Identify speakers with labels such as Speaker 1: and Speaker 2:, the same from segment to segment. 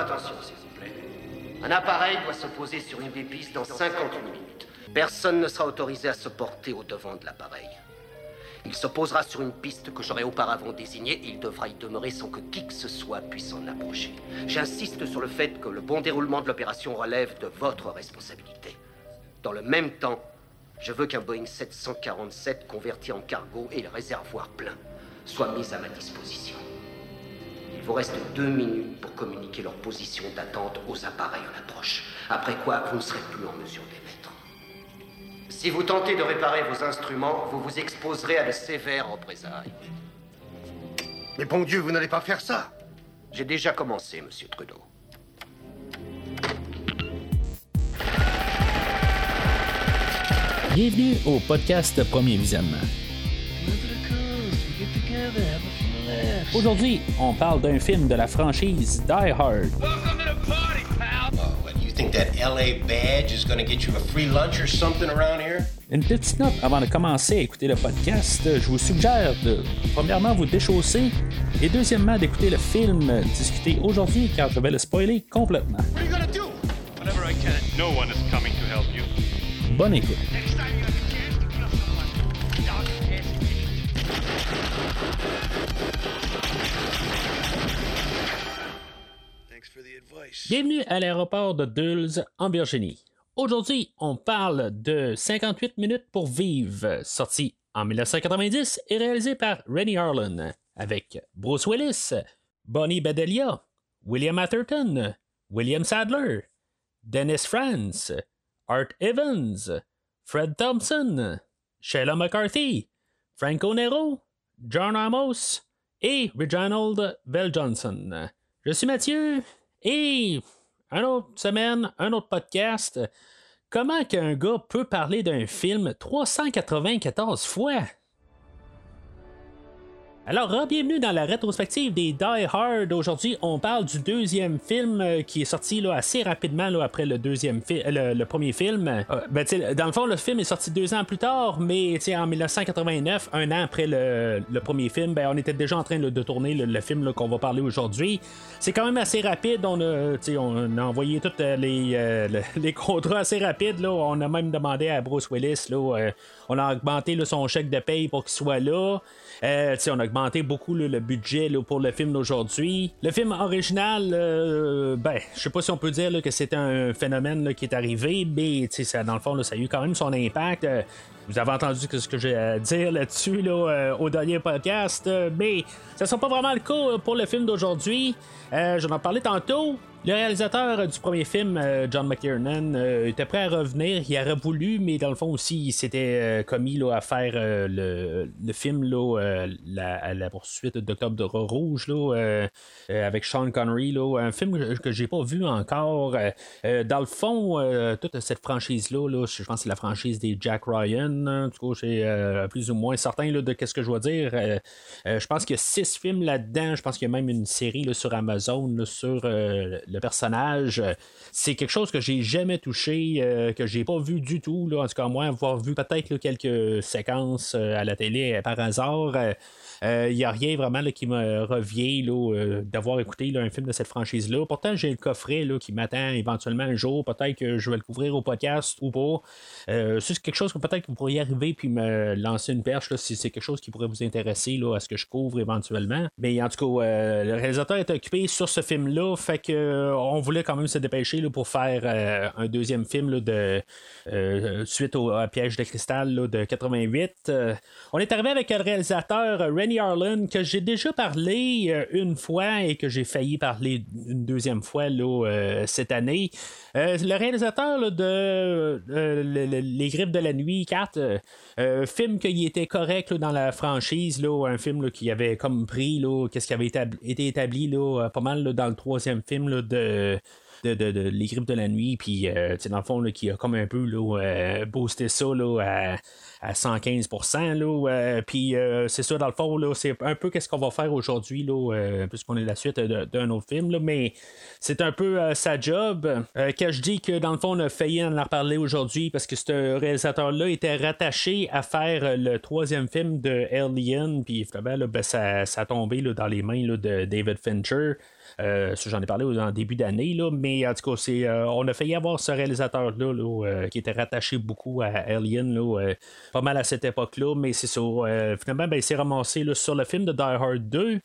Speaker 1: attention, s'il vous plaît. Un appareil doit se poser sur une des pistes dans 50 minutes. Personne ne sera autorisé à se porter au devant de l'appareil. Il se posera sur une piste que j'aurais auparavant désignée et il devra y demeurer sans que qui que ce soit puisse en approcher. J'insiste sur le fait que le bon déroulement de l'opération relève de votre responsabilité. Dans le même temps, je veux qu'un Boeing 747 converti en cargo et le réservoir plein soit mis à ma disposition. Il vous reste deux minutes pour communiquer leur position d'attente aux appareils en approche. Après quoi, vous ne serez plus en mesure d'émettre. Si vous tentez de réparer vos instruments, vous vous exposerez à de sévères représailles.
Speaker 2: Mais bon Dieu, vous n'allez pas faire ça
Speaker 1: J'ai déjà commencé, monsieur Trudeau.
Speaker 3: Bienvenue au podcast Premier Visionnement. Aujourd'hui, on parle d'un film de la franchise Die Hard.
Speaker 4: You think that LA badge is gonna get you a free lunch or something around here?
Speaker 3: Une petite note avant de commencer à écouter le podcast, je vous suggère de premièrement vous déchausser et deuxièmement d'écouter le film discuté aujourd'hui car je vais le spoiler complètement.
Speaker 4: What are you gonna do?
Speaker 5: Whatever I can. No one is coming to help you.
Speaker 3: Bonne écoute. Bienvenue à l'aéroport de Dulles en Virginie. Aujourd'hui, on parle de 58 minutes pour vivre, sorti en 1990 et réalisé par Rennie Harlan, avec Bruce Willis, Bonnie Bedelia, William Atherton, William Sadler, Dennis Franz, Art Evans, Fred Thompson, Sheila McCarthy, Franco Nero, John Amos et Reginald Bell Johnson. Je suis Mathieu et une autre semaine, un autre podcast. Comment qu'un gars peut parler d'un film 394 fois? Alors, bienvenue dans la rétrospective des Die Hard. Aujourd'hui, on parle du deuxième film euh, qui est sorti là, assez rapidement là, après le deuxième euh, le, premier film. Euh, ben, dans le fond, le film est sorti deux ans plus tard, mais en 1989, un an après le, premier film, ben, on était déjà en train de tourner le, film qu'on va parler aujourd'hui. C'est quand même assez rapide. On a, envoyé tous les, le- les contrats assez rapides. On a même demandé à Bruce Willis. On a augmenté son chèque de paye pour qu'il soit là. On a augmenté beaucoup le budget pour le film d'aujourd'hui. Le film original, euh, ben, je sais pas si on peut dire que c'est un phénomène qui est arrivé, mais ça, dans le fond, ça a eu quand même son impact. Euh, vous avez entendu ce que j'ai à dire là-dessus là, euh, au dernier podcast, euh, mais ça ne sera pas vraiment le cas pour le film d'aujourd'hui. Euh, J'en ai parlé tantôt. Le réalisateur du premier film, euh, John McTiernan, euh, était prêt à revenir. Il aurait voulu, mais dans le fond aussi, il s'était euh, commis là, à faire le, film là, la, poursuite d'Octobre Rouge euh, euh, avec Sean Connery. Un film que, j'ai pas vu encore. Dans le fond, toute cette franchise-là, là, je pense que c'est la franchise des Jack Ryan. hein. En tout cas, j'ai plus ou moins certain de ce que je dois dire. Je pense qu'il y a six films là-dedans. Je pense qu'il y a même une série sur Amazon sur le personnage. Euh, C'est quelque chose que j'ai jamais touché, euh, que j'ai pas vu du tout. Là, en tout cas, moi, avoir vu peut-être quelques séquences euh, à la télé euh, par hasard. il n'y a rien vraiment qui me revient d'avoir écouté un film de cette franchise-là. Pourtant, j'ai le coffret là, qui m'attend éventuellement un jour. Peut-être que je vais le couvrir au podcast ou pas. C'est quelque chose que peut-être vous pourriez arriver puis me lancer une perche si c'est quelque chose qui pourrait vous intéresser à ce que je couvre éventuellement. Mais en tout cas, le réalisateur est occupé sur ce film-là. Fait que on voulait quand même se dépêcher là, pour faire euh, un deuxième film là, de euh, suite au piège de cristal là, de 88. Euh, on est arrivé avec le réalisateur euh, Rennie Harlan que j'ai déjà parlé euh, une fois et que j'ai failli parler une deuxième fois euh, cette année. Euh, le réalisateur de euh, le- le- Les Griffes de la Nuit 4, euh, euh, film qui était correct dans la franchise, un film qui avait comme pris qu'est-ce qui avait été établi là, euh, pas mal là, dans le troisième film là, de de, de- Les Griffes de la Nuit, puis euh, dans le fond, là, qui a comme un peu euh, boosté ça là, à, à 115%. Là, euh, puis euh, c'est ça, dans le fond, c'est un peu qu'est-ce qu'on va faire aujourd'hui, puisqu'on est la suite d'un autre film, mais c'est un peu sa job. Quand je dis que dans le fond, on a failli en reparler aujourd'hui parce que ce réalisateur-là était rattaché à faire le troisième film de Alien, puis ben, ça, ça a tombé dans les mains de David Fincher. Euh, j'en ai parlé en début d'année, mais en tout cas, c'est, on a failli avoir ce réalisateur-là qui était rattaché beaucoup à Alien, là, pas mal à cette époque-là, mais c'est ça. finalement, ben, il s'est ramassé sur le film de Die Hard 2.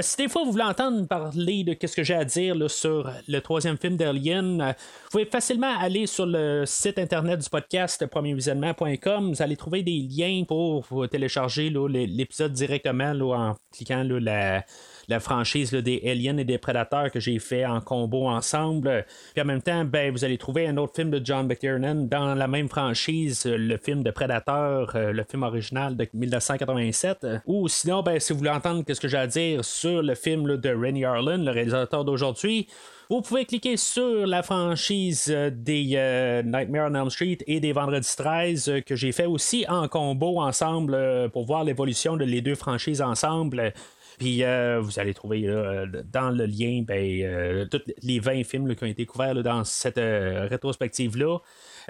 Speaker 3: si des fois vous voulez entendre parler de ce que j'ai à dire sur le troisième film d'Alien, vous pouvez facilement aller sur le site internet du podcast premiervisionnement.com. Vous allez trouver des liens pour télécharger l'épisode directement en cliquant la, la franchise des Aliens et des Prédateurs que j'ai fait en combo ensemble. Puis en même temps, ben, vous allez trouver un autre film de John McTiernan dans la même franchise, le film de Prédateur, euh, le film original de 1987. Ou sinon, ben, si vous voulez entendre ce que j'ai à dire sur le film de Rennie Harlan, le réalisateur d'aujourd'hui, vous pouvez cliquer sur la franchise euh, des euh, Nightmare on Elm Street et des Vendredi 13 que j'ai fait aussi en combo ensemble pour voir l'évolution de les deux franchises ensemble. Puis euh, vous allez trouver euh, dans le lien ben, tous les 20 films qui ont été couverts dans cette rétrospective-là.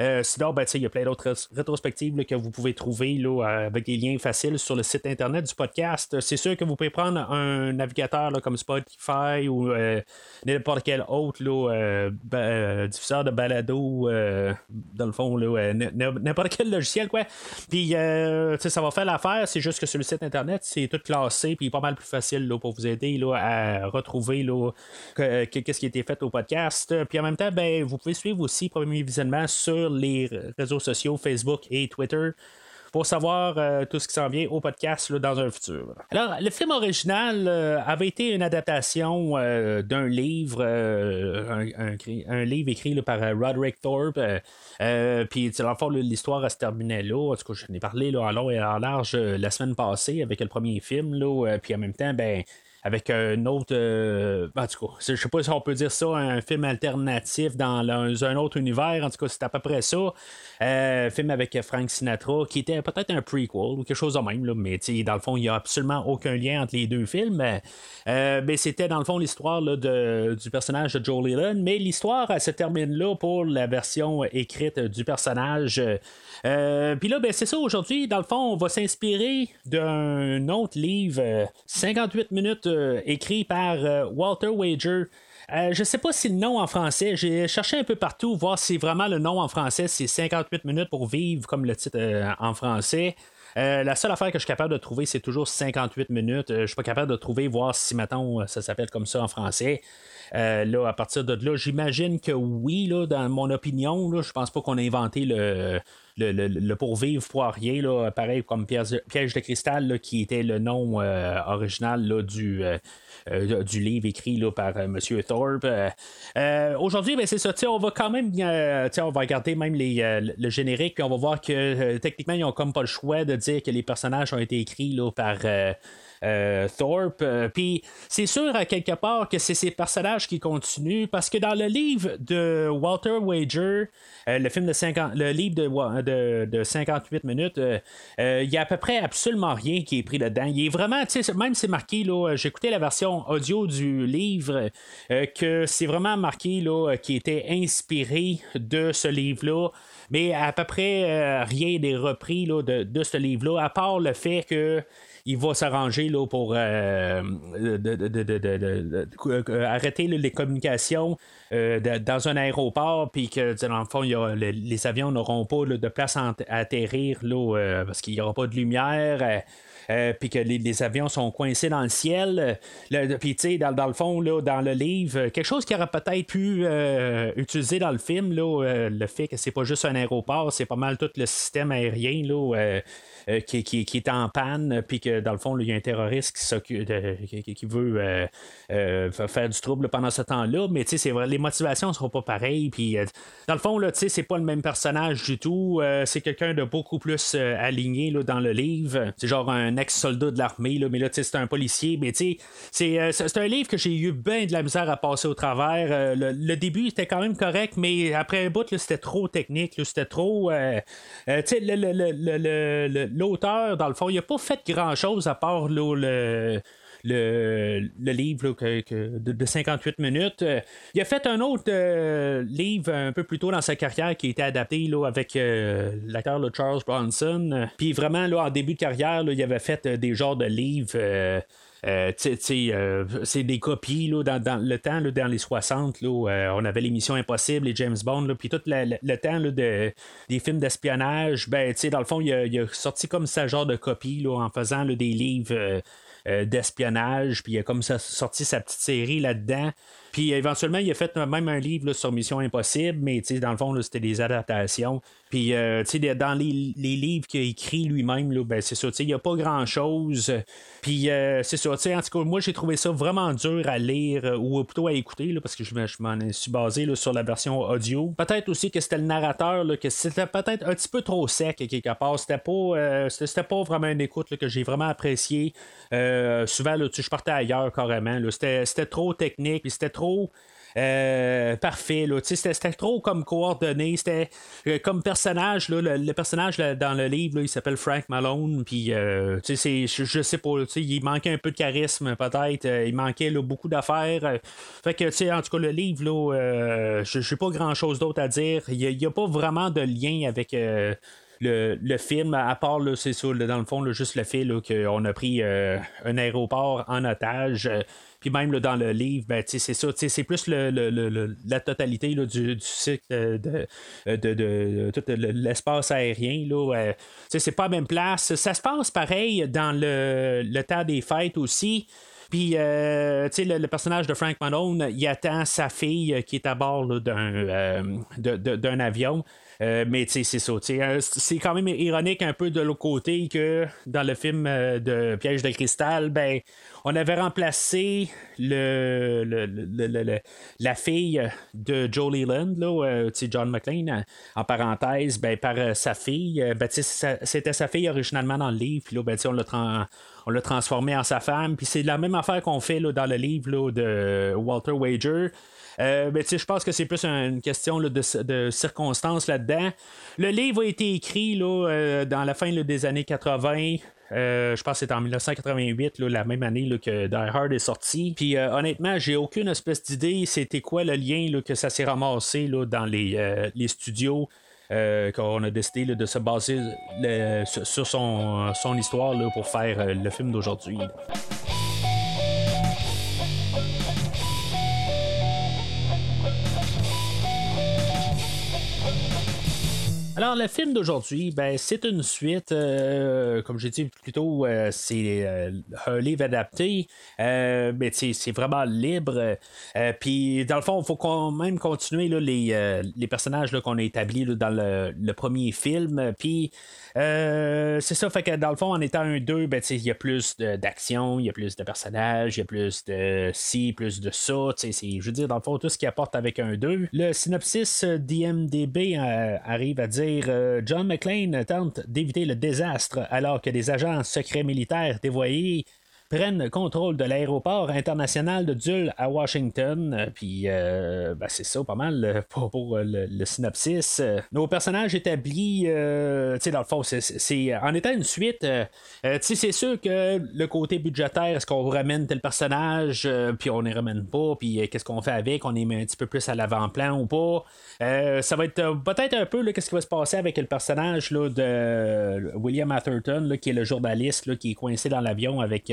Speaker 3: Euh, sinon, ben, il y a plein d'autres rétrospectives que vous pouvez trouver là, avec des liens faciles sur le site internet du podcast. C'est sûr que vous pouvez prendre un navigateur comme Spotify ou euh, n'importe quel autre euh, diffuseur de balado, dans le fond, n'importe quel logiciel. Quoi. Puis ça va faire l'affaire, c'est juste que sur le site internet, c'est tout classé, puis pas mal plus facile là, pour vous aider là, à retrouver qu'est-ce qui a été fait au podcast. Puis en même temps, ben, vous pouvez suivre aussi Premier Visionnement sur les réseaux sociaux Facebook et Twitter pour savoir euh, tout ce qui s'en vient au podcast dans un futur. Alors, le film original euh, avait été une adaptation euh, d'un livre, un, livre écrit par Roderick Thorpe. Puis, dans le fond, l'histoire se terminait là. En tout cas, je n'ai parlé là, en long et en large la semaine passée avec le premier film. Puis, en même temps, ben avec un autre. Euh, en tout cas, je sais pas si on peut dire ça, un film alternatif dans un autre univers. En tout cas, c'est à peu près ça. Euh, film avec Frank Sinatra, qui était peut-être un prequel ou quelque chose de même, là, mais dans le fond, il n'y a absolument aucun lien entre les deux films. Euh, mais c'était dans le fond l'histoire du personnage de Joe Leland. Mais l'histoire se termine là pour la version écrite du personnage. Puis là, ben, c'est ça aujourd'hui. Dans le fond, on va s'inspirer d'un autre livre, 58 minutes euh, écrit par euh, Walter Wager. Euh, je ne sais pas si le nom en français, j'ai cherché un peu partout, voir si vraiment le nom en français c'est 58 minutes pour vivre comme le titre en français. la seule affaire que je suis capable de trouver, c'est toujours 58 minutes. je suis pas capable de trouver, voir si, maintenant ça s'appelle comme ça en français. Là, à partir de là, j'imagine que oui, là, dans mon opinion, là, je pense pas qu'on a inventé le, le, le, le pourvivre poirier, là, pareil comme piège, de cristal, qui était le nom euh, original là, du, euh, euh, du livre écrit là, par M. Thorpe. Aujourd'hui, ben, c'est ça, on va quand même on va regarder même les, le générique, puis on va voir que techniquement, ils n'ont comme pas le choix de dire que les personnages ont été écrits là, par euh, Thorpe. Euh, puis c'est sûr à quelque part que c'est ces personnages qui continuent parce que dans le livre de Walter Wager, euh, le film de 50, le livre de, de, 58 minutes, il y a à peu près absolument rien qui est pris dedans. Il est vraiment, tu sais, même c'est marqué là, écouté la version audio du livre que c'est vraiment marqué là qui était inspiré de ce livre-là. Mais à peu près rien n'est repris de, de ce livre-là, à part le fait que il va s'arranger pour euh, arrêter les communications euh, dans un aéroport, puis que dans le fond, les, avions n'auront pas de place à, atterrir euh, parce qu'il n'y aura pas de lumière. puis que les, avions sont coincés dans le ciel. Puis, dans, le fond, là, dans le livre, quelque chose qui aurait peut-être pu utiliser dans le film, le fait que c'est pas juste un aéroport, c'est pas mal tout le système aérien là, euh, qui, est en panne, puis que dans le fond, il y a un terroriste qui, qui, veut euh, euh, faire du trouble pendant ce temps-là. Mais les motivations ne seront pas pareilles. Puis dans le fond, c'est pas le même personnage du tout. c'est quelqu'un de beaucoup plus aligné là, dans le livre. C'est genre un ex-soldat de l'armée, mais là, c'est un policier. Mais c'est, c'est un livre que j'ai eu bien de la misère à passer au travers. Le, début était quand même correct, mais après un bout, c'était trop technique. C'était trop. tu sais, le, l'auteur, dans le fond, il n'a pas fait grand-chose à part le, le, le livre que, de, de 58 minutes. Euh, il a fait un autre euh, livre un peu plus tôt dans sa carrière qui a été adapté là, avec euh, l'acteur Charles Bronson. Puis vraiment, là, en début de carrière, il avait fait des genres de livres. c'est des copies là, dans, dans le temps, là, dans les 60, là, on avait l'émission Impossible, les James Bond, puis tout le, le- temps des films d'espionnage, ben, dans le fond, il a, sorti comme ça genre de copie en faisant des livres d'espionnage, puis il a comme ça sorti sa petite série là-dedans. Puis éventuellement, il a fait même un livre sur Mission Impossible, mais dans le fond, c'était des adaptations. Puis, euh, dans les, les livres qu'il a écrits lui-même, ben, c'est ça, il n'y a pas grand-chose. Puis, euh, c'est ça, en tout cas, moi, j'ai trouvé ça vraiment dur à lire, euh, ou plutôt à écouter, là, parce que je, me- je m'en suis basé sur la version audio. Peut-être aussi que c'était le narrateur, que c'était peut-être un petit peu trop sec, quelque part. C'était pas, pas vraiment une écoute que j'ai vraiment apprécié. Euh, souvent, je partais ailleurs carrément. C'était, trop technique, c'était trop. Euh, parfait c'était, trop comme coordonné c'était euh, comme personnage là, le, personnage dans le livre il s'appelle Frank Malone puis euh, je, sais pas il manquait un peu de charisme peut-être il manquait beaucoup d'affaires fait que en tout cas le livre je j'ai pas grand chose d'autre à dire il n'y a, pas vraiment de lien avec le, le film, à part, c'est ça, dans le fond, juste le fait qu'on a pris un aéroport en otage. Euh, puis même dans le livre, ben, c'est ça, c'est plus la totalité du, cycle euh, de, de, tout le- l'espace aérien. Euh, c'est pas la même place. Ça se passe pareil dans le, temps des fêtes aussi. Puis, euh, le, personnage de Frank Malone, il attend sa fille euh, qui est à bord euh, d'un avion. Euh, mais c'est ça. euh, c'est quand même ironique un peu de l'autre côté que dans le film euh, de Piège de cristal, ben, on avait remplacé le, le- le- le- la fille de Joe Leland, là, John McClane, en- en parenthèse, ben, par sa fille. Ben, c'était sa fille originalement dans le livre, puis là, ben, on l'a tran- on l'a transformé en sa femme. Puis c'est la même affaire qu'on fait là, dans le livre là, de Walter Wager. Euh, ben, je pense que c'est plus une question de, de circonstances là-dedans. Le livre a été écrit là, euh, dans la fin des années 80. Euh, je pense que c'est en 1988, là, la même année que Die Hard est sorti. Puis euh, honnêtement, j'ai aucune espèce d'idée c'était quoi le lien que ça s'est ramassé dans les, euh, les studios. Qu'on a décidé de se baser sur, son, histoire pour faire le film d'aujourd'hui. Alors, le film d'aujourd'hui, ben, c'est une suite. euh, comme j'ai dit plus tôt, euh, c'est euh, un livre adapté. euh, mais c'est vraiment libre. Euh, Puis, dans le fond, il faut quand même continuer là, les, les personnages qu'on a établis dans le, le premier film. Puis, euh, c'est ça. Fait que dans le fond, en étant un 2, ben, il y a plus d'action, il y a plus de personnages, il y a plus de ci, plus de ça. Je veux dire, dans le fond, tout ce qui apporte avec un 2. Le synopsis euh, d'IMDB euh, arrive à dire John McClane tente d'éviter le désastre alors que des agents secrets militaires dévoyés prennent contrôle de l'aéroport international de Dulles à Washington. Euh, Puis, euh, ben, c'est ça, pas mal euh, pour, euh, le, synopsis. Nos personnages établis, tu sais, dans le fond, c'est- en étant une suite, tu sais, c'est sûr que le côté budgétaire, est-ce qu'on ramène tel personnage, puis on ne les ramène pas, puis qu'est-ce qu'on fait avec, on les met un petit peu plus à l'avant-plan ou pas. Ça va être peut-être un peu qu'est-ce qui va se passer avec le personnage là, de William Atherton, qui est le journaliste qui est coincé dans l'avion avec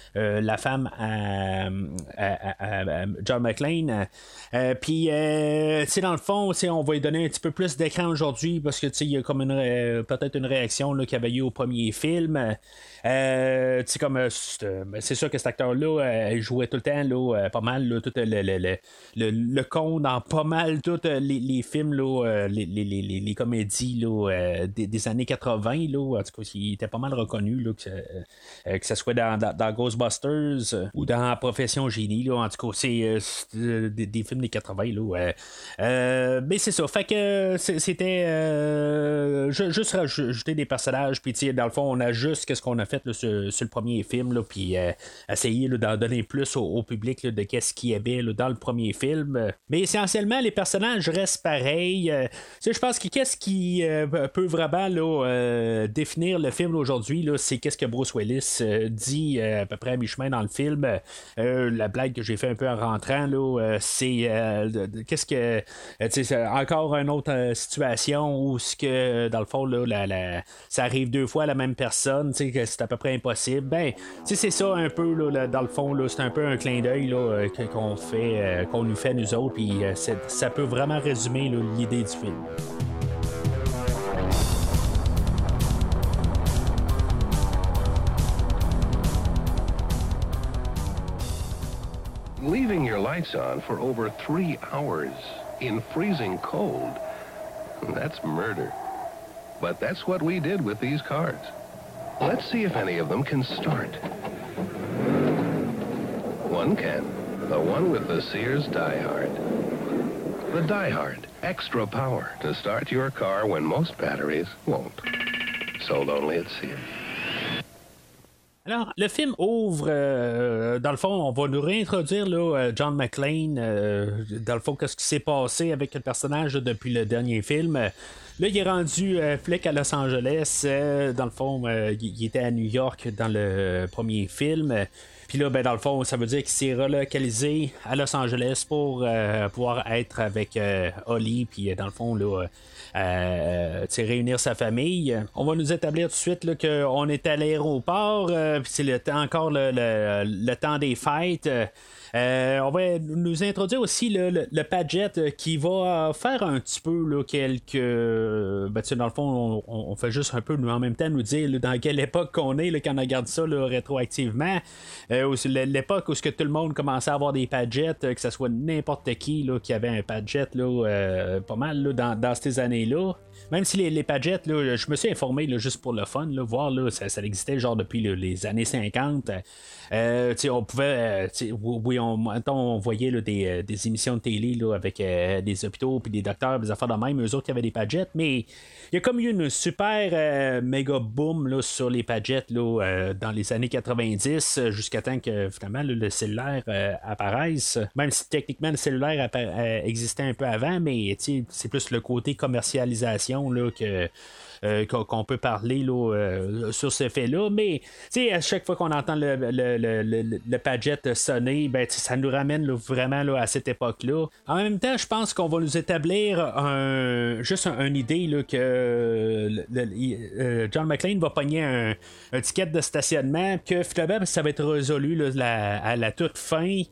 Speaker 3: la femme à, à- à- John McClane. Euh, Puis, euh, dans le fond, on va lui donner un petit peu plus d'écran aujourd'hui parce que il y a comme une peut-être une réaction qu'il avait eu au premier film. Euh, comme euh, c'est euh, sûr que cet acteur-là, euh, jouait tout le temps là, euh, pas mal là, tout le, le, le, le, con dans pas mal tous euh, les, les films, là, euh, les, les, les, comédies euh, des, des années 80. Là, en tout cas, il était pas mal reconnu que, euh, que ce soit dans, dans, dans Euh, ou dans Profession Génie. Là, en tout cas, c'est euh, euh, des, films des 80. Là, ouais. Mais c'est ça. Fait que c'était ju- juste rajouter des personnages. Puis, dans le fond, on a juste ce qu'on a fait là, sur, sur le premier film. Là, puis, essayer d'en donner plus au, public de qu'est-ce qu'il y avait dans le premier film. Mais essentiellement, les personnages restent pareils. Je pense que qu'est-ce qui peut vraiment définir le film aujourd'hui, c'est qu'est-ce que Bruce Willis dit à peu près à mi-chemin dans le film. la blague que j'ai fait un peu en rentrant, là, c'est qu'est-ce que. c'est encore une autre situation où ce que, dans le fond, là, ça arrive deux fois à la même personne, c'est à peu près impossible. Ben, c'est ça un peu, là, dans le fond, c'est un peu un clin d'œil qu'on fait, qu'on nous fait nous autres, puis ça peut vraiment résumer l'idée du film.
Speaker 6: Leaving your lights on for over three hours in freezing cold, that's murder. But that's what we did with these cars. Let's see if any of them can start. One can. The one with the Sears Die Hard. The Die Hard. Extra power to start your car when most batteries won't. Sold only at Sears.
Speaker 3: Alors, le film ouvre, euh, dans le fond, on va nous réintroduire là, euh, John McClane, euh, dans le fond, qu'est-ce qui s'est passé avec le personnage depuis le dernier film. Là, il est rendu flic à Los Angeles. dans le fond, il était à New York dans le premier film. Puis là, ben, dans le fond, ça veut dire qu'il s'est relocalisé à Los Angeles pour pouvoir être avec Holly. Puis dans le fond, là, euh, réunir sa famille. On va nous établir tout de suite qu'on est à l'aéroport, euh, puis c'est le encore le, le, temps des fêtes. Euh, on va nous introduire aussi le, le, euh, qui va faire un petit peu là, quelques. Ben, dans le fond, on, fait juste un peu en même temps nous dire dans quelle époque qu'on est quand on regarde ça rétroactivement. Euh, l'époque où que tout le monde commençait à avoir des Padgets, que ce soit n'importe qui là, qui avait un Padget là, pas mal là, dans, ces années-là. Même si les, les là, je me suis informé là, juste pour le fun, là, voir là, ça, ça existait genre depuis les années 50. Euh, on pouvait. Euh, oui, on, on voyait des, euh, des, émissions de télé avec des hôpitaux puis des docteurs, des affaires de même, eux autres qui avaient des Padgets, mais il y a comme eu une super méga boom sur les Padgets là, dans les années 90 jusqu'à temps que finalement le cellulaire apparaisse. Même si techniquement le cellulaire existait un peu avant, mais c'est plus le côté commercialisation que euh, qu'on peut parler là, euh, sur ce fait-là. Mais à chaque fois qu'on entend le, le, le, le, Padget sonner, ben, ça nous ramène vraiment là, à cette époque-là. En même temps, je pense qu'on va nous établir un, juste une idée là, que euh, John McClane va pogner un, un, ticket de stationnement, que finalement, ça va être résolu là, à la toute fin.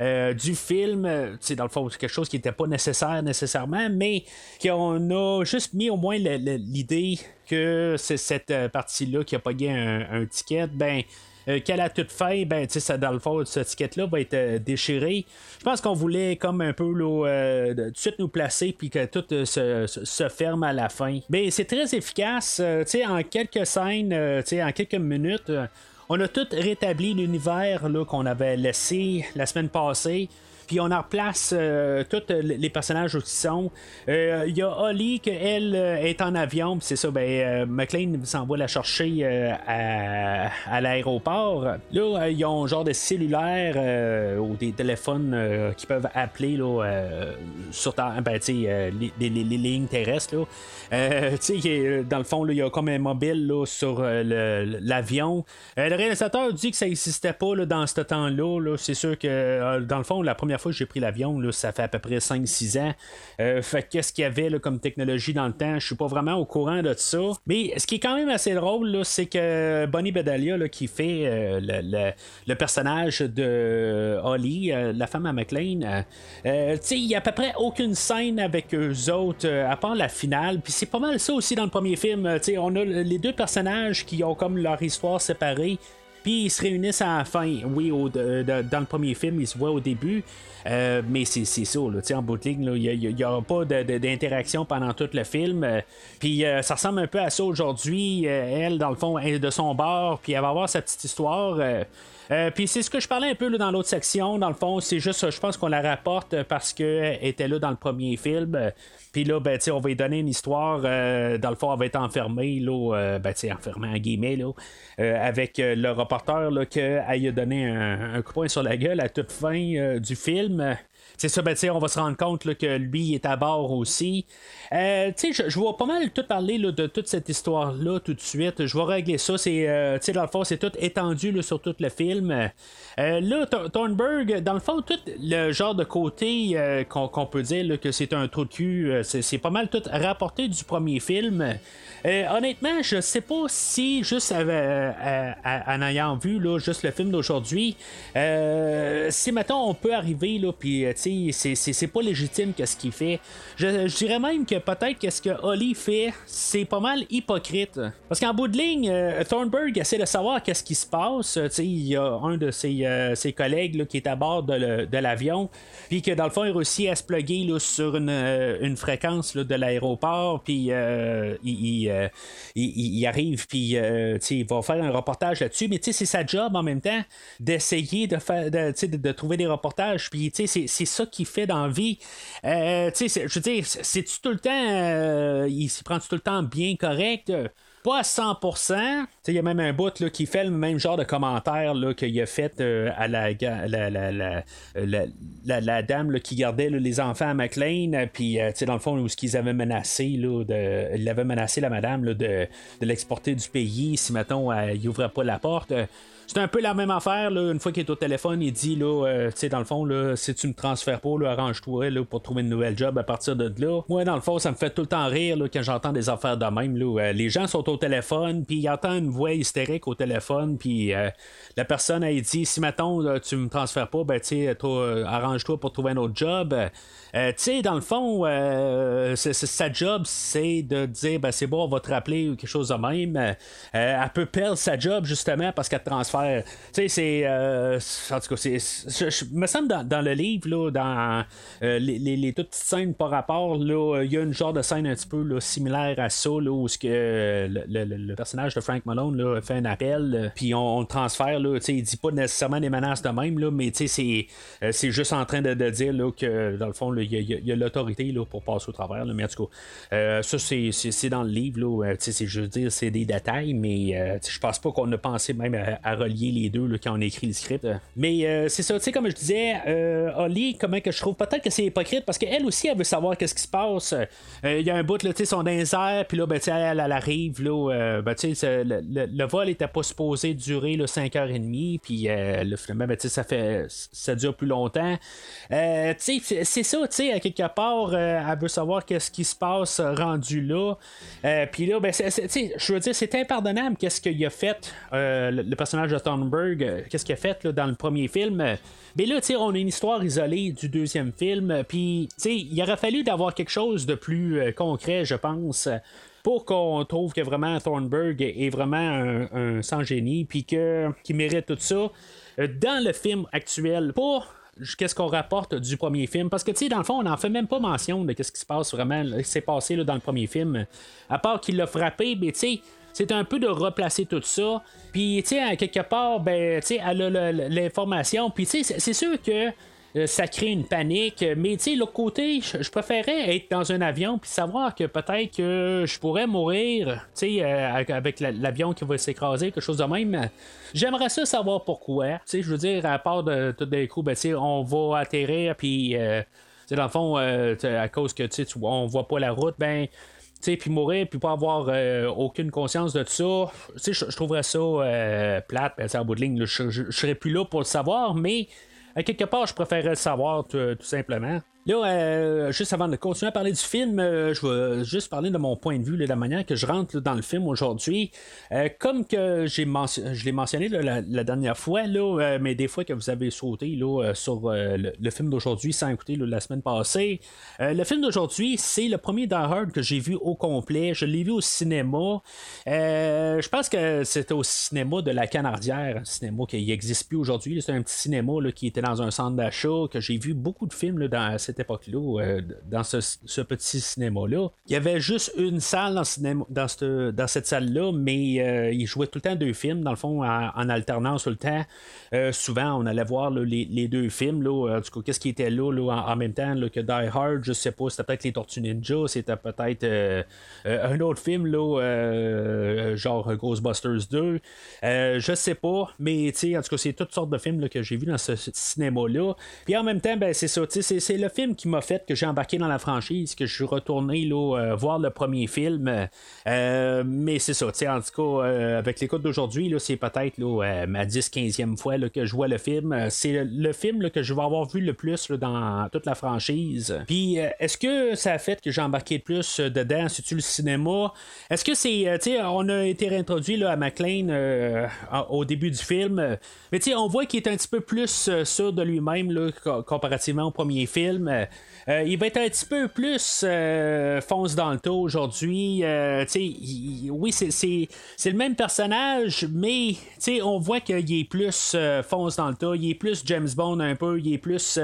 Speaker 3: Euh, du film. C'est dans le fond quelque chose qui n'était pas nécessaire nécessairement, mais qu'on a juste mis au moins l'idée que c'est cette euh, partie-là qui a pas un, un ticket, ben euh, qu'à la toute fin, ben, ça, dans le fond, ce ticket-là va être déchiré. Je pense qu'on voulait comme un peu là, tout de suite nous placer puis que tout se, se, ferme à la fin. Mais c'est très efficace. en quelques scènes, en quelques minutes, on a tout rétabli l'univers qu'on avait laissé la semaine passée puis on en replace euh, tous les personnages où ils sont. Il euh, y a Holly, qui elle euh, est en avion, c'est ça, ben, McLean s'envoie la chercher à, l'aéroport. Là, ils ont genre des cellulaires ou des téléphones qui peuvent appeler là, sur ben, les, lignes terrestres. Là. dans le fond, il y a comme un mobile sur l'avion. Le, réalisateur dit que ça n'existait pas dans ce temps-là. -là, c'est sûr que, dans le fond, la première fois que j'ai pris l'avion, ça fait à peu près 5-6 ans. Euh, fait qu'est-ce qu'il y avait comme technologie dans le temps, je suis pas vraiment au courant de ça. Mais ce qui est quand même assez drôle, c'est que Bonnie Bedalia, qui fait euh, le, personnage de Holly, euh, la femme à McLean, il n'y a à peu près aucune scène avec eux autres, à part la finale. Puis c'est pas mal ça aussi dans le premier film. on a les deux personnages qui ont comme leur histoire séparée ils se réunissent à la fin. Oui, dans le premier film, ils se voient au début. Euh, mais c'est ça, en bout de ligne, il n'y aura pas d'interaction pendant tout le film. Euh, puis euh, ça ressemble un peu à ça aujourd'hui. elle, dans le fond, est de son bord, puis elle va avoir sa petite histoire. puis c'est ce que je parlais un peu dans l'autre section. Dans le fond, c'est juste, je pense qu'on la rapporte parce qu'elle était là dans le premier film. Puis là, ben, on va lui donner une histoire. dans le fond, elle va être enfermée, là, ben, enfermée en guillemets, là, avec le reporter qu'elle a donné un, coup de poing sur la gueule à toute fin du film. C'est ça, ben, on va se rendre compte là, que lui est à bord aussi. Euh, je, je vois pas mal tout parler là, de toute cette histoire-là tout de suite. Je vais régler ça. C'est, euh, dans le fond, c'est tout étendu là, sur tout le film. Euh, là, Thornburg, dans le fond, tout le genre de côté qu'on, peut dire que c'est un trou de cul, c'est, pas mal tout rapporté du premier film. honnêtement, je sais pas si, juste en ayant vu juste le film d'aujourd'hui, si maintenant on peut arriver, là, puis c'est pas légitime qu'est-ce qu'il fait. Je, dirais même que peut-être que ce que Holly fait, c'est pas mal hypocrite. Parce qu'en bout de ligne, euh, Thornburg essaie de savoir qu'est-ce qui se passe. Il y a un de ses, euh, collègues qui est à bord de l'avion, puis que dans le fond, il réussit à se plugger sur une, euh, une fréquence de l'aéroport, puis il, il, arrive, puis il va faire un reportage là-dessus. Mais c'est sa job en même temps d'essayer de, de, trouver des reportages, puis c'est ça qu'il fait dans la vie. Euh, je veux dire, c'est-tu tout le temps. Euh, il s'y prend tout le temps bien correct? Pas à 100%. Il y a même un bout là, qui fait le même genre de commentaire qu'il a fait euh, à la, la, la, dame qui gardait les enfants à McLean. Puis, dans le fond, où ce qu'ils avaient menacé, là, de, il avait menacé la madame de, de l'exporter du pays si, mettons, il n'ouvrait pas la porte. C'est un peu la même affaire. Là, une fois qu'il est au téléphone, il dit là, euh, tu sais, dans le fond, là, si tu me transfères pas, arrange-toi là, pour trouver une nouvelle job à partir de là. Moi, dans le fond, ça me fait tout le temps rire là, quand j'entends des affaires de même. Là, euh, les gens sont au téléphone, puis ils entendent une voix hystérique au téléphone, puis euh, la personne a dit si mettons tu me transfères pas, ben tu arrange-toi pour trouver un autre job. Tu sais, dans le fond, sa job, c'est de dire ben c'est bon, on va te rappeler ou quelque chose de même. elle peut perdre sa job justement parce qu'elle transfère tu sais, c'est. Euh, en tout cas, c'est. Je, me semble dans, le livre, là, dans euh, les, toutes petites scènes par rapport, il y a une genre de scène un petit peu similaire à ça, là, où le, personnage de Frank Malone fait un appel, euh, puis on, le transfère, là, il dit pas nécessairement des menaces de même, là, mais c'est, c'est juste en train de, de, dire là, que dans le fond, il y, a, l'autorité là, pour passer au travers. Là, mais en tout cas, ça, c'est, dans le livre, là, tu sais, je veux dire, c'est des détails, mais je pense pas qu'on a pensé même à, à relier les deux là, quand on écrit le script. Mais euh, c'est ça, tu sais, comme je disais, euh, Holly, comment que je trouve peut-être que c'est hypocrite parce qu'elle aussi, elle veut savoir qu'est-ce qui se passe. Euh, il y a un bout, tu sais, son dans puis là, ben, elle, elle, arrive, là, ben, tu sais, le, vol était pas supposé durer 5h30, puis le finalement, ben, tu sais, ça fait, ça dure plus longtemps. tu sais, c'est ça, tu sais, à quelque part, elle veut savoir qu'est-ce qui se passe rendu là. puis là, ben, tu sais, je veux dire, c'est impardonnable qu'est-ce qu'il a fait, le, personnage de Thornburg, euh, qu'est-ce qu'il a fait dans le premier film. Mais là, on a une histoire isolée du deuxième film. Puis, il aurait fallu d'avoir quelque chose de plus euh, concret, je pense pour qu'on trouve que vraiment Thornburg est vraiment un, sans génie, puis qu'il mérite tout ça. Euh, dans le film actuel, pas qu'est-ce qu'on rapporte du premier film, parce que tu sais, dans le fond, on n'en fait même pas mention de ce qui se passe vraiment, s'est passé dans le premier film, à part qu'il l'a frappé, mais tu sais, c'est un peu de replacer tout ça. Puis, tu sais, quelque part, ben, tu sais, elle a l'information. Puis, tu sais, c'est sûr que ça crée une panique. Mais tu sais, l'autre côté, je préférais être dans un avion puis savoir que peut-être que je pourrais mourir, tu sais, euh, avec l'avion qui va s'écraser, quelque chose de même. J'aimerais ça savoir pourquoi. Tu sais, je veux dire, à part de tout d'un coup, ben, tu sais, on va atterrir puis, euh, tu sais, dans le fond, à cause que tu sais, on voit pas la route, ben puis mourir, puis pas avoir euh, aucune conscience de ça, je, trouverais ça euh, plate, ben, en bout de ligne, je, serais plus là pour le savoir, mais à quelque part, je préférerais le savoir tout simplement. Là, euh, juste avant de continuer à parler du film, euh, je vais juste parler de mon point de vue, de la manière que je rentre dans le film aujourd'hui. Euh, comme que j'ai je l'ai mentionné la, dernière fois, là, mais des fois que vous avez sauté là, sur le, film d'aujourd'hui sans écouter la semaine passée. le film d'aujourd'hui, c'est le premier Die Hard que j'ai vu au complet. Je l'ai vu au cinéma. je pense que c'était au cinéma de la Canardière, un cinéma qui n'existe plus aujourd'hui. C'est un petit cinéma qui était dans un centre d'achat, que j'ai vu beaucoup de films dans cette époque-là, euh, dans ce, petit cinéma-là. Il y avait juste une salle dans, cinéma, dans, cette, dans cette salle-là, mais euh, il jouait tout le temps deux films, dans le fond, en, en alternance tout le temps. Euh, souvent, on allait voir les, les deux films. Là, en tout cas, qu'est-ce qui était là, là en, même temps là, que Die Hard, je sais pas, c'était peut-être les Tortues Ninja, c'était peut-être un autre film, là, genre Ghostbusters 2. Euh, je sais pas, mais en tout cas, c'est toutes sortes de films que j'ai vus dans ce, cinéma-là. Puis en même temps, ben, c'est ça, c'est le film qui m'a fait que j'ai embarqué dans la franchise, que je suis retourné euh, voir le premier film. Euh, mais c'est ça, en tout cas, euh, avec l'écoute d'aujourd'hui, c'est peut-être ma 10-15e fois que je vois le film. C'est le, film que je vais avoir vu le plus dans toute la franchise. Puis, est-ce que ça a fait que j'ai embarqué le plus dedans? C'est-tu le cinéma? Est-ce que c'est, on a été réintroduit à McLean au début du film, mais on voit qu'il est un petit peu plus sûr de lui-même comparativement au premier film. Euh, euh, il va être un petit peu plus euh, fonce dans le tas aujourd'hui. Oui, c'est, le même personnage, mais on voit qu'il est plus fonce dans le tas. Il est plus James Bond un peu. Il est plus.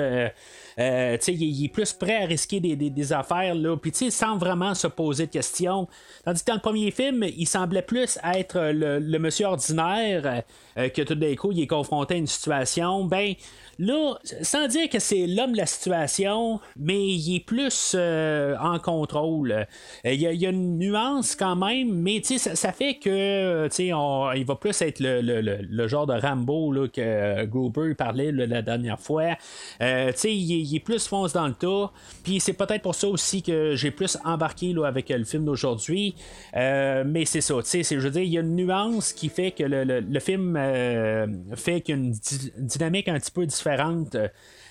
Speaker 3: il, est plus prêt à risquer des, affaires, là. Puis, sans vraiment se poser de questions. Tandis que dans le premier film, il semblait plus être le, monsieur ordinaire, que tout d'un coup, il est confronté à une situation. Ben, là, sans dire que c'est l'homme de la situation, mais il est plus euh, en contrôle. Euh, Il y, a, une nuance quand même, mais ça, ça fait que, on- il va plus être le, le- le- le genre de Rambo là, que euh, Gruber parlait la dernière fois. Euh, il, est- il est plus fonce dans le tas. Puis c'est peut-être pour ça aussi que j'ai plus embarqué là, avec euh, le film d'aujourd'hui. Euh, mais c'est ça, je veux dire, il y a une nuance qui fait que le, film euh, fait qu'il y a une di- dynamique un petit peu différente.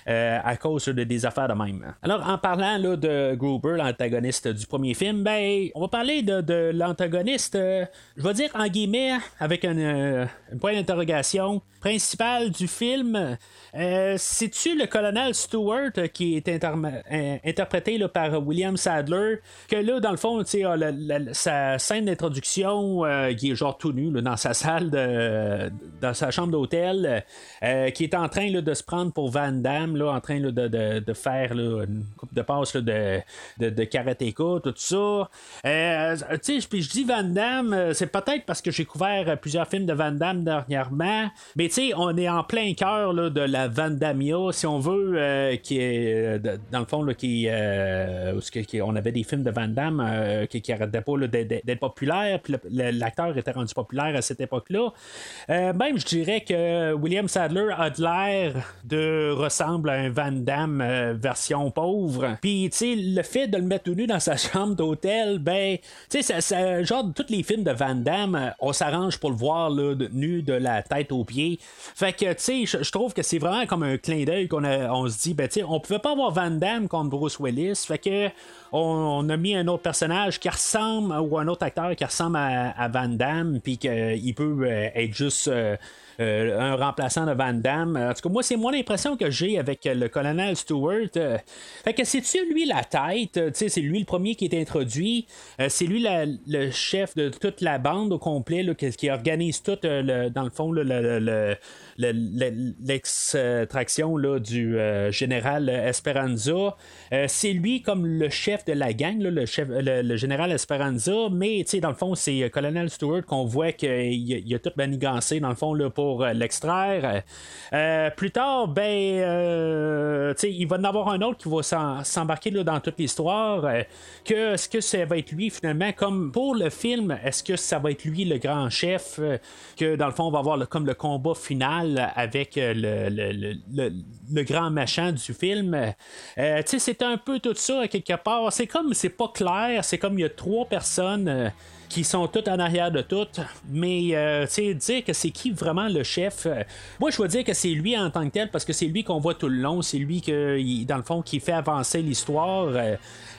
Speaker 3: Euh, à cause de, des affaires de même. Alors, en parlant de Gruber, l'antagoniste du premier film, ben, on va parler de, l'antagoniste, euh, je vais dire en guillemets, avec un, euh, un point d'interrogation, principal du film. Euh, C'est-tu le colonel Stewart euh, qui est euh, interprété par William Sadler, que là, dans le fond, tu sais, a la- sa scène d'introduction, euh, qui est genre tout nu là, dans sa salle, de, dans sa chambre d'hôtel, euh, qui est en train là, de se prendre pour Van Damme, là, en train de, de- de faire une coupe de passe de, de, karatéka, tout ça. Euh, puis je dis Van Damme, euh, c'est peut-être parce que j'ai couvert euh, plusieurs films de Van Damme dernièrement, mais tu sais, on est en plein cœur de la Van Dammia, si on veut, euh, qui est, euh, dans le fond, euh, qui- on avait des films de Van Damme qui, qui arrêtaient pas d'être, populaires, puis l'acteur était rendu populaire à cette époque-là. Même, je dirais que William Sadler a de l'air de ressemble à un Van Damme version pauvre. Puis, tu sais, le fait de le mettre tout nu dans sa chambre d'hôtel, ben, tu sais, genre, tous les films de Van Damme, on s'arrange pour le voir là, nu de la tête aux pieds. Fait que, tu sais, je- trouve que c'est vraiment comme un clin d'œil qu'on on se dit, ben, tu sais, on pouvait pas avoir Van Damme contre Bruce Willis. Fait que, on, a mis un autre personnage qui ressemble, ou un autre acteur qui ressemble à, à Van Damme, puis qu'il peut euh, être juste. euh, euh, un remplaçant de Van Damme. En tout cas, moi, c'est moi l'impression que j'ai avec euh, le colonel Stewart. Euh, fait que c'est-tu lui la tête? Euh, tu sais, c'est lui le premier qui est introduit. Euh, c'est lui le chef de toute la bande au complet qui, organise tout, euh, le- dans le fond, le- le- l'extraction du euh, général Esperanza. Euh, c'est lui comme le chef de la gang, là, le, chef, le, général Esperanza, mais dans le fond, c'est euh, Colonel Stewart qu'on voit qu'il a, tout manigancé, dans le fond, là, pour l'extraire. Plus tard, ben, il va en avoir un autre qui va s'embarquer dans toute l'histoire. que est-ce que ça va être lui finalement, comme pour le film, est-ce que ça va être lui le grand chef, que dans le fond, on va avoir comme le combat final avec euh, le, le, le- le- grand machin du film. Euh, c'est un peu tout ça, quelque part. C'est comme, c'est pas clair, c'est comme il y a trois personnes. euh, qui sont toutes en arrière de toutes. Mais, euh, tu sais, dire que c'est qui vraiment le chef, moi, je vais dire que c'est lui en tant que tel, parce que c'est lui qu'on voit tout le long, c'est lui, que, dans le fond, qui fait avancer l'histoire.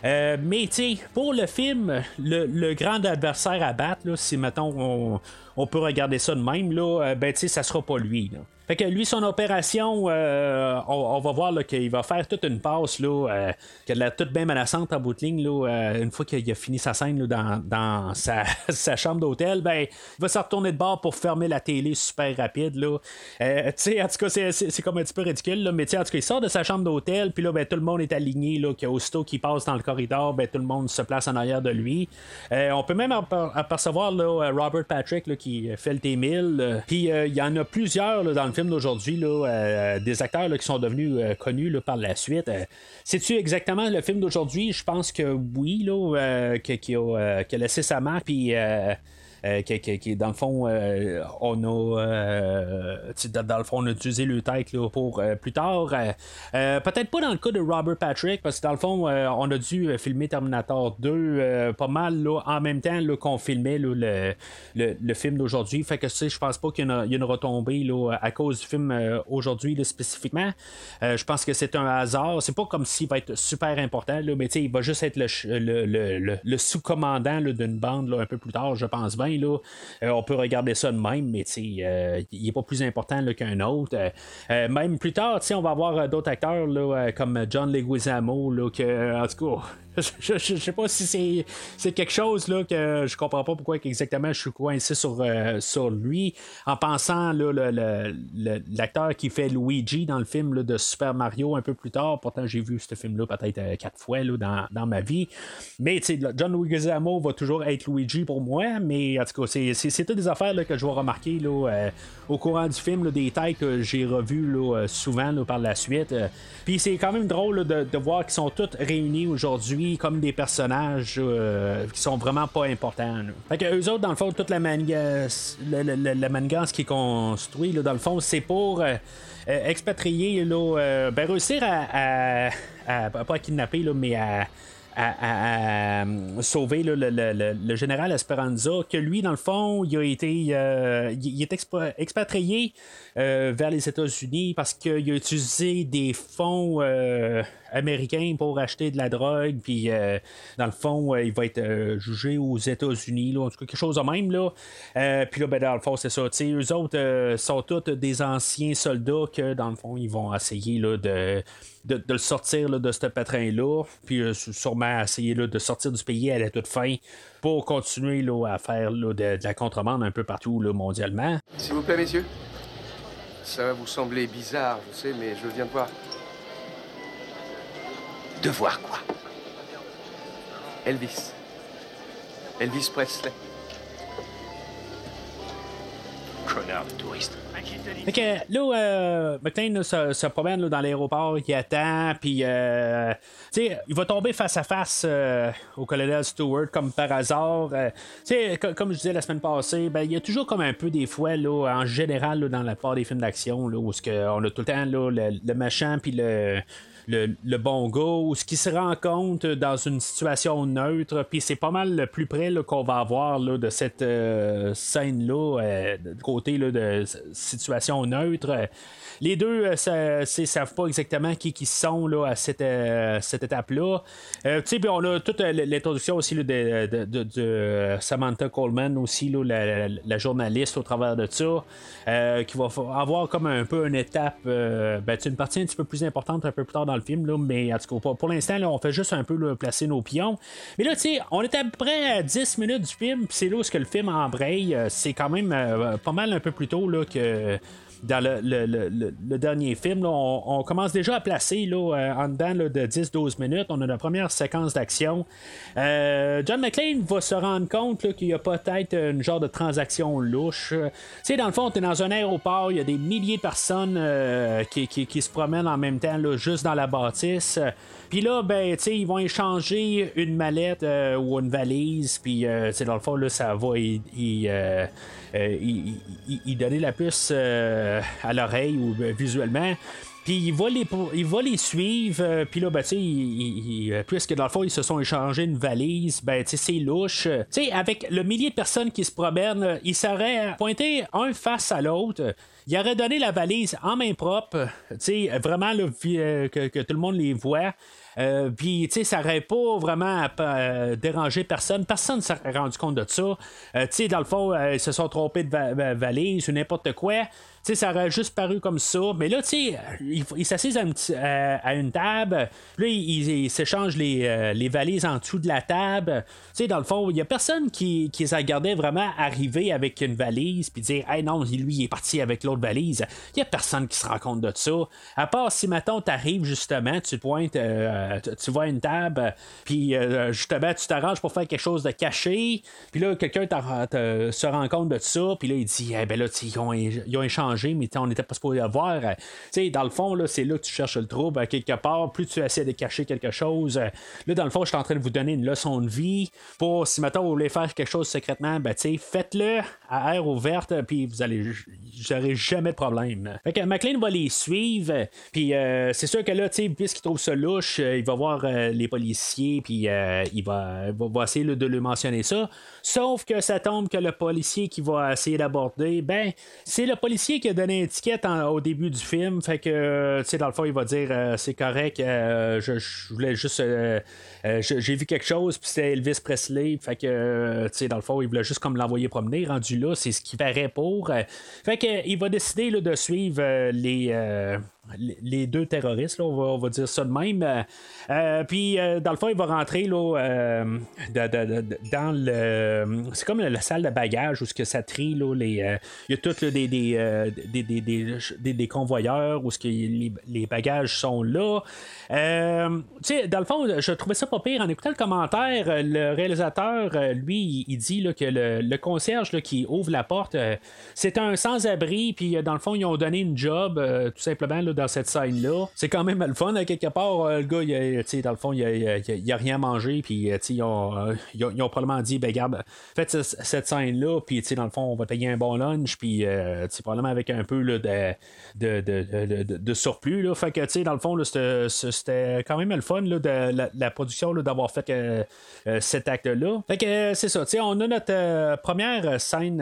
Speaker 3: mais, tu sais, pour le film, le, grand adversaire à battre, si, mettons, on, on peut regarder ça de même, là, euh, ben, ça sera pas lui, là. Fait que lui, son opération, euh, on, va voir qu'il va faire toute une passe là, euh, qui a de la toute bien menaçante en bout de ligne. Là, euh, une fois qu'il a fini sa scène dans, sa, chambre d'hôtel, ben, il va se retourner de bord pour fermer la télé super rapide. Là. En tout cas, c'est, comme un petit peu ridicule, là, mais en tout cas, il sort de sa chambre d'hôtel, puis là, ben, tout le monde est aligné, là, qu'aussitôt qu'il passe dans le corridor, ben, tout le monde se place en arrière de lui. On peut même aper- apercevoir là, Robert Patrick là, qui fait le T-1000. euh, Puis euh, il y en a plusieurs dans le film d'aujourd'hui, là, euh, des acteurs qui sont devenus euh, connus par la suite. Euh, C'est-tu exactement le film d'aujourd'hui? Je pense que oui, là, euh, qui, euh, qui a laissé sa marque. Puis. Euh, qui, dans le fond, euh, on a euh, dans, le fond, on a utilisé le là, pour plus tard. Peut-être pas dans le cas de Robert Patrick, parce que dans le fond, on a dû filmer Terminator 2 euh, pas mal là, en même temps qu'on filmait le, le, le film d'aujourd'hui. Fait que je pense pas qu'il y, y a une retombée là, à cause du film aujourd'hui spécifiquement. Je pense que c'est un hasard. C'est pas comme s'il va être super important, mais il va juste être le, le, sous-commandant d'une bande un peu plus tard, je pense bien. Euh, on peut regarder ça de même, mais euh, il est pas plus important qu'un autre. Euh, même plus tard, on va avoir d'autres acteurs là, comme John Leguizamo, là, que, en tout cas, je, je- sais pas si c'est, quelque chose là, que je comprends pas pourquoi exactement je suis coincé sur, euh, sur lui en pensant l'acteur qui fait Luigi dans le film de Super Mario un peu plus tard. Pourtant, j'ai vu ce film-là peut-être euh, quatre fois là, dans, dans ma vie. Mais John Leguizamo va toujours être Luigi pour moi, mais en tout cas, c'est, toutes des affaires là, que je vais remarquer euh, au courant du film, des têtes que j'ai revues souvent par la suite. Puis c'est quand même drôle de, de voir qu'ils sont tous réunis aujourd'hui comme des personnages euh, qui sont vraiment pas importants. là. Fait que eux autres, dans le fond, toute la manigance, la, la- qui est construite, dans le fond, c'est pour euh, euh, expatrier, là, ben, réussir à, à- à- pas kidnapper, là, mais à à, sauver le, le- le- général Esperanza, que lui, dans le fond, il a été il est expa- expatrié vers les États-Unis parce qu'il a utilisé des fonds américains pour acheter de la drogue, puis euh, dans le fond, euh, il va être euh, jugé aux États-Unis, en tout cas, quelque chose de même. Là. Puis là, ben, dans le fond, c'est ça. tu sais, Eux autres sont tous des anciens soldats que, dans le fond, ils vont essayer là, de de, le sortir là, de ce pétrin-là, puis sûrement essayer là, de sortir du pays à la toute fin pour continuer là, à faire de, de la contrebande un peu partout mondialement.
Speaker 7: S'il vous plaît, messieurs. Ça va vous sembler bizarre, je sais, mais je viens de voir.
Speaker 1: De voir quoi?
Speaker 7: Elvis. Elvis Presley.
Speaker 1: Connard de touriste.
Speaker 3: Que là, euh, McLean se, promène là, dans l'aéroport, il attend, puis euh, il va tomber face à face euh, au colonel Stewart comme par hasard. Euh, comme je disais la semaine passée, ben, il y a toujours comme un peu des fois, là, en général, là, dans la part des films d'action, où on a tout le temps le, le méchant puis le le, le bon gars, ou ce qui se rencontre dans une situation neutre, puis c'est pas mal le plus près qu'on va avoir là, de cette euh, scène-là, euh, côté là, de situation neutre. Euh, Les deux euh, sa- c'est- savent pas exactement qui qui sont là, à cette, euh, cette étape-là. Euh, on a toute euh, l'introduction aussi là, de, de- Samantha Coleman, aussi, là, la, journaliste au travers de ça, euh, qui va avoir comme un peu une étape, euh, ben, une partie un petit peu plus importante un peu plus tard dans le film, là, mais en tout cas, pour, pour l'instant, on fait juste un peu placer nos pions. Mais là, tu sais, on est à peu près à 10 minutes du film, c'est là où ce que le film embraye. Euh, C'est quand même euh, pas mal un peu plus tôt là, que dans le, le- le- le- dernier film, on, commence déjà à placer là, euh, en dedans de 10-12 minutes. On a la première séquence d'action. Euh, John McClane va se rendre compte qu'il y a peut-être une genre de transaction louche. Euh, dans le fond, tu es dans un aéroport, il y a des milliers de personnes qui, qui- qui se promènent en même temps, juste dans la bâtisse. Puis là, ben, ils vont échanger une mallette ou une valise. Puis, dans le fond, là, ça va y donner la puce euh, à l'oreille ou euh, visuellement. Puis il va les, les suivre. euh, Puis là, ben, tu sais, puisque dans le fond, ils se sont échangés une valise, ben, tu sais, c'est louche. Tu sais, avec le millier de personnes qui se promènent, ils seraient pointés un face à l'autre. Il aurait donné la valise en main propre. Tu sais, vraiment, que, tout le monde les voit. Puis, tu sais, ça n'aurait pas vraiment euh, dérangé personne. Personne ne s'est rendu compte de ça. Tu sais, dans le fond, ils se sont trompés de va- va- valise ou n'importe quoi. Sais, ça aurait juste paru comme ça. Mais là, tu sais, il, il s'assise à, une petit- à- une table. Là, il, il s'échange les, euh, les valises en dessous de la table. Tu sais, dans le fond, il y a personne qui, qui les regardait vraiment arriver avec une valise. Puis dire, hey non, lui, il est parti avec l'autre valise. Il y a personne qui se rend compte de ça. À part si, maintenant t'arrives justement, tu te pointes, euh, tu- vois une table. Puis euh, justement, tu t'arranges pour faire quelque chose de caché. Puis là, quelqu'un se rend compte de ça. Puis là, il dit, eh ben là, ils ont, ils ont échangé, mais on n'était pas supposé avoir. Tu sais, dans le fond, là, c'est là que tu cherches le trouble. à quelque part, plus tu essaies de cacher quelque chose. euh, Là, dans le fond, je suis en train de vous donner une leçon de vie. Pour, si maintenant vous voulez faire quelque chose secrètement, ben, faites-le à air ouverte. Puis vous allez, n'aurez jamais de problème. Fait McLean va les suivre. Puis euh, c'est sûr que là, puisqu'il trouve ça louche, euh, il va voir euh, les policiers. Puis euh, il va, va, essayer de lui mentionner ça. Sauf que ça tombe que le policier qui va essayer d'aborder, ben, c'est le policier qui a donné l'étiquette au début du film. Fait que, euh, tu sais, dans le fond, il va dire euh, c'est correct, euh, je, je voulais juste. Euh, J'ai vu quelque chose, puis c'était Elvis Presley. Fait que, euh, tu sais, dans le fond, il voulait juste comme l'envoyer promener. Rendu là, c'est ce qu'il paraît pour. Euh, fait que, il va décider là, de suivre les. les- deux terroristes, là, on, va, on va dire ça de même. Puis, dans le fond, il va rentrer là, dans le. C'est comme la salle de bagages où ce que ça trie. Là, les, il y a tous des, des, des, des, des, convoyeurs où ce que les, les bagages sont là. Dans le fond, je trouvais ça pire. En écoutant le commentaire, euh, le réalisateur, euh, lui, il, dit là, que le, concierge qui ouvre la porte, euh, c'est un sans-abri. Puis, dans le fond, ils ont donné une job, tout simplement, là, dans cette scène-là. C'est quand même le fun, à quelque part. le gars, il dans le fond, il a, rien mangé. Puis, ils ont, ils ont- ils ont probablement dit, ben, garde, faites ce- cette scène-là. Puis, dans le fond, on va payer un bon lunch. Puis, probablement avec un peu de, de, de, de- surplus. Fait que, dans le fond, c'était quand même le fun de la production d'avoir fait euh, euh, cet acte-là. Fait que, euh, c'est ça. On a notre première scène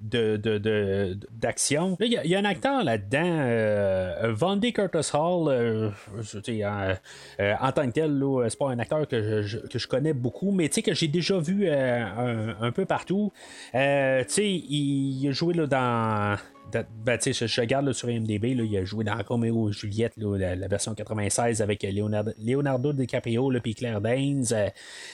Speaker 3: de, d'action. Il y a- un acteur là-dedans, Vandy Curtis Hall. en, tant que tel, c'est pas un acteur que je, que je connais beaucoup, mais que j'ai déjà vu un, peu partout. Il a joué là, dans. Ben, je, je regarde sur IMDb, là, il a joué dans Romeo et Juliette, la, version 96 avec Leonardo, Leonardo DiCaprio puis Claire Danes. Euh,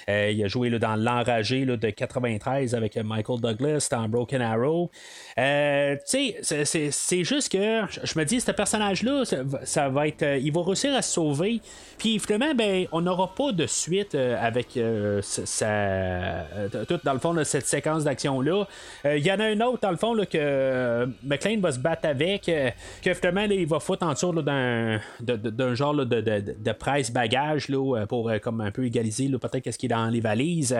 Speaker 3: euh, il a joué dans L'Enragé de 93 avec Michael Douglas dans Broken Arrow. Euh, c'est- juste que je me dis, ce personnage-là, ça, va- être. euh, il va réussir à se sauver. Puis finalement, ben, on n'aura pas de suite euh, avec euh, euh, tout dans le fond cette séquence d'action-là. Euh, Il y en a un autre, dans le fond, que euh, McLean va se battre avec, euh, que finalement, il va foutre en dessous d'un, d'un genre de, de, de presse-bagage là, euh, pour euh, comme un peu égaliser peut-être qu'est-ce qui est dans les valises.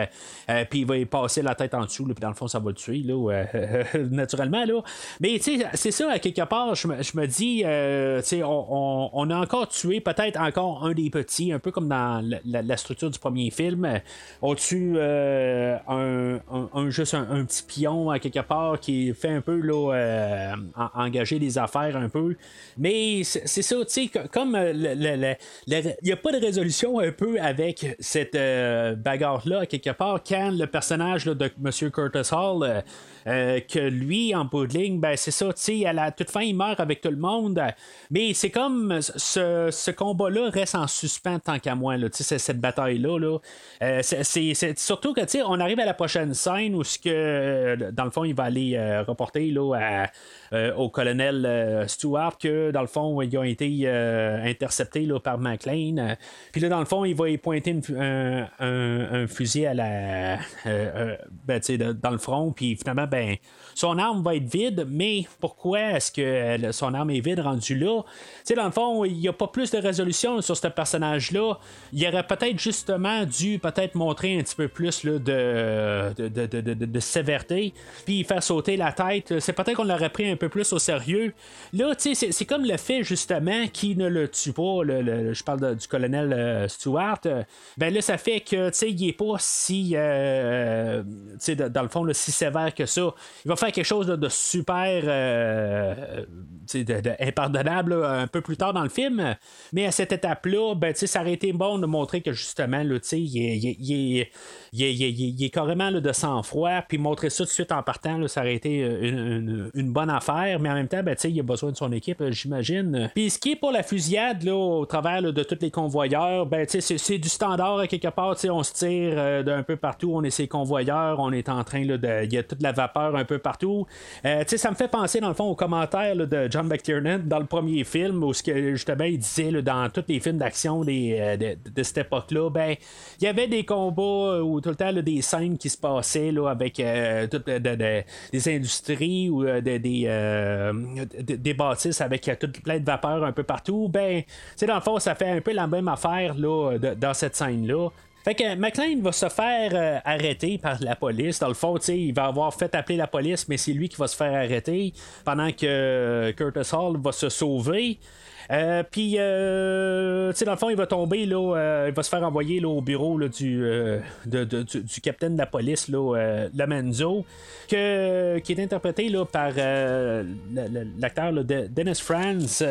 Speaker 3: Euh, puis il va y passer la tête en dessous, puis dans le fond, ça va le tuer, naturellement. Là. Mais tu sais, c'est ça, à quelque part, je me, dis, on, on- on a encore tué peut-être encore un des petits, un peu comme dans la, structure du premier film. On tue un, un- un- juste un, un petit pion à quelque part qui fait un peu là, euh, en- engager des affaires un peu. Mais c'est ça, tu sais, co- comme euh, il n'y a pas de résolution un peu avec cette euh, bagarre-là, quelque part, quand le personnage de M. Curtis Hall, que lui, en bout de ligne, ben, c'est ça, tu sais, à la toute fin, il meurt avec tout le monde. Mais c'est comme ce, combat-là reste en suspens tant qu'à moi, là, cette bataille-là. Là. C'est- surtout que, tu sais, on arrive à la prochaine scène où, ce que, dans le fond, il va aller reporter là, à- au colonel euh, Stewart que, dans le fond, ils ont été euh, interceptés là, par McLean. Euh, Puis là, dans le fond, il va y pointer une un, un- fusil à la, euh, euh, ben, dans le front. Puis finalement, ben, son arme va être vide. Mais pourquoi est-ce que euh, son arme est vide rendue là? Tu dans le fond, il n'y a pas plus de résolution sur ce personnage-là. Il aurait peut-être justement dû peut-être montrer un petit peu plus là, de, de, de, de- sévérité, puis faire sauter la tête. C'est peut-être qu'on l'aurait pris un peu plus au sérieux. Là, tu sais, c'est- comme le fait justement qu'il ne le tue pas. le- le- je parle du colonel euh, Stewart. ben là, ça fait que, tu sais, il est pas si, euh, tu sais, dans le fond, si sévère que ça. Il va faire quelque chose de super, euh, de- impardonnable un peu plus tard dans le film. Mais à cette étape-là, ben, ça aurait été bon de montrer que justement, là, il est, il est- il est- il est- carrément de sang-froid, puis montrer ça tout de suite en partant, ça aurait été une, bonne affaire. faire, mais en même temps, ben, il a besoin de son équipe, j'imagine. Puis ce qui est pour la fusillade, au travers de tous les convoyeurs, ben, c'est du standard quelque part. On se tire d'un peu partout, on est ses convoyeurs, on est en train de. Il y a toute la vapeur un peu partout. Ça me fait penser, dans le fond, aux commentaires de John McTiernan dans le premier film, où justement, il disait dans tous les films d'action de, de, cette époque-là, ben, il y avait des combats ou tout le temps des scènes qui se passaient avec toutes des industries ou des, bâtisses avec toute plein de vapeur un peu partout. Ben, dans le fond, ça fait un peu la même affaire là, dans cette scène-là. Fait que McLean va se faire arrêter par la police. Dans le fond, il va avoir fait appeler la police, mais c'est lui qui va se faire arrêter pendant que Curtis Hall va se sauver. Euh, puis, euh, tu sais, dans le fond, il va tomber, là, euh, il va se faire envoyer là, au bureau là, du, du, capitaine de la police, là, Lamenzo, que, qui est interprété là, par l'acteur de Dennis Franz,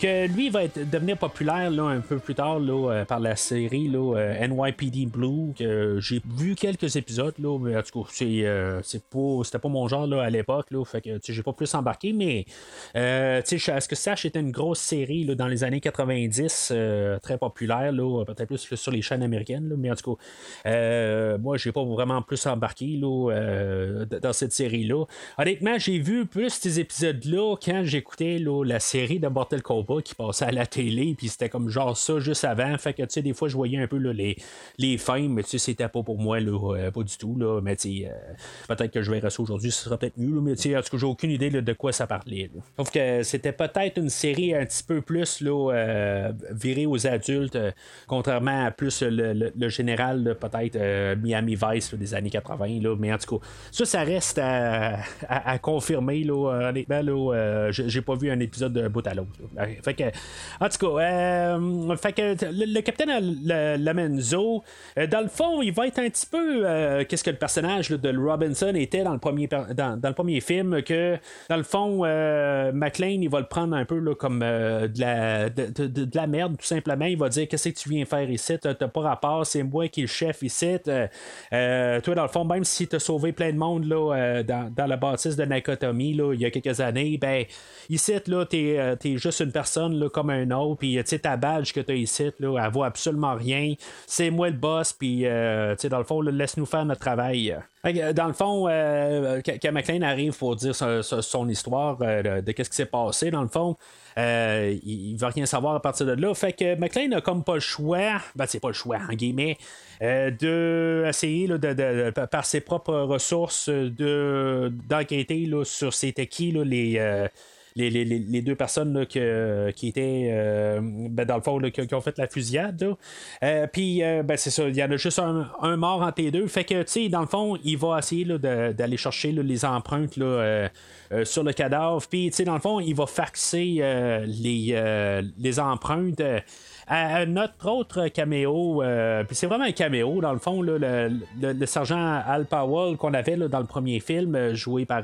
Speaker 3: que lui va être, devenir populaire là, un peu plus tard là, par la série là, NYPD Blue, que j'ai vu quelques épisodes, là, mais en tout cas, c'est, pas, c'était pas mon genre là, à l'époque, là, fait que j'ai pas plus embarqué, mais tu sais, est-ce que Sash était une grosse série dans les années 90, euh, très populaire, peut-être plus sur les chaînes américaines, mais en tout cas, euh, moi, j'ai pas vraiment plus embarqué euh, dans cette série-là. Honnêtement, j'ai vu plus ces épisodes-là quand j'écoutais la série de Mortal Kombat qui passait à la télé, puis c'était comme genre ça juste avant. Fait que, tu sais, des fois, je voyais un peu les, les fins, mais tu sais, c'était pas pour moi, pas du tout. Mais peut-être que je verrai ça aujourd'hui, ce sera peut-être mieux, mais en tout cas, j'ai aucune idée de quoi ça parlait. Sauf que c'était peut-être une série un petit peu plus là, euh, viré aux adultes, euh, contrairement à plus le, général, peut-être euh, Miami Vice des années 80. Là, mais en tout cas, ça, ça reste à, confirmer. Là, honnêtement, j'ai pas vu un épisode de bout à l'autre. Fait que, en tout cas, fait que le, capitaine Lamenzo, dans le fond, il va être un petit peu qu'est-ce que le personnage de Robinson était dans le premier dans, le premier film que dans le fond McLean il va le prendre un peu comme de la, de, la merde, tout simplement. Il va dire Qu'est-ce que tu viens faire ici? T'as pas rapport, c'est moi qui est le chef ici. Euh, euh, toi, dans le fond, même si tu as sauvé plein de monde là, euh, dans, la bâtisse de Nakotomi là, il y a quelques années, ben, ici, là, t'es es juste une personne là, comme un autre. Puis, ta badge que tu as ici, là, elle vaut absolument rien. C'est moi le boss, puis, dans le fond, laisse-nous faire notre travail. Dans le fond, quand McLean arrive pour dire son, histoire de, qu'est-ce qui s'est passé, dans le fond, euh, il, ne va rien savoir à partir de là. Fait que McLean n'a comme pas le choix, ben c'est pas le choix en guillemets, euh, de essayer de, par ses propres ressources de d'enquêter sur c'était qui les euh, les, deux personnes qui étaient, euh, ben, dans le fond, qui, ont fait la fusillade. Euh, puis, euh, ben, c'est ça, il y en a juste un, mort entre les deux. Fait que, tu sais, dans le fond, il va essayer d'aller chercher les empreintes sur le cadavre. Puis, tu sais, dans le fond, il va faxer les, les empreintes à notre autre caméo, puis c'est vraiment un caméo, dans le fond, le, le, sergent Al Powell qu'on avait dans le premier film, joué par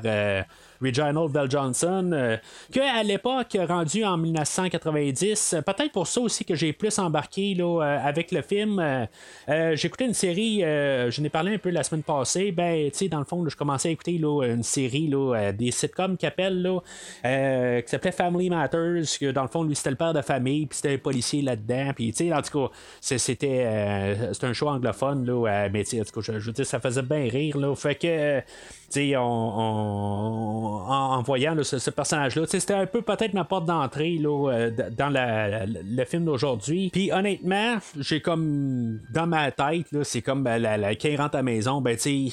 Speaker 3: Reginald Bell Johnson, euh, que à l'époque, rendu en 1990, peut-être pour ça aussi que j'ai plus embarqué là, euh, avec le film. Euh, écouté une série, je n'ai parlé un peu la semaine passée, ben, tu sais, dans le fond, je commençais à écouter là, une série là, des sitcoms qui appellent, qui s'appelait Family Matters, que dans le fond, lui, c'était le père de famille, puis c'était un policier là-dedans, puis tu sais, en tout cas, c'était, un show anglophone, là, mais tu sais, en tout cas, je, veux dire, ça faisait bien rire, là, fait que, tu sais, on en, voyant ce, personnage-là. C'était un peu peut-être ma porte d'entrée euh, dans le film d'aujourd'hui. Puis honnêtement, j'ai comme dans ma tête, c'est comme ben, la, quand il rentre à la maison, ben c'est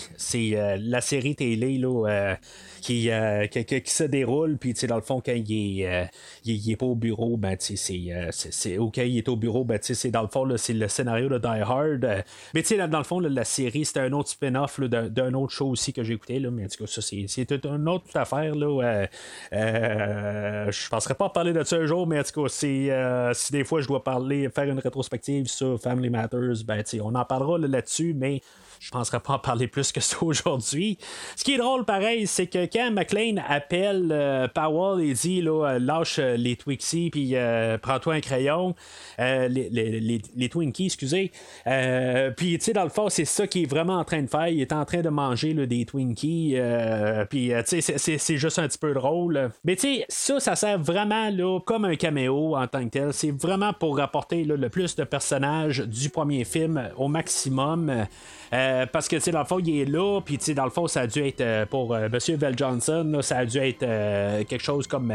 Speaker 3: euh, la série télé là, euh, qui, qui, se déroule. Puis dans le fond, quand il est, pas au bureau, ben c'est OK, il est au bureau, ben c'est dans le fond, c'est le scénario de Die Hard. mais dans le fond, la série, c'était un autre spin-off d'un autre show aussi que j'ai écouté. Mais en tout cas, ça, c'est un autre affaire. Là, euh, euh, je penserais pas parler de ça un jour, mais en tout cas, si, euh, si des fois je dois parler, faire une rétrospective sur Family Matters, ben, on en parlera là-dessus, mais je penserais pas en parler plus que ça aujourd'hui. Ce qui est drôle, pareil, c'est que quand McLean appelle Powell et dit là, lâche les Twixie puis prends-toi un crayon, les, les, les, les, Twinkies, excusez. puis, tu sais, dans le fond, c'est ça qu'il est vraiment en train de faire. Il est en train de manger là, des Twinkies. puis, tu sais, c'est juste un petit peu drôle. Mais, tu sais, ça, ça sert vraiment comme un caméo en tant que tel. C'est vraiment pour rapporter le plus de personnages du premier film au maximum. Euh, parce que, tu sais, dans le fond, il est là, puis, tu sais, dans le fond, ça a dû être euh, pour euh, Monsieur Val Johnson, ça a dû être quelque chose comme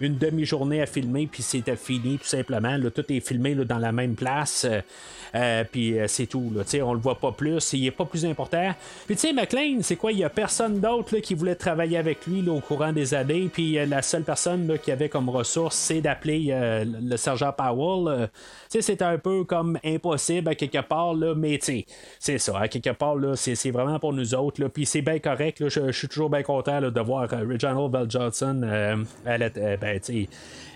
Speaker 3: une demi-journée à filmer, puis c'était fini, tout simplement. Là, tout est filmé dans la même place, puis c'est tout. Sais, on le voit pas plus, il est pas plus important. Puis, tu sais, McLean, c'est quoi? Il y a personne d'autre qui voulait travailler avec lui au courant des années, puis la seule personne qui avait comme ressource, c'est d'appeler le sergent Powell. tu sais, c'était un peu comme impossible à quelque part, là, mais tu sais, c'est ça quelque part, là, c'est, vraiment pour nous autres. Là. Puis c'est bien correct. je, suis toujours bien content de voir euh, Reginald Bell Johnson euh, euh, ben,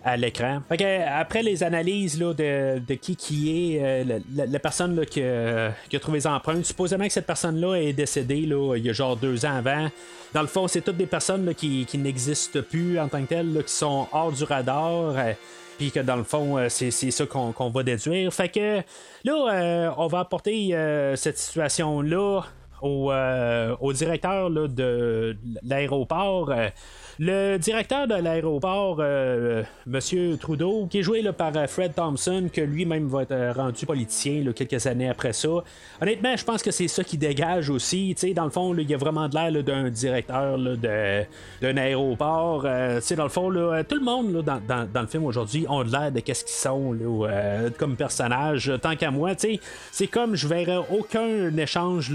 Speaker 3: à, l'écran. après les analyses là, de, qui qui est la, personne qui, a trouvé les empreintes, supposément que cette personne-là est décédée là, il y a genre deux ans avant. Dans le fond, c'est toutes des personnes qui, n'existent plus en tant que telles, qui sont hors du radar puis que dans le fond, euh, c'est, ça qu'on, va déduire. Fait que là, euh, on va apporter euh, cette situation-là au, au directeur de l'aéroport. Le directeur de l'aéroport, euh, M. Trudeau, qui est joué par euh, Fred Thompson, que lui-même va être euh, rendu politicien quelques années après ça. Honnêtement, je pense que c'est ça qui dégage aussi. dans le fond, il y a vraiment de l'air d'un directeur d'un aéroport. dans le fond, tout le monde dans, le film aujourd'hui ont de l'air de qu'est-ce qu'ils sont comme personnage. Tant qu'à moi, c'est comme je verrais aucun échange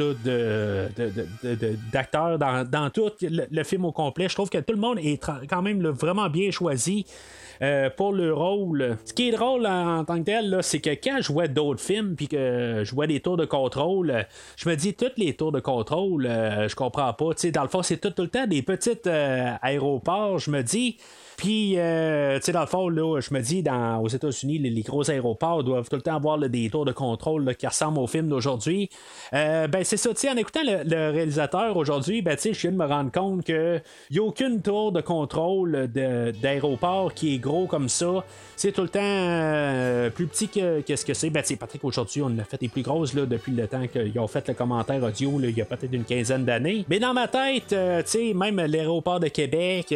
Speaker 3: d'acteurs dans, tout le film au complet. Je trouve que tout le monde est quand même vraiment bien choisi. Euh, pour le rôle. Ce qui est drôle en, tant que tel, c'est que quand je vois d'autres films puis que je vois des tours de contrôle, je me dis toutes les tours de contrôle, euh, je comprends pas. dans le fond, c'est tout, le temps des petits euh, aéroports. Je me dis, puis, euh, tu sais, dans le fond, là, je me dis, dans, aux États-Unis, les, gros aéroports doivent tout le temps avoir des tours de contrôle qui ressemblent au film d'aujourd'hui. Euh, ben, c'est ça, tu sais, en écoutant le, réalisateur aujourd'hui, ben, tu sais, je viens de me rendre compte qu'il n'y a aucune tour de contrôle d'aéroport qui est gros comme ça. C'est tout le temps euh, plus petit que, ce que c'est. Ben, tu Patrick, aujourd'hui, on a fait des plus grosses là, depuis le temps qu'ils ont fait le commentaire audio, il y a peut-être une quinzaine d'années. Mais dans ma tête, tu sais, même l'aéroport de Québec,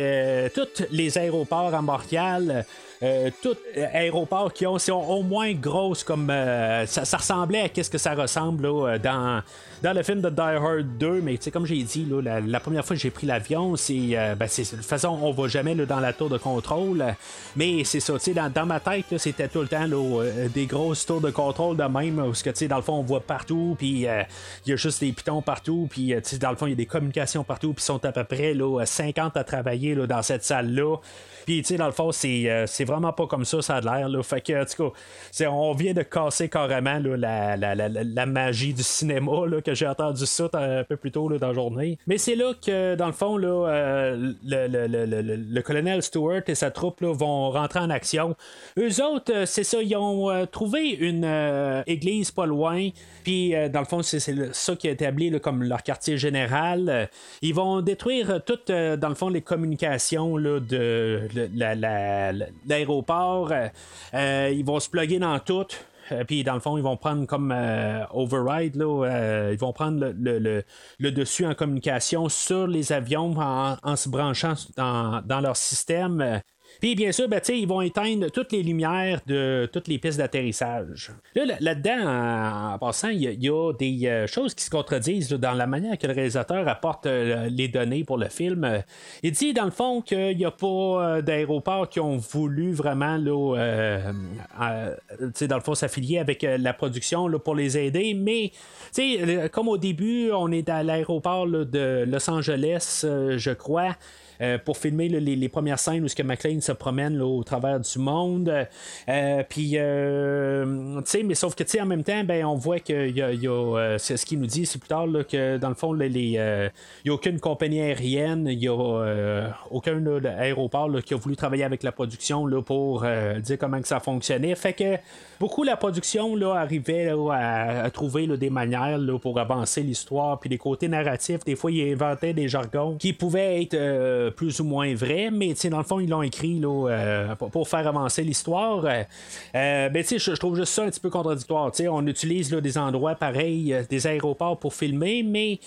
Speaker 3: tous les aéroports aéroport à Montréal, euh, tout euh, aéroport qui ont, au moins grosse comme euh, ça, ressemblait à qu'est-ce que ça ressemble dans, dans le film de Die Hard 2 mais comme j'ai dit la, première fois que j'ai pris l'avion c'est ben, de toute façon on va jamais dans la tour de contrôle mais c'est ça dans, dans ma tête c'était tout le temps des grosses tours de contrôle de même parce que dans le fond on voit partout puis il y a juste des pitons partout puis dans le fond il y a des communications partout puis sont à peu près là, 50 à travailler dans cette salle là puis, tu sais, dans le fond, euh, c'est, vraiment pas comme ça, ça a l'air. Fait que, en tout cas, on vient de casser carrément là, la, la, la, magie du cinéma, là, que j'ai entendu ça un peu plus tôt là, dans la journée. Mais c'est là que, dans le fond, là, euh, le, le, colonel Stewart et sa troupe vont rentrer en action. Eux autres, euh, c'est ça, ils ont trouvé une église pas loin. Puis, dans le fond, c'est, ça qui a établi comme leur quartier général. ils vont détruire toutes, dans le fond, les communications là, de l'aéroport. Euh, euh, ils vont se plugger dans tout. Euh, puis dans le fond, ils vont prendre comme override, là, ils vont prendre le, dessus en communication sur les avions en, se branchant dans leur système. Puis bien sûr, ben, ils vont éteindre toutes les lumières de toutes les pistes d'atterrissage. Là, là-dedans, en, passant, il y, a des euh, choses qui se contredisent dans la manière que le réalisateur apporte euh, les données pour le film. Il dit dans le fond qu'il n'y a pas euh, d'aéroports qui ont voulu vraiment dans le fond s'affilier avec la production pour les aider, mais comme au début, on est à l'aéroport de Los Angeles, je crois. Euh, pour filmer les, premières scènes où ce que McLean se promène au travers du monde. Euh, puis, euh, tu sais, mais sauf que, tu sais, en même temps, ben, on voit qu'il y a, c'est ce qu'il nous dit, c'est plus tard que dans le fond, il n'y a aucune compagnie aérienne, il n'y a aucun aéroport qui a voulu travailler avec la production là, pour dire comment que ça fonctionnait. Fait que beaucoup la production là, arrivait à, trouver des manières pour avancer l'histoire, puis les côtés narratifs. Des fois, il inventait des jargons qui pouvaient être euh, plus ou moins vrai, mais dans le fond, ils l'ont écrit euh, pour, faire avancer l'histoire. Euh, euh, je trouve juste ça un petit peu contradictoire. On utilise des endroits pareils, des aéroports pour filmer, mais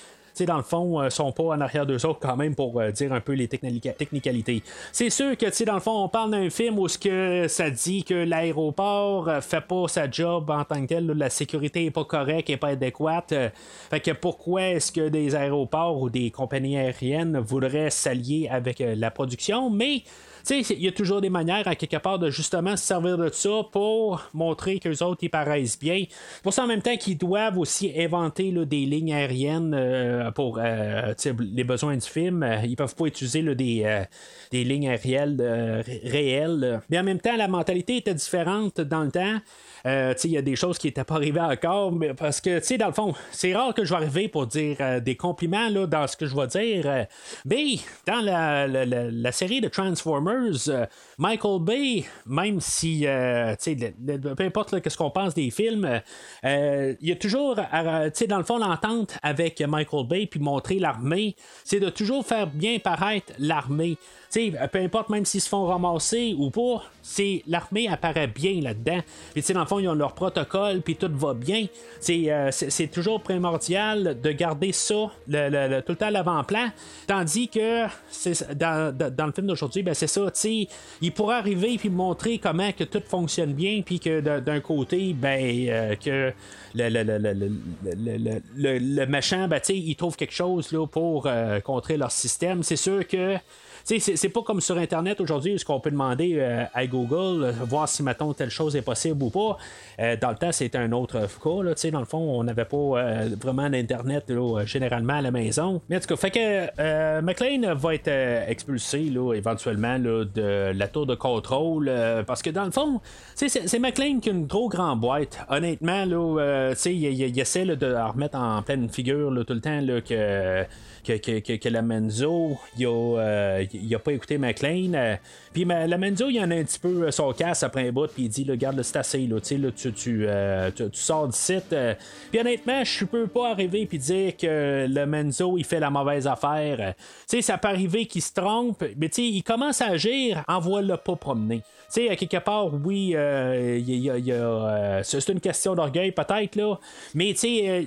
Speaker 3: dans le fond, euh, sont pas en arrière d'eux autres quand même pour euh, dire un peu les technicalités. C'est sûr que, tu sais, dans le fond, on parle d'un film où ce que ça dit que l'aéroport euh, fait pas sa job en tant que tel, la sécurité est pas correcte, est pas adéquate. euh, fait que pourquoi est-ce que des aéroports ou des compagnies aériennes voudraient s'allier avec la production, mais il y a toujours des manières, à quelque part, de justement se servir de ça pour montrer qu'eux autres, ils paraissent bien. Pour ça, en même temps qu'ils doivent aussi inventer des lignes aériennes euh, pour euh, les besoins du film. Euh, Ils peuvent pas utiliser des, lignes aériennes ré- réelles. Mais en même temps, la mentalité était différente dans le temps. Euh, il y a des choses qui n'étaient pas arrivées encore, mais parce que, tu sais, dans le fond, c'est rare que je vais arriver pour dire euh, des compliments là, dans ce que je vais dire. euh, mais dans la, la- la- la série de Transformers, euh, Michael Bay, même si, euh, peu importe qu'est-ce qu'on pense des films, euh, il y a toujours, euh, dans le fond, l'entente avec Michael Bay puis montrer l'armée, c'est de toujours faire bien paraître l'armée. Sais, peu importe même s'ils se font ramasser ou pas, l'armée apparaît bien là-dedans. Puis dans le fond, ils ont leur protocole, puis tout va bien. C'est, euh, toujours primordial de garder ça le, le- tout le temps à l'avant-plan. Tandis que dans, dans- dans le film d'aujourd'hui, ben, c'est ça, tu sais, il pourrait arriver puis montrer comment que tout fonctionne bien, puis que d'un- côté, ben, euh, que le, le, le, le, méchant, il trouve quelque chose là, pour euh, contrer leur système. C'est sûr que c'est- pas comme sur Internet aujourd'hui, ce qu'on peut demander euh, à Google, euh, voir si, mettons, telle chose est possible ou pas. Euh, dans le temps, c'était un autre cas. Là, dans le fond, on n'avait pas vraiment d'Internet généralement à la maison. Mais en tout cas, fait que McLean va être expulsé là, éventuellement là, de la tour de contrôle. parce que dans le fond, c'est McLean qui a une trop grande boîte. Honnêtement, là, il, il- il essaie de la remettre en pleine figure tout le temps que que, que, que, la Menzo, il a, il a pas écouté McLean. euh, puis ma- la Menzo, il en a un petit peu euh, son casse après un bout, puis il dit, là, regarde, là, c'est là, euh, tu, sors d'ici. euh. Puis honnêtement, je peux pas arriver puis dire que le Menzo, il fait la mauvaise affaire. Tu sais, ça peut arriver qu'il se trompe, mais tu sais, il commence à agir, envoie-le pas promener. Tu sais, à quelque part, oui, euh, y a- euh, c'est une question d'orgueil peut-être, là, mais tu sais,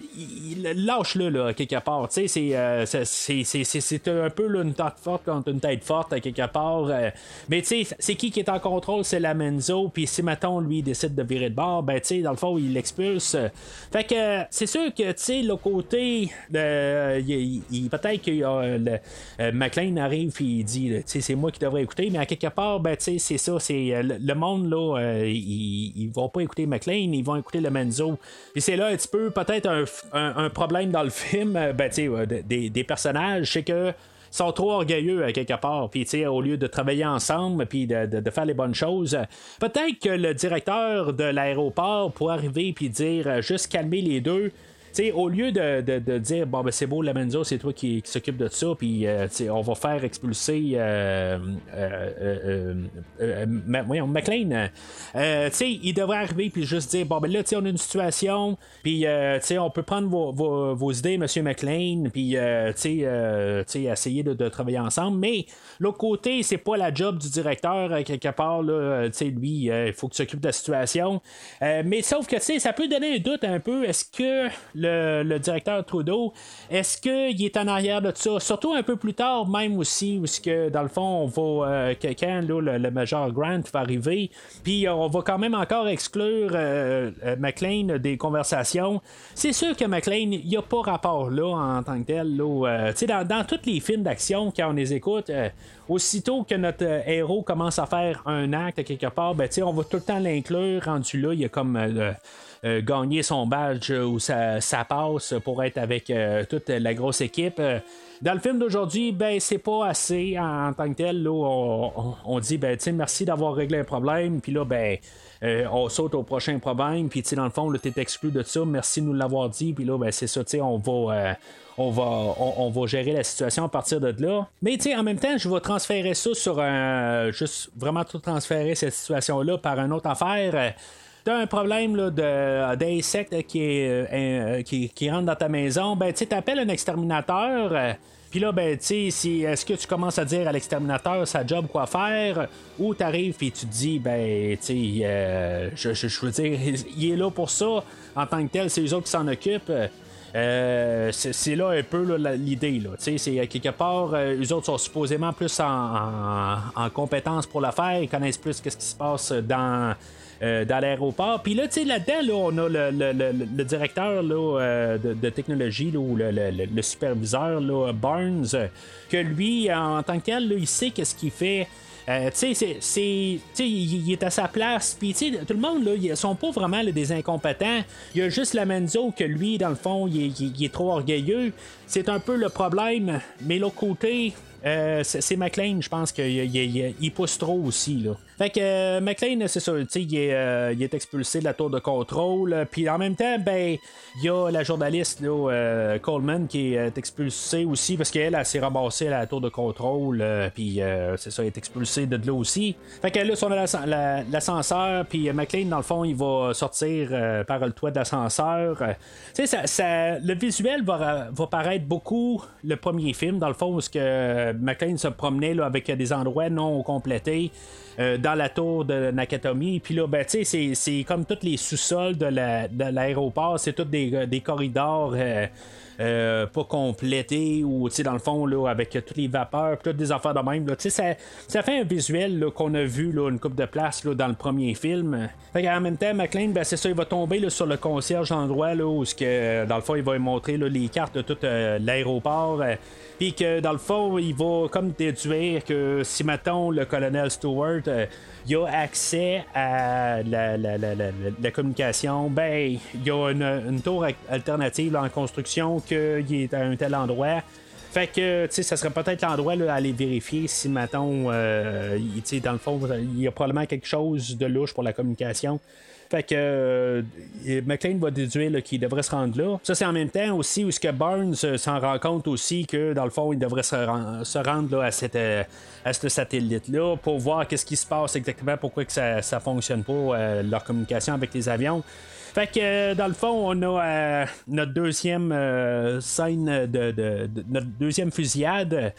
Speaker 3: euh, lâche-le, là, à quelque part. Tu sais, c'est, euh, c'est- un peu là, une tête forte contre une tête forte, à quelque part. euh, mais tu sais, c'est qui qui est en contrôle? C'est la Menzo, puis si, mettons, lui, décide de virer de bord, ben, tu sais, dans le fond, il l'expulse. Fait que, c'est sûr que, tu sais, le côté, peut-être que le- McLean arrive, puis il dit, tu sais, c'est moi qui devrais écouter, mais à quelque part, ben, tu sais, c'est ça, c'est euh, le, monde, là, euh, ils, ils vont pas écouter McLean, ils vont écouter le Menzo. Puis c'est là un petit peu, peut-être, un, problème dans le film, euh, ben, tu des, des personnages, c'est que sont trop orgueilleux à quelque part. Puis, tu sais, au lieu de travailler ensemble, puis de, de- faire les bonnes choses, peut-être que le directeur de l'aéroport pourrait arriver puis dire juste calmer les deux. Tu sais, au lieu de, de- de dire bon ben c'est beau la Menzo, c'est toi qui, s'occupe de ça, puis euh, tu on va faire expulser euh, euh, voyons, McLean. Tu il devrait arriver puis juste dire bon ben là tu on a une situation, puis tu on peut prendre vos, vos- idées, Monsieur McLean, puis tu tu essayer de, travailler ensemble, mais l'autre côté c'est pas la job du directeur quelque part là, tu lui il faut qu'il s'occupe de la situation, mais sauf que tu ça peut donner un doute un peu, est-ce que le, directeur Trudeau, est-ce qu'il est en arrière de ça? Surtout un peu plus tard, même aussi, où que dans le fond, on va, euh, que- quand là, le, Major Grant va arriver, puis on va quand même encore exclure euh, euh, McLean des conversations. C'est sûr que McLean, il n'y a pas rapport là en tant que tel. Dans, dans tous les films d'action, quand on les écoute, aussitôt que notre héros commence à faire un acte quelque part, ben, on va tout le temps l'inclure. Rendu là, il y a comme euh, gagner son badge ou sa, passe pour être avec euh, toute la grosse équipe. Euh, Dans le film d'aujourd'hui, ben c'est pas assez en, tant que tel. Là, on, on- dit ben tu merci d'avoir réglé un problème, puis là ben on saute au prochain problème, puis tu dans le fond, là, t'es exclu de ça, merci de nous l'avoir dit, puis là, ben c'est ça, tu on va. on va, on, va gérer la situation à partir de là. Mais tu en même temps, je vais transférer ça sur un. Juste vraiment tout transférer cette situation-là par une autre affaire. Euh, T'as un problème là, de, d'insectes qui, est, euh, euh, qui, rentre dans ta maison, ben tu sais, t'appelles un exterminateur. euh, Puis là, ben, tu sais, est-ce que tu commences à dire à l'exterminateur sa job quoi faire, ou tu arrives et tu te dis, ben, tu sais, je, je, veux dire, il est là pour ça, en tant que tel, c'est eux autres qui s'en occupent. Euh, c'est là un peu l'idée. C'est quelque part, euh, eux autres sont supposément plus en, en, compétence pour la faire, ils connaissent plus ce qui se passe dans. Euh, dans l'aéroport. Puis là, tu sais, là-dedans, on a le, directeur là, de, technologie, ou le, superviseur, là, Barnes, que lui, en tant que tel, il sait qu'est-ce qu'il fait. Euh, tu sais, il, est à sa place. Puis, tout le monde, là, ils sont pas vraiment des incompétents. Il y a juste la Menzo que lui, dans le fond, il est trop orgueilleux. C'est un peu le problème. Mais l'autre côté, euh, c'est McLean, je pense qu'il pousse trop aussi. Là. Fait que euh, McLean, c'est ça, il est, euh, il est expulsé de la tour de contrôle. Puis en même temps, ben, il y a la journaliste Coleman qui est expulsée aussi parce qu'elle s'est ramassée à la tour de contrôle. puis c'est ça, elle est expulsée de là aussi. Fait que là, on a l'ascenseur. Puis McLean, dans le fond, il va sortir par le toit de l'ascenseur. tu sais, ça, le visuel va, paraître beaucoup le premier film, dans le fond, où que McLean se promenait là, avec des endroits non complétés. Euh, la tour de Nakatomi. Puis là, ben, tu sais, c'est comme tous les sous-sols de l'aéroport, c'est tous des, des corridors. Euh, euh, pas complétés ou dans le fond là, avec toutes les vapeurs toutes des affaires de même ça, ça fait un visuel qu'on a vu là, une coupe de place là, dans le premier film. Fait en même temps McLean ben, c'est ça il va tomber là, sur le concierge endroit là, où que, dans le fond il va montrer là, les cartes de tout l'aéroport puis que dans le fond, il va comme déduire que si mettons le colonel Stewart euh, il a accès à la, communication, ben il y a une, tour alternative en construction qu'il est à un tel endroit. Fait que, tu sais, ça serait peut-être l'endroit à aller vérifier si, mettons, euh, dans le fond, il y a probablement quelque chose de louche pour la communication. Fait que euh, McLean va déduire qu'il devrait se rendre là. Ça, c'est en même temps aussi où ce que Barnes euh, s'en rend compte aussi que dans le fond, il devrait se, rendre à, cette, euh, à ce satellite-là pour voir qu'est-ce qui se passe exactement, pourquoi que ça ne fonctionne pas, leur communication avec les avions. Fait que dans le fond, on a notre deuxième scène de, notre deuxième fusillade.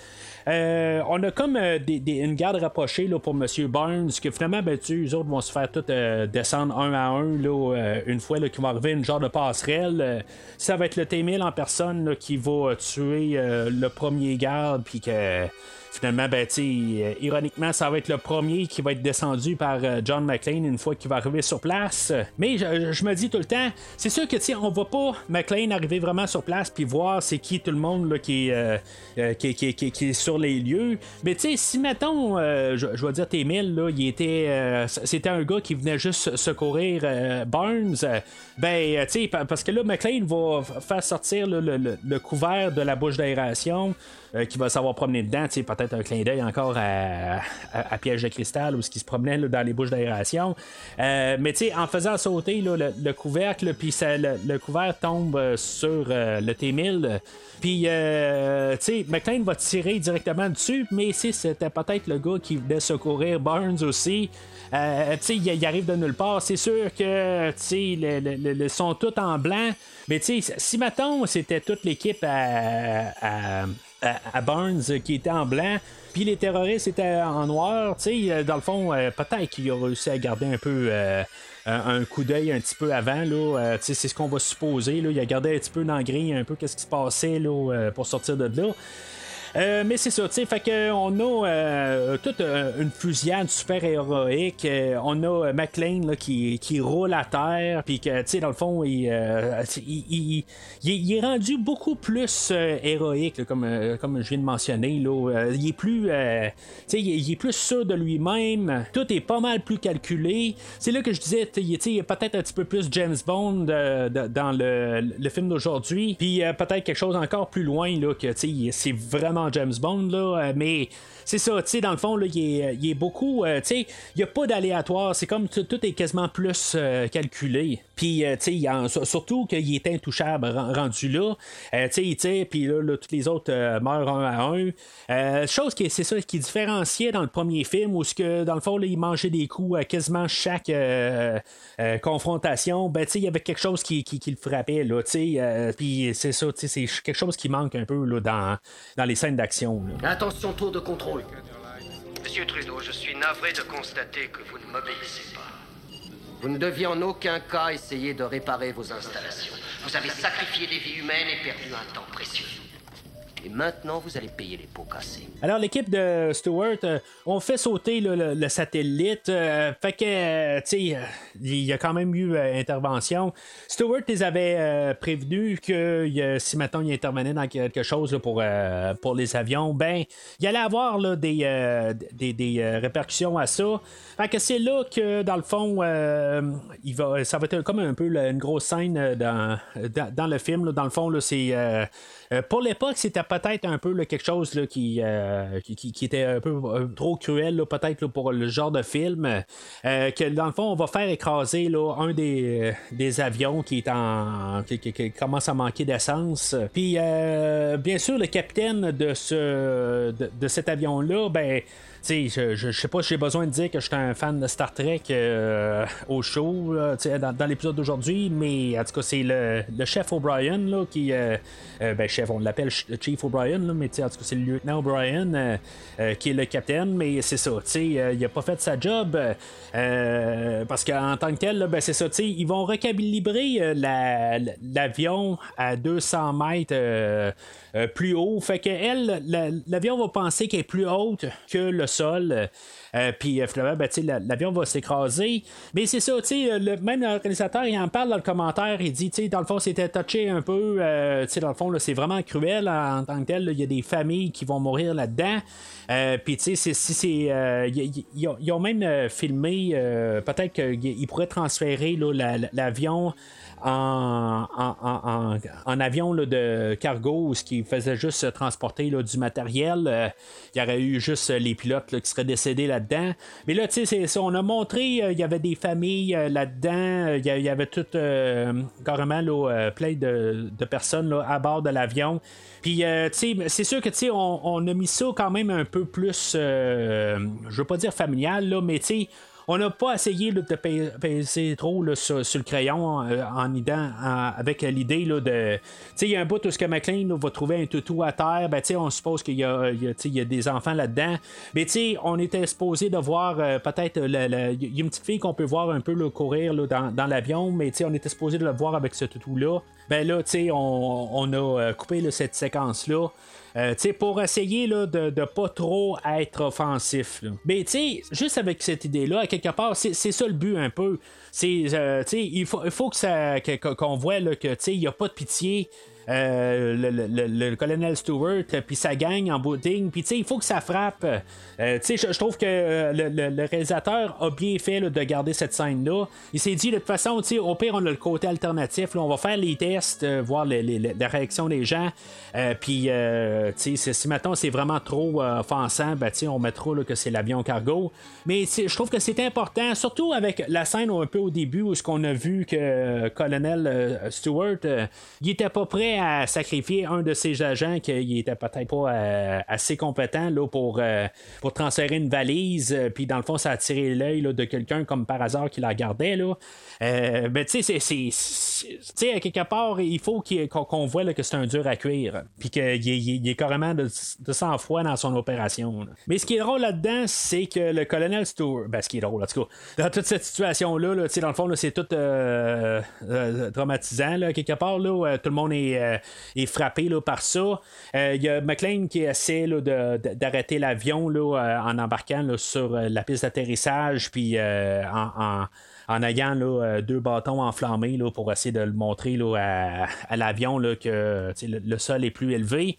Speaker 3: Euh, on a comme euh, une garde rapprochée là, pour M. Barnes, que finalement, ben, tu, eux autres vont se faire tout euh, descendre un à un là, une fois qu'ils vont arriver une genre de passerelle. ça va être le T-1000 en personne qui va tuer le premier garde, puis que finalement, ben, euh, ironiquement, ça va être le premier qui va être descendu par euh, John McClane une fois qu'il va arriver sur place. Mais je, me dis tout le temps, c'est sûr que on va pas McClane arriver vraiment sur place puis voir c'est qui tout le monde là, qui, euh, qui, est sur les lieux. Mais tu sais, si mettons, je, vais dire T-1000, là, il était, c'était un gars qui venait juste secourir Barnes, ben, tu sais, parce que là, McClane va faire sortir le couvert de la bouche d'aération. Euh, qui va savoir promener dedans. Peut-être un clin d'œil encore à, piège de cristal ou ce qui se promenait dans les bouches d'aération. Euh, mais en faisant sauter le, couvercle, puis le, couvert tombe euh, sur le T-1000. Puis, tu McLean va tirer directement dessus, mais si c'était peut-être le gars qui venait secourir Barnes aussi. Euh, il, arrive de nulle part. C'est sûr que ils sont tous en blanc. Mais si maintenant c'était toute l'équipe à, Barnes qui était en blanc, puis les terroristes étaient en noir, euh, dans le fond, euh, peut-être qu'il a réussi à garder un peu. Un coup d'œil un petit peu avant. Là, c'est ce qu'on va supposer. Là, il a gardé un petit peu dans la grille un peu qu'est-ce qui se passait là, pour sortir de là. Euh, mais c'est ça, tu sais, fait qu'on a euh, toute euh, une fusillade super héroïque. on a McLean là, qui, qui roule à terre, puis que, tu sais, dans le fond, il, il, il, est rendu beaucoup plus héroïque, comme, comme je viens de mentionner. Là. il est plus, tu sais, il, est plus sûr de lui-même. Tout est pas mal plus calculé. C'est là que je disais, tu sais, peut-être un petit peu plus James Bond dans le, le film d'aujourd'hui, puis peut-être quelque chose encore plus loin, là, que, tu sais, c'est vraiment James Bond, là, mais c'est ça, tu sais, dans le fond, là, il, est, est beaucoup, tu sais, il n'y a pas d'aléatoire, c'est comme tout, est quasiment plus calculé. Puis, tu sais, surtout qu'il est intouchable rendu là, tu sais, puis là, là, tous les autres meurent un à un. chose qui, c'est ça, qui différenciait dans le premier film, où que, dans le fond, là, il mangeait des coups à quasiment chaque confrontation, ben, tu sais, il y avait quelque chose qui, qui, le frappait, là, tu sais, puis c'est ça, tu sais, c'est quelque chose qui manque un peu, là, dans, dans les scènes d'action.
Speaker 1: Attention, tour de contrôle. Monsieur Trudeau, je suis navré de constater que vous ne m'obéissez pas. Vous ne deviez en aucun cas essayer de réparer vos installations. Vous avez sacrifié des vies humaines et perdu un temps précieux. Et maintenant, vous allez payer les pots cassés.
Speaker 3: Alors, l'équipe de Stewart, euh, on fait sauter le, satellite. Euh, fait que, euh, tu sais, il y a quand même eu intervention. Stewart les avait prévenus que si maintenant il intervenait dans quelque chose pour, pour les avions, ben, il allait avoir là, des, des, répercussions à ça. Fait que c'est là que, dans le fond, il va, ça va être comme un peu une grosse scène dans, dans, le film. Dans le fond, c'est euh, pour l'époque, c'était peut-être un peu quelque chose là, qui, euh, qui, était un peu euh, trop cruel, peut-être pour le genre de film. que dans le fond, on va faire écraser là, un des, des avions qui est en. Qui, commence à manquer d'essence. Puis bien sûr, le capitaine de ce de cet avion-là, ben je, je, sais pas si j'ai besoin de dire que je suis un fan de Star Trek euh, au show dans, l'épisode d'aujourd'hui, mais en tout cas, c'est le, chef O'Brien là, qui. Euh, euh, ben, chef, on l'appelle Chief O'Brien, mais en tout cas, c'est le lieutenant O'Brien qui est le capitaine, mais c'est ça, il a pas fait sa job parce qu'en tant que tel, ben, c'est ça, ils vont recalibrer l'avion à 200 mètres plus haut. Fait que elle, l'avion va penser qu'elle est plus haute que le sol. Euh, puis euh, finalement, ben, l'avion va s'écraser. Mais c'est ça, le, même l'organisateur, il en parle dans le commentaire, il dit, dans le fond, c'était touché un peu, dans le fond, c'est vraiment cruel en, tant que tel. Il y a des familles qui vont mourir là-dedans. puis, tu sais, c'est. Ils ont même filmé, peut-être qu'ils pourraient transférer l'avion en, avion de cargo, ce qui faisait juste transporter du matériel. Euh, il y aurait eu juste les pilotes qui seraient décédés Mais là, tu sais, on a montré, euh, il y avait des familles euh, là-dedans, il y, avait tout carrément plein de, personnes à bord de l'avion. Puis, c'est sûr que, tu sais, on, a mis ça quand même un peu plus, je veux pas dire familial, là, mais tu sais, on n'a pas essayé de peser trop sur, le crayon euh, en avec l'idée de. Il y a un bout où ce que McLean va trouver un toutou à terre, ben, on suppose qu'il y, a des enfants là-dedans. Mais on était supposé de voir euh, peut-être. Il y a une petite fille qu'on peut voir un peu courir dans, dans l'avion, mais on était supposé de le voir avec ce toutou-là. Ben là, on, on a euh, coupé cette séquence-là. Euh, pour essayer là, de ne pas trop être offensif. Mais juste avec cette idée-là, à quelque part, c'est ça le but un peu. Euh, il faut, il faut que ça, qu'on voit là, que il n'y a pas de pitié. Euh, le, colonel Stewart, puis ça gagne en booting, puis il faut que ça frappe. Euh, je, trouve que euh, le, réalisateur a bien fait de garder cette scène-là. Il s'est dit, de toute façon, au pire, on a le côté alternatif, on va faire les tests, voir la réaction des gens, puis si maintenant c'est vraiment trop offensant, ben, on mettra que c'est l'avion cargo. Mais je trouve que c'est important, surtout avec la scène un peu au début où ce qu'on a vu que colonel Stewart, il était pas prêt à sacrifier un de ses agents qui était peut-être pas euh, assez compétent là, pour, euh, pour transférer une valise, euh, puis dans le fond, ça a attiré l'œil de quelqu'un comme par hasard qui la gardait. Là. ben, tu sais, c'est. à quelque part, il faut qu'on voit que c'est un dur à cuire, puis qu'il il, est carrément de, de sang-froid dans son opération. Mais ce qui est drôle là-dedans, c'est que le colonel Stewart, ben, ce qui est drôle, en tout cas, dans toute cette situation-là, là, dans le fond, c'est tout traumatisant, là, quelque part, là, tout le monde est euh, est, frappé là, par ça. Euh, il y a McLean qui essaie d'arrêter l'avion euh, en embarquant sur la piste d'atterrissage, puis en, ayant deux bâtons enflammés pour essayer de le montrer à, l'avion que le, sol est plus élevé.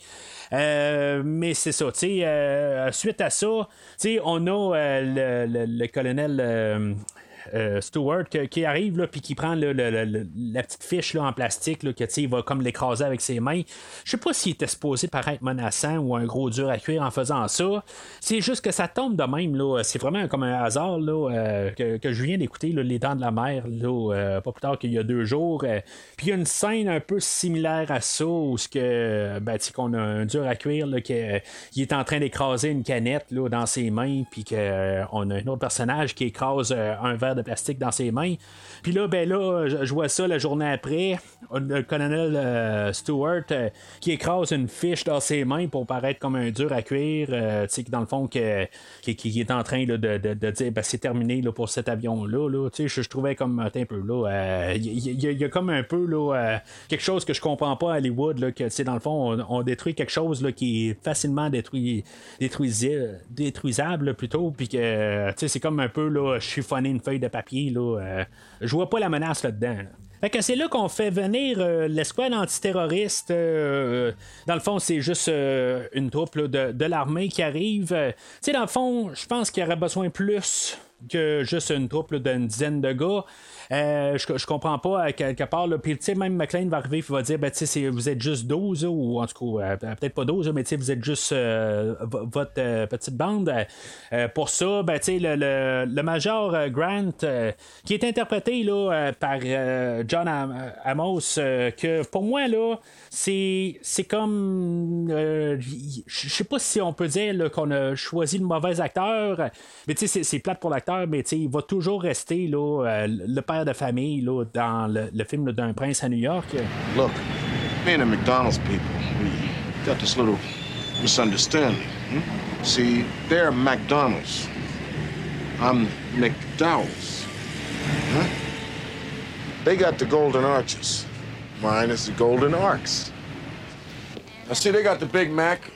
Speaker 3: mais c'est ça, suite à ça, on a le, colonel euh, Stewart qui arrive là, puis qui prend la petite fiche là, en plastique là, que il va comme l'écraser avec ses mains. Je sais pas s'il était supposé paraître menaçant ou un gros dur à cuire en faisant ça. C'est juste que ça tombe de même. Là. C'est vraiment comme un hasard euh, que, je viens d'écouter Les Dents de la Mer euh, pas plus tard qu'il y a deux jours. Puis il y a une scène un peu similaire à ça où ce que, ben, qu'on a un dur à cuire là, qui est- en train d'écraser une canette dans ses mains, puis qu'on a un autre personnage qui écrase un verre de plastique dans ses mains. Puis là, ben là, je, vois ça la journée après. Le colonel euh, Stewart euh, qui écrase une fiche dans ses mains pour paraître comme un dur à cuire. euh, tu sais, dans le fond, que, qui, est en train de, de- dire ben, c'est terminé là, pour cet avion-là. Là. Tu sais, Je, trouvais comme un peu là. Il y, a comme un peu là, quelque chose que je comprends pas à Hollywood. Là, que tu sais, dans le fond, on, détruit quelque chose là, qui est facilement détruit, détruisi- détruisable plutôt. Puis que tu sais, c'est comme un peu là, chiffonner une feuille de papier. Là, euh, je vois pas la menace là-dedans. c'est là qu'on fait venir euh, l'escouade antiterroriste. euh, dans le fond, c'est juste une troupe de, l'armée qui arrive. Dans le fond, je pense qu'il y aurait besoin plus que juste une troupe d'une dizaine de gars. Euh, je, je comprends pas à quelque part. Puis, tu sais, même McLean va arriver et va dire ben, tu sais, vous êtes juste 12, là, ou en tout cas, euh, peut-être pas 12, là, mais tu sais, vous êtes juste euh, vo- votre euh, petite bande. Euh, pour ça, ben, tu sais, le, le, le major euh, Grant, euh, qui est interprété là, euh, par euh, John Am- Amos, euh, que pour moi, c'est, comme. euh, Je sais pas si on peut dire qu'on a choisi le mauvais acteur, mais tu sais, c'est, c'est plate pour l'acteur, mais tu sais, il va toujours rester là, euh, le père de famille là, dans le, le film d'un prince à New York.
Speaker 8: Look, me and the McDonald's people, we got this little misunderstanding. hmm? See, they're McDonald's. I'm McDowell's. Huh? They got the golden arches. Mine is the golden arcs. Now, see, they got the Big Mac.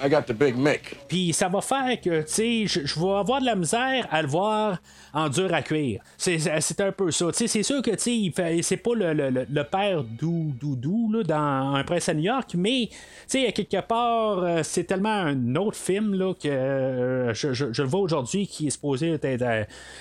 Speaker 8: I got the Big Mick.
Speaker 3: Puis ça va faire que, tu sais, je vais avoir de la misère à le voir en dur à cuire. C'est, un peu ça. C'est sûr que, c'est pas le, le- le- père Dou Doudou là, dans Un prince à New York, mais, à quelque part, euh, c'est tellement un autre film là, que euh, je, je- le vois aujourd'hui qui est supposé être.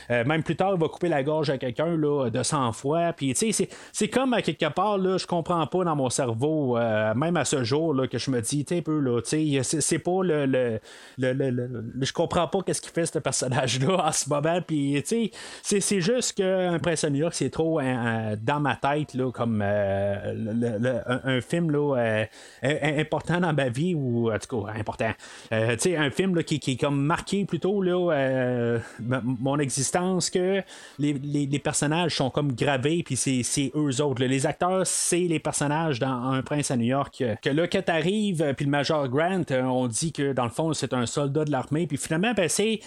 Speaker 3: euh, même plus tard, il va couper la gorge à quelqu'un de 100 fois. Puis, c'est, comme à quelque part, là, je comprends pas dans mon cerveau, même à ce jour, là, que je me dis, un peu, là, c'est, pas le- le- le- je comprends pas qu'est-ce qu'il fait, ce personnage-là, en ce moment. Puis, c'est, juste qu'un Prince New York, c'est trop euh, euh, dans ma tête, là, comme euh, un, film, là, euh, important dans ma vie, ou, en tout cas, important. Tu sais, un film, là, qui, qui est comme marqué plutôt, là, mon existence, que les, les- personnages sont comme gravés, puis c'est, eux autres. Les acteurs, c'est les personnages dans Un Prince à New York. Que là, quand t'arrives, puis le Major Grant, on dit que dans le fond, c'est un soldat de l'armée, puis finalement, ben, c'est,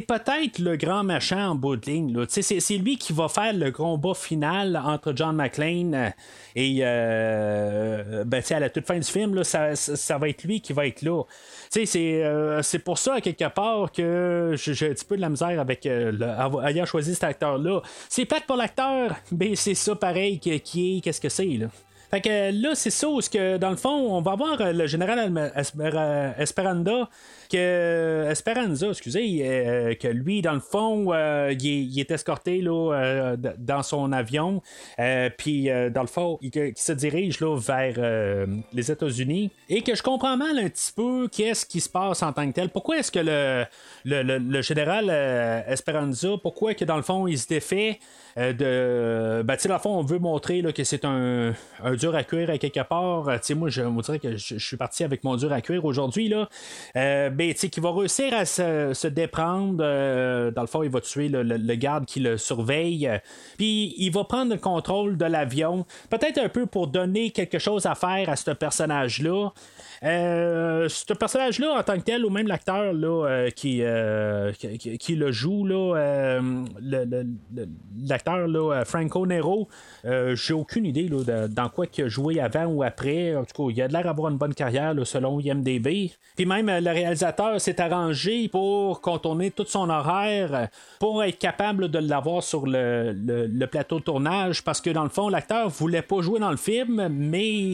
Speaker 3: peut-être le grand machin bout de ligne. C'est, lui qui va faire le combat final entre John McClane euh, et euh, ben, à la toute fin du film, là, ça, va être lui qui va être là. C'est, euh, c'est pour ça, quelque part, que j'ai un petit peu de la misère avec euh, choisi cet acteur-là. C'est plate pour l'acteur, mais c'est ça pareil que- qui est, qu'est-ce que c'est, là? Fait que là, c'est ça où, que, dans le fond, on va voir euh, le général Esper- euh, que Esperanza, excusez, euh, que lui, dans le fond, il, est, escorté là, dans son avion, puis dans le fond, il, se dirige là, vers les États-Unis, et que je comprends mal un petit peu qu'est-ce qui se passe en tant que tel. Pourquoi est-ce que le, le, le- le général Esperanza, pourquoi que dans le fond, il se défait de. Ben, tu sais, dans le fond, on veut montrer là, que c'est un, dur à cuire à quelque part. Euh, Tu sais, moi, je vous dirais que je, suis parti avec mon dur à cuire aujourd'hui, là. Euh, ben, tu sais, qui va réussir à se, déprendre. euh, dans le fond, il va tuer le, garde qui le surveille. euh, Puis, il va prendre le contrôle de l'avion. Peut-être un peu pour donner quelque chose à faire à ce personnage-là. Euh, ce personnage-là, en tant que tel, ou même l'acteur là, euh, qui, euh, qui, qui- qui le joue, là, le- le- le- l'acteur là, Franco Nero, j'ai aucune idée là, dans quoi qui a joué avant ou après. En tout cas, il a l'air d'avoir une bonne carrière selon IMDB. Puis même le réalisateur s'est arrangé pour contourner tout son horaire pour être capable de l'avoir sur le, plateau de tournage parce que dans le fond, l'acteur voulait pas jouer dans le film, mais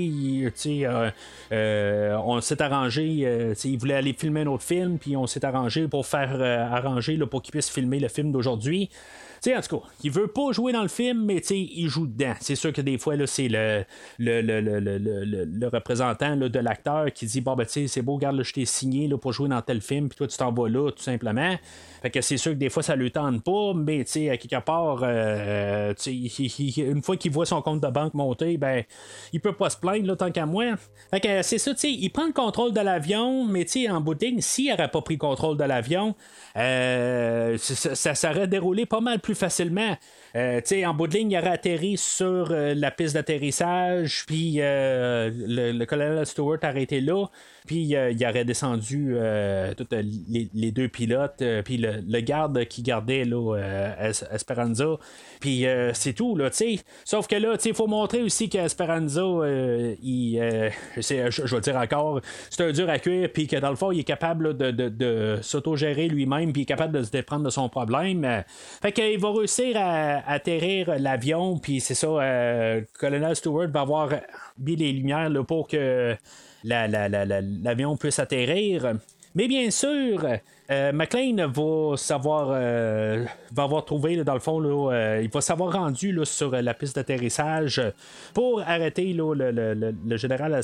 Speaker 3: euh, euh, on s'est arrangé. Euh, il voulait aller filmer un autre film, puis on s'est arrangé pour faire arranger pour qu'il puisse filmer le film d'aujourd'hui en tout cas, il veut pas jouer dans le film, mais il joue dedans. C'est sûr que des fois, c'est le le, le, représentant de l'acteur qui dit Bon, ben, c'est beau, regarde, je t'ai signé pour jouer dans tel film, puis toi, tu t'en vas là, tout simplement. Fait que c'est sûr que des fois, ça lui tente pas, mais à quelque part, euh, une fois qu'il voit son compte de banque monter, ben, il peut pas se plaindre, là, tant qu'à moi. Fait que c'est ça, il prend le contrôle de l'avion, mais en bout s'il n'aurait pas pris le contrôle de l'avion, euh, ça, ça, ça déroulé pas mal plus facilement. Euh, en bout de ligne, il aurait atterri sur euh, la piste d'atterrissage, puis euh, le, colonel Stewart a arrêté là, puis il aurait descendu tous les, deux pilotes, puis le, garde qui gardait là, Esperanza, puis c'est tout, là, Sauf que là, il faut montrer aussi qu'Esperanza, il, je, vais dire encore, c'est un dur à cuire, puis que dans le fond, il est capable de, de, s'autogérer lui-même, puis il est capable de se déprendre de son problème. fait qu'il va réussir à atterrir l'avion, puis c'est ça, euh, Colonel Stewart va avoir mis les lumières là, pour que l'avion puisse atterrir. Mais bien sûr, euh, McLean va savoir, euh, va avoir trouvé dans le fond, là, il va s'avoir rendu sur la piste d'atterrissage pour arrêter le, général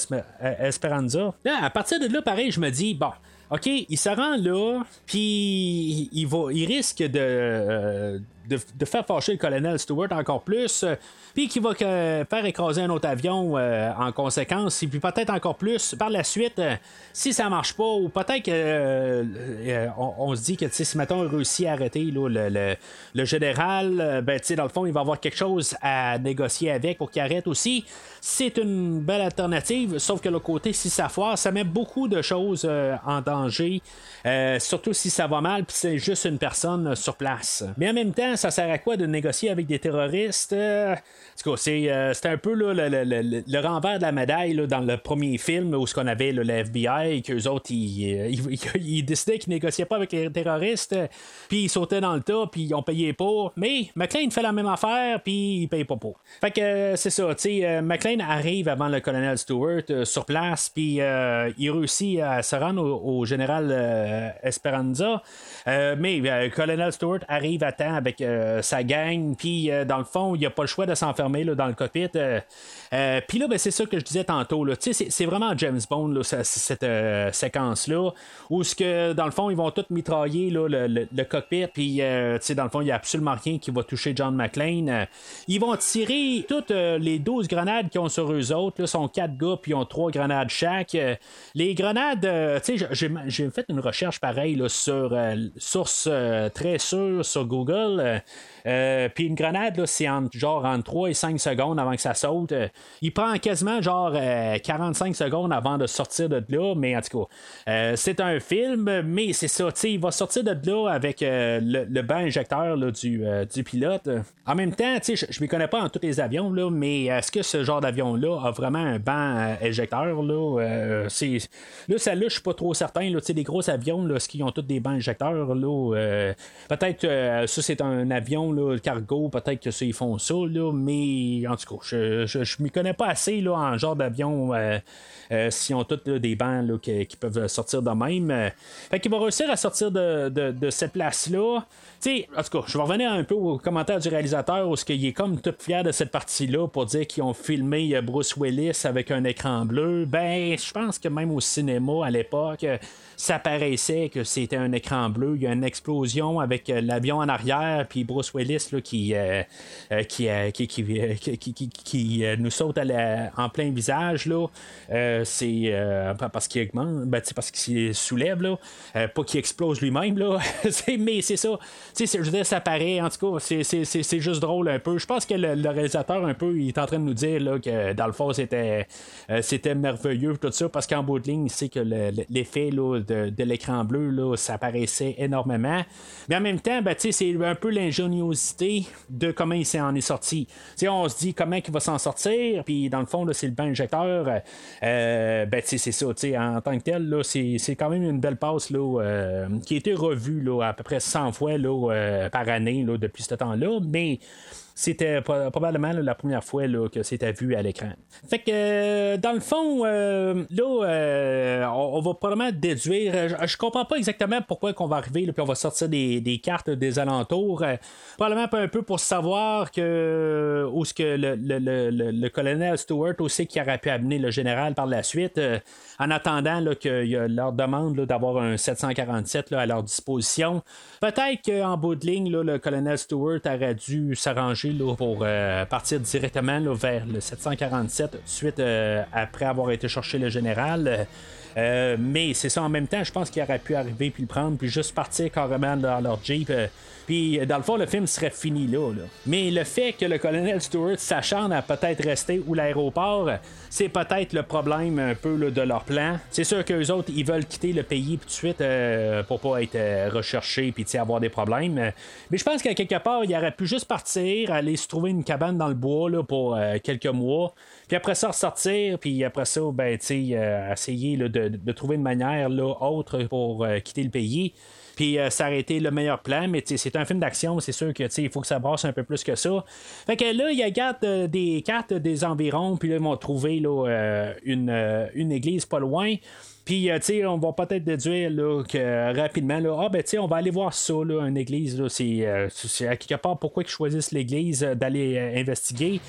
Speaker 3: Esperanza. à partir de là, pareil, je me dis, bon, OK, il se rend là, puis il, va, il risque de, de, faire fâcher le colonel Stewart encore plus, euh, puis qui va faire écraser un autre avion euh, en conséquence, et puis peut-être encore plus par la suite, euh, si ça marche pas, ou peut-être qu'on on se dit que si maintenant on réussit à arrêter le, le, général, ben, dans le fond, il va avoir quelque chose à négocier avec pour qu'il arrête aussi. C'est une belle alternative, sauf que le côté, si ça foire, ça met beaucoup de choses en danger, surtout si ça va mal, puis c'est juste une personne sur place. Mais en même temps, ça sert à quoi de négocier avec des terroristes? Euh, euh, un peu le, renvers de la médaille dans le premier film où ce qu'on avait le FBI et qu'eux autres, ils, euh, ils, décidaient qu'ils négociaient pas avec les terroristes, puis ils sautaient dans le tas, puis ils ont payé pas. Mais McLean fait la même affaire, puis il paye pas pour. Fait que c'est ça, tu sais, McLean arrive avant le colonel Stewart sur place, puis il réussit à se rendre au, général Esperanza. mais le colonel Stewart arrive à temps avec sa gang, puis dans le fond, il n'y a pas le choix de s'enfermer dans le cockpit. Euh, euh, puis là, ben, c'est ça que je disais tantôt. C'est vraiment James Bond, cette euh, séquence-là, où ce que, dans le fond, ils vont tous mitrailler le, cockpit, puis dans le fond, il n'y a absolument rien qui va toucher John McClane. ils vont tirer toutes les 12 grenades qu'ils ont sur eux autres. Là, sont 4 gars, puis ils ont 3 grenades chaque. les grenades, j'ai fait une recherche pareille sur source très sûre sur Google. Euh, puis une grenade, c'est genre entre 3 et 5 secondes avant que ça saute. Euh, il prend quasiment genre 45 euh, secondes avant de sortir de là, mais en tout cas, c'est un film, mais c'est ça, il va sortir de là avec le, banc injecteur du, du, pilote. En même temps, je ne me connais pas en tous les avions, là, mais est-ce que ce genre d'avion-là a vraiment un banc injecteur? Là, c'est... là celle-là, je suis pas trop certain. Là, les gros avions, là, est-ce qu'ils ont tous des bancs injecteurs? Là, peut-être ça, c'est un avion le cargo, peut-être que ça, ils font ça, là, mais en tout cas, je, je, m'y connais pas assez là, en genre d'avion. Euh, euh, s'ils ont tous des bancs qui, peuvent sortir de même. Euh, fait qu'il va réussir à sortir de, de, cette place-là. sais, en tout cas, je vais revenir un peu au commentaire du réalisateur où il est comme tout fier de cette partie-là pour dire qu'ils ont filmé Bruce Willis avec un écran bleu. Ben, je pense que même au cinéma à l'époque, ça paraissait que c'était un écran bleu. Il y a une explosion avec euh, l'avion en arrière, puis Bruce Willis là, qui, euh, euh, qui, qui, qui, nous saute en plein visage. Là. c'est parce qu'il ben, parce qu'il soulève, là. pas qu'il explose lui-même. Là. mais c'est ça. Je veux dire, ça paraît. En tout cas, c'est, juste drôle un peu. Je pense que le, réalisateur, un peu, il est en train de nous dire là, que dans le fond, c'était, c'était merveilleux, tout ça, parce qu'en bout de ligne, il sait que l'effet là, de, de l'écran bleu, là, ça apparaissait énormément. Mais en même temps, ben, c'est un peu l'ingéniosité de comment il s'en est sorti. On se dit comment il va s'en sortir, puis dans le fond, c'est le bain injecteur. Euh, ben, c'est ça, en tant que tel, c'est, quand même une belle passe là, euh, qui a été revue là, à peu près 100 fois là, euh, par année là, depuis ce temps-là. Mais c'était probablement la première fois là, que c'était vu à l'écran. Fait que, euh, dans le fond, euh, là, euh, on, va probablement déduire. Je, comprends pas exactement pourquoi qu'on va arriver, puis on va sortir des, cartes des alentours. probablement un peu pour savoir que où ce que le, le, colonel Stewart aussi qui aurait pu amener le général par la suite, en attendant a leur demande d'avoir un 747 à leur disposition. Peut-être qu'en bout de ligne, le colonel Stewart aurait dû s'arranger pour euh, partir directement vers le 747 tout de suite euh, après avoir été chercher le général. Euh, mais c'est ça en même temps, je pense qu'il aurait pu arriver puis le prendre puis juste partir carrément dans leur Jeep. Puis dans le fond, le film serait fini là, Mais le fait que le colonel Stewart s'acharne à peut-être rester ou l'aéroport, c'est peut-être le problème un peu de leur plan. C'est sûr qu'eux autres, ils veulent quitter le pays tout de suite pour pas être recherchés puis avoir des problèmes. Mais je pense qu'à quelque part, il aurait pu juste partir, aller se trouver une cabane dans le bois là, pour euh, quelques mois. Puis après ça, ressortir, puis après ça, ben, euh, essayer là, de, trouver une manière autre pour euh, quitter le pays. Puis ça aurait été le meilleur plan, mais c'est un film d'action, c'est sûr que il faut que ça brasse un peu plus que ça. Fait que là, il regarde des cartes des environs, puis là, ils vont trouver là, une, une église pas loin. Puis, euh, tu on va peut-être déduire là, que rapidement, là, ah, ben, tu on va aller voir ça, là, une église. c'est, euh, c'est à quelque part pourquoi ils choisissent l'église euh, d'aller investiguer.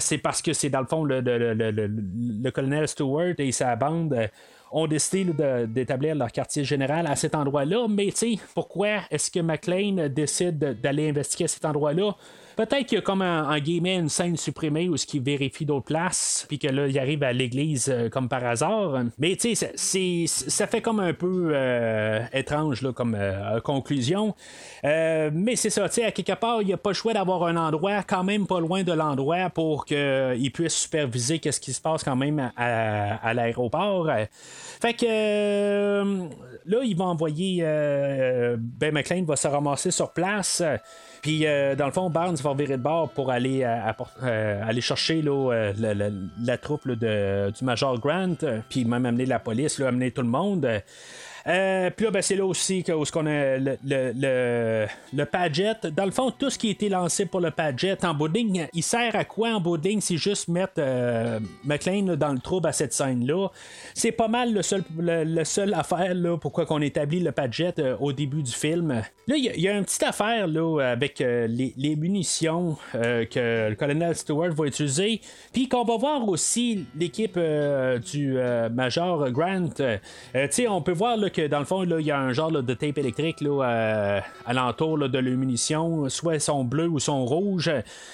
Speaker 3: c'est parce que c'est dans le fond le, le, le, le colonel Stewart et sa bande ont décidé d'établir leur quartier général à cet endroit-là. Mais tu sais, pourquoi est-ce que McLean décide d'aller investiguer cet endroit-là? Peut-être qu'il y a comme en, en guillemets une scène supprimée où ce qui vérifie d'autres places, puis que là, il arrive à l'église euh, comme par hasard. Mais tu sais, ça fait comme un peu euh, étrange là, comme euh, conclusion. mais c'est ça, tu sais, à quelque part, il n'y a pas le choix d'avoir un endroit quand même pas loin de l'endroit pour qu'il puisse superviser qu'est-ce qui se passe quand même à, l'aéroport. Fait que là, ils vont envoyer. ben McLean va se ramasser sur place. Puis, euh, dans le fond, Barnes va virer de bord pour aller, euh, euh, aller chercher la, troupe de, du Major Grant, puis même amener la police, amener tout le monde. Euh, puis là, ben, c'est là aussi que, où qu'on a le, le, le, Padget. Dans le fond, tout ce qui a été lancé pour le Padget en boarding, il sert à quoi en boarding? C'est juste mettre euh, McLean dans le trouble à cette scène-là. C'est pas mal le seul, le, seul affaire là, pourquoi qu'on établit le Padget euh, au début du film. Là, il y, a une petite affaire là, avec les, les, munitions que le colonel Stewart va utiliser. Puis qu'on va voir aussi l'équipe du Major Grant. tu sais, on peut voir dans le fond, il y a un genre de tape électrique là, euh, alentour de l'munition, soit son bleu ou son rouge.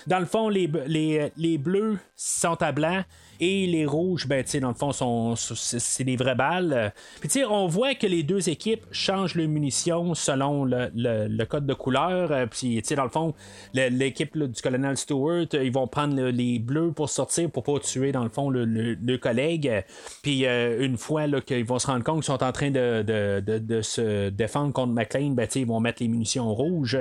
Speaker 3: Dans le fond, les bleus sont à blanc et les rouges, ben, dans le fond, c'est des vraies balles. Puis, on voit que les deux équipes changent leurs munitions selon le, code de couleur. Euh, puis, dans le fond, l'équipe du colonel Stewart, euh, ils vont prendre les bleus pour sortir pour pas tuer, dans le fond, le, collègue. Puis, euh, une fois qu'ils vont se rendre compte qu'ils sont en train de, de, se défendre contre McLean, ben, ils vont mettre les munitions rouges.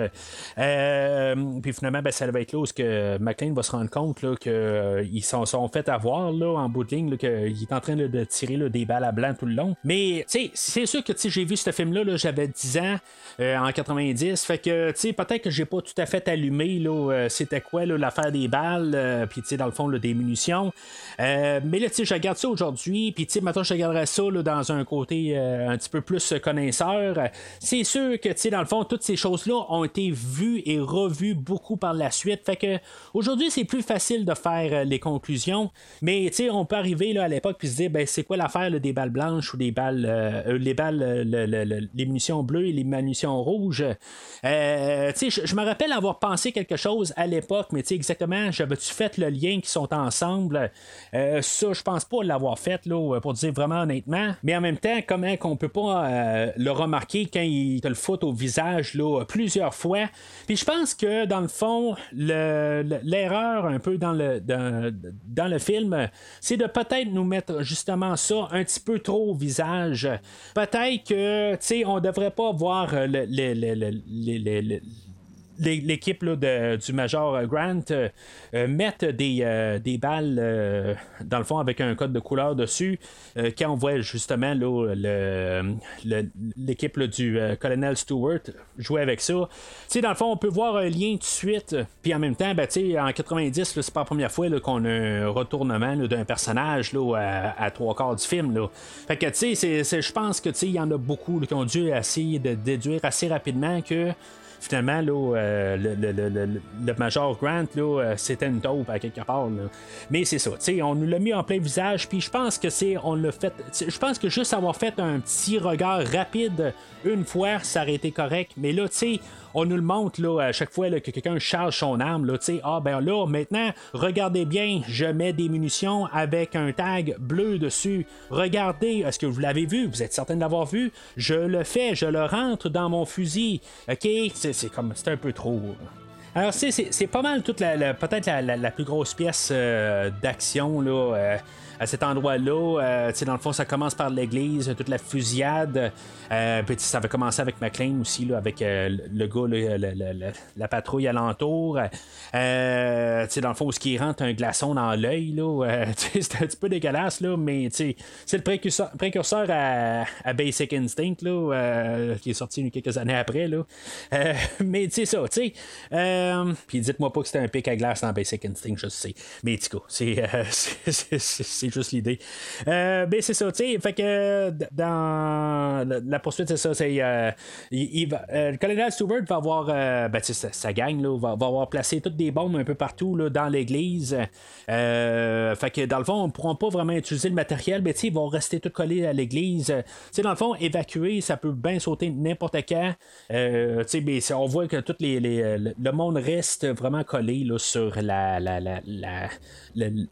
Speaker 3: puis, finalement, ben, ça va être là où que McLean va se rendre compte qu'ils sont, sont fait avoir en bout de ligne, qu'il est en train de tirer des balles à blanc tout le long. Mais c'est sûr que j'ai vu ce film-là, j'avais 10 ans euh, en 90. Fait que peut-être que j'ai pas tout à fait allumé euh, c'était quoi l'affaire des balles, euh, puis dans le fond des munitions. mais là, je regarde ça aujourd'hui, puis maintenant je regarderais ça dans un côté un petit peu plus connaisseur. C'est sûr que dans le fond, toutes ces choses-là ont été vues et revues beaucoup par la suite. Fait que aujourd'hui, c'est plus facile de faire les conclusions. Mais on peut arriver là, à l'époque puis se dire, ben, c'est quoi l'affaire des balles blanches ou des balles, euh, euh, les balles, euh, les munitions bleues et les munitions rouges? je me rappelle avoir pensé quelque chose à l'époque, mais exactement, j'avais-tu fait le lien qui sont ensemble? ça, je pense pas l'avoir fait, là, pour dire vraiment honnêtement. Mais en même temps, comment qu'on peut pas le remarquer quand il te le fout au visage là, plusieurs fois? Puis je pense que dans le fond, le- le- l'erreur un peu dans le, dans le film, c'est de peut-être nous mettre justement ça un petit peu trop au visage. Peut-être que, tu sais, on devrait pas voir euh, le- le- le- le- l'équipe du Major Grant euh, euh, mettre des, euh, des balles euh, dans le fond avec un code de couleur dessus euh, quand on voit justement le- le- l'équipe là, du euh, colonel Stewart jouer avec ça. Dans le fond, on peut voir un lien tout de suite. Puis en même temps, ben, en 90, là, c'est pas la première fois qu'on a un retournement d'un personnage là, à, trois quarts du film. Là. Fait que tu sais, je pense que il y en a beaucoup qui ont dû essayer de déduire assez rapidement que finalement, là, euh, le, le- le- le- Major Grant, là, euh, c'était une taupe à quelque part. là. Mais c'est ça, on nous l'a mis en plein visage, puis je pense que c'est, on l'a fait, je pense que juste avoir fait un petit regard rapide une fois, ça aurait été correct. Mais là, tu sais, on nous le montre là, à chaque fois que quelqu'un charge son arme. Là, ah ben là, maintenant, regardez bien, je mets des munitions avec un tag bleu dessus. Regardez, est-ce que vous l'avez vu? Vous êtes certain de l'avoir vu? Je le fais, je le rentre dans mon fusil. OK? C'est, comme c'est un peu trop. Alors, c'est, pas mal toute la, peut-être la plus grosse pièce euh, d'action là, euh, à cet endroit-là. Euh, dans le fond, ça commence par l'église, toute la fusillade. Euh, puis, ça va commencer avec McLean aussi, là, avec euh, le- gars, le- la patrouille alentour. Euh, dans le fond, ce qui rentre un glaçon dans l'œil, euh, c'est un petit peu dégueulasse, là, mais c'est le précurseur, à, Basic Instinct, là, euh, qui est sorti quelques années après. Là. Mais sais ça, tu sais. Puis dites-moi pas que c'était un pic à glace dans Basic Instinct, je sais. Mais cas, c'est, juste l'idée. Euh, mais c'est ça, tu sais. Fait que dans la, poursuite, c'est ça. C'est, euh, il, va, euh, le colonel Stewart va avoir, euh, ben, sa, gang, là, va, va avoir placé toutes des bombes un peu partout là, dans l'église. Fait que dans le fond, on ne pourra pas vraiment utiliser le matériel, mais tu sais, ils vont rester tout collés à l'église. Sais, dans le fond, évacuer, ça peut bien sauter n'importe quand. C'est- on voit que tout le monde reste vraiment collé là, sur la,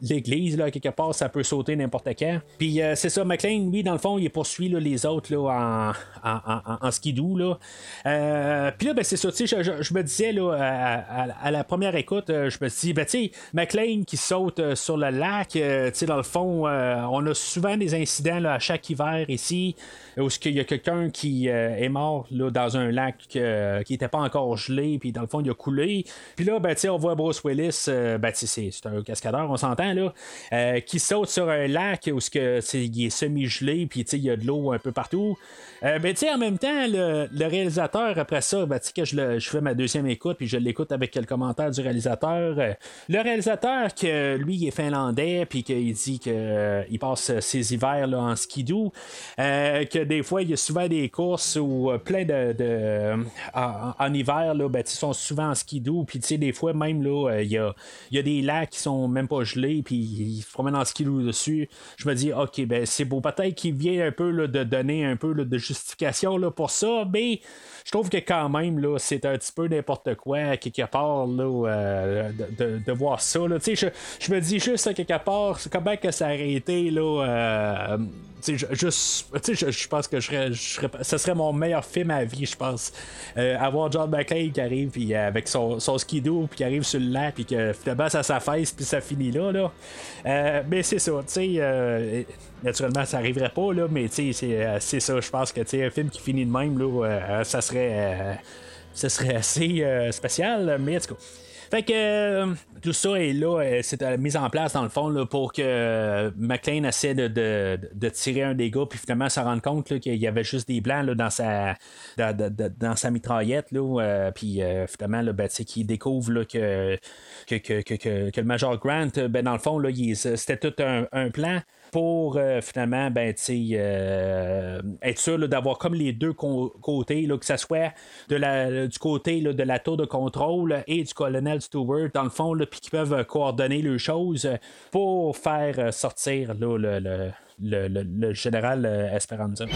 Speaker 3: l'église, quelque part, ça peut sauter n'importe quand. Puis euh, c'est ça, McLean, lui, dans le fond, il poursuit là, les autres là, en, en, en. Là. Euh, puis là, ben, c'est ça, je, je- je me disais là, à, la première écoute, euh, je me dit, ben, tu sais, McLean qui saute sur le lac, tu sais, dans le fond, on a souvent des incidents à chaque hiver ici, où il y a quelqu'un qui est mort là, dans un lac qui n'était pas encore gelé, puis dans le fond, il a coulé. Puis là, ben, tu sais, on voit Bruce Willis, ben, c'est un cascadeur, on s'entend, là, qui saute sur un lac où que, c'est- il est semi-gelé, puis il y a de l'eau un peu partout. Euh, ben, en même temps, le, le réalisateur, après ça, ben, que je, je fais ma deuxième écoute, puis je l'écoute avec le commentaire du réalisateur. euh, le réalisateur, que lui, il est finlandais, puis qu'il dit qu'il passe ses hivers là, en skidoo, euh, que des fois, il y a souvent des courses où euh, plein de. de- en, hiver, là, ben, ils sont souvent en skidoo, puis des fois, même, là, euh, il y, a, y a des lacs qui sont même pas gelés, puis ils se promènent en skidoo dessus. Je me dis, ok, ben, c'est beau. Peut-être qu'il vient un peu là, de donner un peu de justification là, pour ça, mais je trouve que quand même, là, c'est un petit peu n'importe quoi, quelque part, là, euh, de, de- voir ça. Là. Je, je me dis juste, à quelque part, comment que ça aurait été, là, euh, je, pense que je serais, ce serait mon meilleur film à vie, je pense. Euh, avoir John McClane qui arrive avec son, son skidoo, puis qui arrive sur le lac, puis que finalement ça s'affaisse, puis ça finit là. là. Mais c'est ça, tu sais. euh, naturellement, ça arriverait pas, là, mais tu sais, c'est, euh, ça. Je pense que tu un film qui finit de même, là, euh, ça serait. ça serait assez spécial, mais en tout cas. Fait que euh, tout ça est là, euh, c'est euh, mis en place dans le fond là, pour que euh, McLean essaie de, de- de tirer un des gars, puis finalement se rendre compte qu'il y avait juste des blancs là, dans sa dans, sa mitraillette, là, euh, puis finalement, ben, qu'il découvre que, que, que, que, que- le Major Grant, ben, dans le fond, c'était tout un plan pour euh, finalement ben, euh, être sûr d'avoir comme les deux côtés, là, que ce soit de la, du côté là, de la tour de contrôle et du colonel Stewart, dans le fond, puis qui peuvent euh, coordonner les choses pour faire sortir là, le, le, le, le- général Esperanza.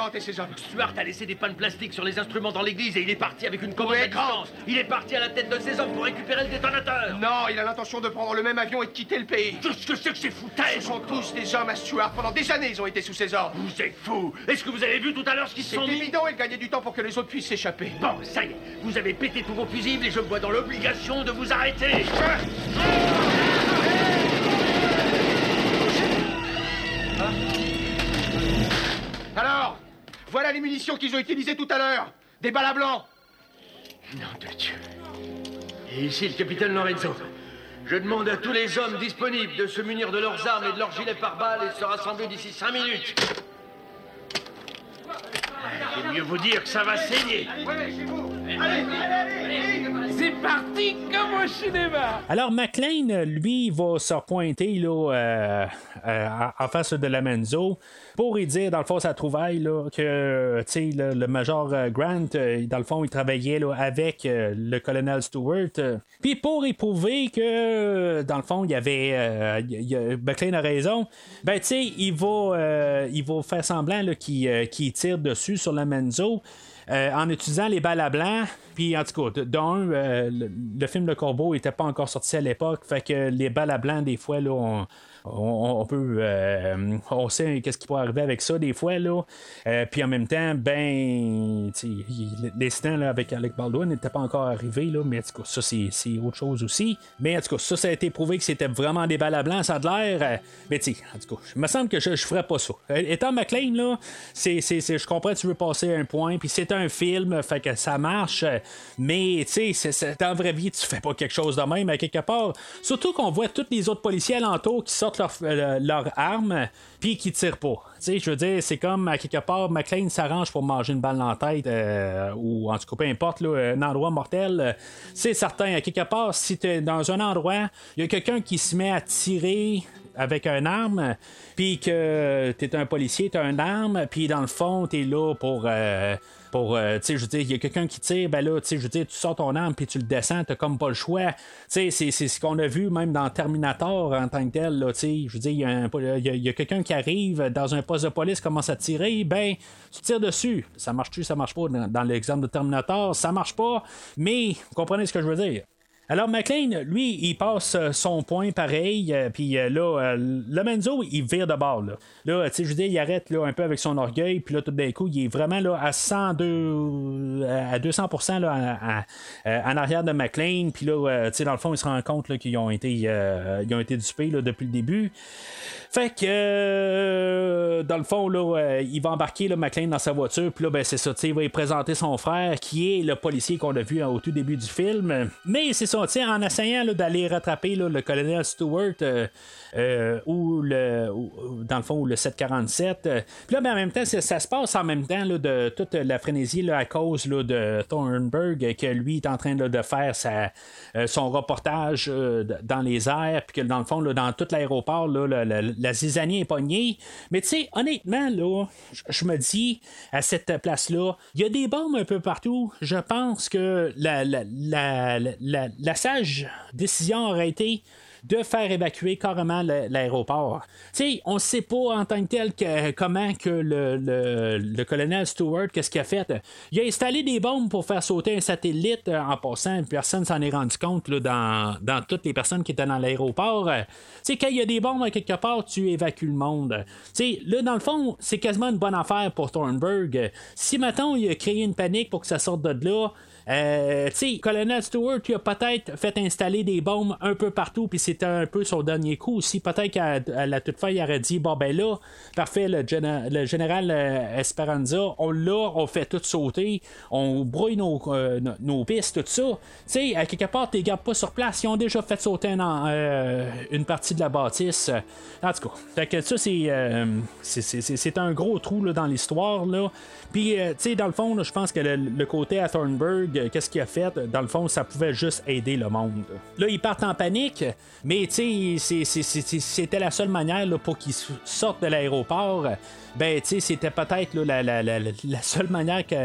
Speaker 9: Hommes.
Speaker 5: Stuart a laissé des pannes plastiques sur les instruments dans l'église et il est parti avec une commande distance. Il est parti à la tête de ses hommes pour récupérer le détonateur.
Speaker 9: Non, il a l'intention de prendre le même avion et de quitter le pays.
Speaker 5: Qu'est-ce que c'est que ces
Speaker 9: Ce
Speaker 5: foutaises
Speaker 9: sont tous des hommes à Stuart. Pendant des années, ils ont été sous ses ordres.
Speaker 5: Vous êtes fous Est-ce que vous avez vu tout à l'heure ce qu'ils se
Speaker 9: C'est
Speaker 5: sont mis
Speaker 9: évident, il gagnait du temps pour que les autres puissent s'échapper.
Speaker 5: Bon, ça y est, vous avez pété tous vos fusibles et je me vois dans l'obligation de vous arrêter.
Speaker 9: Alors, voilà les munitions qu'ils ont utilisées tout à l'heure. Des balles à blanc.
Speaker 5: Nom de Dieu. Et ici le capitaine Lorenzo. Je demande à tous les hommes disponibles de se munir de leurs armes et de leurs gilets pare-balles et de se rassembler d'ici cinq minutes. J'aime mieux vous dire que ça va saigner.
Speaker 10: C'est parti comme au cinéma.
Speaker 3: Alors, McLean, lui, va se pointer là, euh, euh, en face de la Menzo pour y dire, dans le fond, sa trouvaille, que le, le major euh, Grant, dans le fond, il travaillait avec le colonel Stewart. Puis pour y prouver que, dans le fond, il y avait. McLean a raison, ben, tu il va, il va faire semblant qu'il, tire dessus sur la Menzo. Euh, en utilisant les balles à blanc, puis en tout cas, d'un, euh, le, film Le Corbeau n'était pas encore sorti à l'époque, fait que les balles à blanc, des fois, là, on, on, peut. euh, on sait qu'est-ce qui peut arriver avec ça, des fois, là. Euh, puis en même temps, ben. L'incident avec Alec Baldwin n'était pas encore arrivé, là, mais en tout cas, ça, c'est autre chose aussi. Mais en tout cas, ça, ça a été prouvé que c'était vraiment des balles à blanc, ça a de l'air. euh, mais tu en tout cas, il me semble que je, je ferais pas ça. Étant McLean, là, c'est, je comprends tu veux passer un point, puis c'est un film, fait que ça marche, mais tu sais, dans la vraie vie, tu fais pas quelque chose de même, à quelque part. Surtout qu'on voit tous les autres policiers alentour qui sortent euh, leurs armes, puis qui tirent pas. Je veux dire, c'est comme à quelque part, McLean s'arrange pour manger une balle dans la tête, euh, ou en tout cas, peu importe, là, un endroit mortel. euh, c'est certain, à quelque part, si tu es dans un endroit, il y a quelqu'un qui se met à tirer avec un arme, puis que tu es un policier, tu as une arme, puis dans le fond, tu es là pour. euh, pour, euh, tu sais, je veux dire, il y a quelqu'un qui tire, ben là, tu sais, je veux dire, tu sors ton arme puis tu le descends, t'as comme pas le choix. Tu sais, c'est, ce qu'on a vu même dans Terminator en tant que tel, là, tu sais, je veux dire, un- il y a quelqu'un qui arrive dans un poste de police, commence à tirer, ben, tu tires dessus. Ça marche-tu, ça marche pas? Dans, dans l'exemple de Terminator, ça marche pas, mais vous comprenez ce que je veux dire. Alors, McLean, lui, il passe euh, son point pareil, euh, puis euh, là, euh, le Menzo, il vire de bord. Là, tu sais, je veux dire, il arrête là, un peu avec son orgueil, puis là, tout d'un coup, il est vraiment là, à 102, à 200% là, à- à- euh, en arrière de McLean, puis là, tu sais, dans le fond, il se rend compte qu'ils ont été, dupés depuis le début. Fait que, dans le fond, là, il va embarquer McLean dans sa voiture, puis là, ben, c'est ça, tu sais, il va y présenter son frère, qui est le policier qu'on a vu hein, au tout début du film. Mais c'est ça, en essayant d'aller rattraper le colonel Stewart, euh, euh, ou le, dans le fond, le 747. euh, Puis là, ben, en même temps, ça, se passe en même temps de toute la frénésie là, à cause de Thornburg, que lui est en train de faire sa, son reportage dans les airs, puis que dans le fond, dans tout l'aéroport, la, la, zizanie est pognée. Mais tu sais, honnêtement, je- me dis, à cette place-là, il y a des bombes un peu partout. Je pense que la, la, sage décision aurait été de faire évacuer carrément l'aéroport. Tu sais, on ne sait pas en tant que tel comment que le, colonel Stewart, qu'est-ce qu'il a fait? Il a installé des bombes pour faire sauter un satellite euh, en passant, personne s'en est rendu compte là, dans, dans toutes les personnes qui étaient dans l'aéroport. Euh, Tu sais, quand il y a des bombes quelque part, tu évacues le monde. Tu sais, là, dans le fond, c'est quasiment une bonne affaire pour Thornburg. Si, maintenant il a créé une panique pour que ça sorte de là, euh, tu sais, Colonel Stewart, il a peut-être fait installer des bombes un peu partout, puis c'était un peu son dernier coup aussi. Peut-être qu'à la toute fin, il aurait dit Bon, ben là, parfait, le, géné- le général euh, Esperanza, on l'a, on fait tout sauter, on brouille nos, euh, nos- pistes, tout ça. Tu sais, à quelque part, tu gardes pas sur place. Ils ont déjà fait sauter un- une partie de la bâtisse. En tout cas, fait que ça, c'est, un gros trou là, dans l'histoire. Puis, tu sais, dans le fond, je pense que le, le côté à Thornburg, Thornburg, qu'est-ce qu'il a fait? Dans le fond, ça pouvait juste aider le monde. Là, ils partent en panique, mais c'était la seule manière là, pour qu'ils sortent de l'aéroport ben, c'était peut-être la, seule manière que.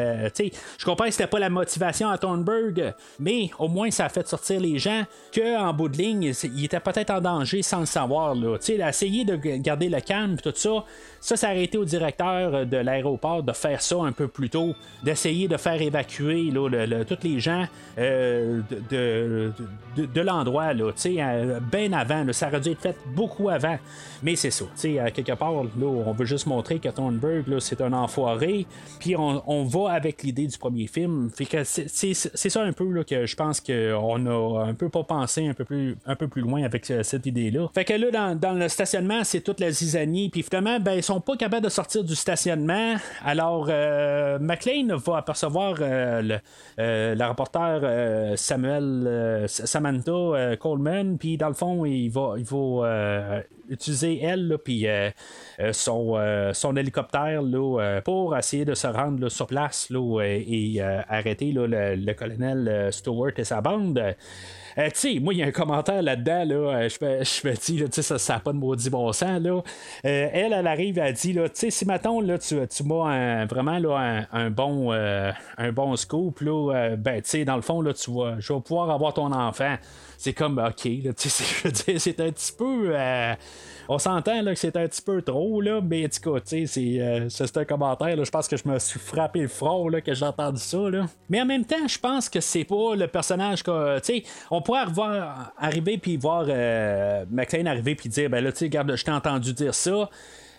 Speaker 3: Je comprends que c'était pas la motivation à Thornburg, mais au moins ça a fait sortir les gens qu'en bout de ligne, il était peut-être en danger sans le savoir. A essayé de garder le calme tout ça. Ça, ça a été au directeur de l'aéroport de faire ça un peu plus tôt, d'essayer de faire évacuer là, le, tous les gens euh, de, de, de, l'endroit, euh, bien avant. ça aurait dû être fait beaucoup avant. Mais c'est ça. À quelque part, là, on veut juste montrer que Thornburg, c'est un enfoiré. Puis on, va avec l'idée du premier film. Fait que c'est, ça un peu là, que je pense qu'on a un peu pas pensé un peu plus, un peu plus loin avec euh, cette idée-là. Fait que là, dans, le stationnement, c'est toute la zizanie. Puis finalement, ben, ils sont pas capables de sortir du stationnement. Alors, euh, McLean va apercevoir euh, le, euh, la reporter Samuel Samantha Coleman. Puis dans le fond, il va, il va utiliser elle, puis son, hélicoptère là, pour essayer de se rendre sur place là, et, arrêter le, colonel Stewart et sa bande. Euh, tu sais, moi, il y a un commentaire là-dedans, là, euh, je me, je dis, tu sais, ça n'a pas de maudit bon sens, là. Euh, elle, elle arrive, elle dit, tu sais, si maintenant, là, tu, tu m'as vraiment là, un, bon, un bon scoop, là, ben, tu sais, dans le fond, là, tu vas, je vais pouvoir avoir ton enfant. C'est comme, ok, là, tu sais, je c'est un petit peu on s'entend là, que c'est un petit peu trop, là, mais en tout cas, c'est, euh, c'est un commentaire. Je pense que je me suis frappé le front là, que j'ai entendu ça. Là. Mais en même temps, je pense que c'est pas le personnage que. On pourrait arriver puis voir euh, McLean arriver puis dire ben là, tu sais, regarde, je t'ai entendu dire ça.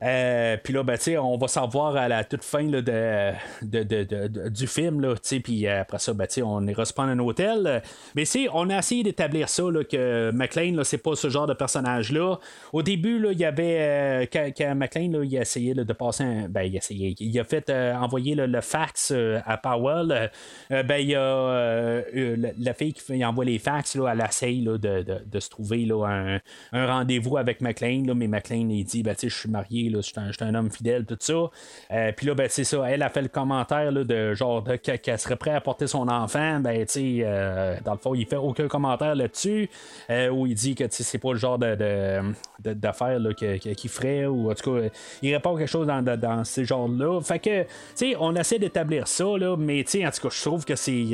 Speaker 3: Euh, puis là, ben, on va savoir à la toute fin là, de, de, du film. Puis après ça, ben, on ira se prendre un hôtel. Mais on a essayé d'établir ça, là, que McLean, c'est pas ce genre de personnage-là. Au début, il y avait. Euh, quand, McLean, là, il a essayé de passer un. Ben, il a fait euh, envoyer le fax à Powell. ben, il y a la, fille qui envoie les fax, là, elle essaye de, se trouver un, un rendez-vous avec McLean. Mais McLean, il dit ben, Je suis marié je suis un, homme fidèle, tout ça. Euh, puis là, ben, c'est ça, elle a fait le commentaire de genre qu'elle serait prête à porter son enfant. Ben, tu euh, dans le fond, il fait aucun commentaire là-dessus. Euh, où il dit que c'est pas le genre de, d'affaires qu'il ferait, ou en tout cas, il répond quelque chose dans, dans ces genres-là. Fait que, tu sais, on essaie d'établir ça, là, mais tu sais, en tout cas, je trouve que c'est.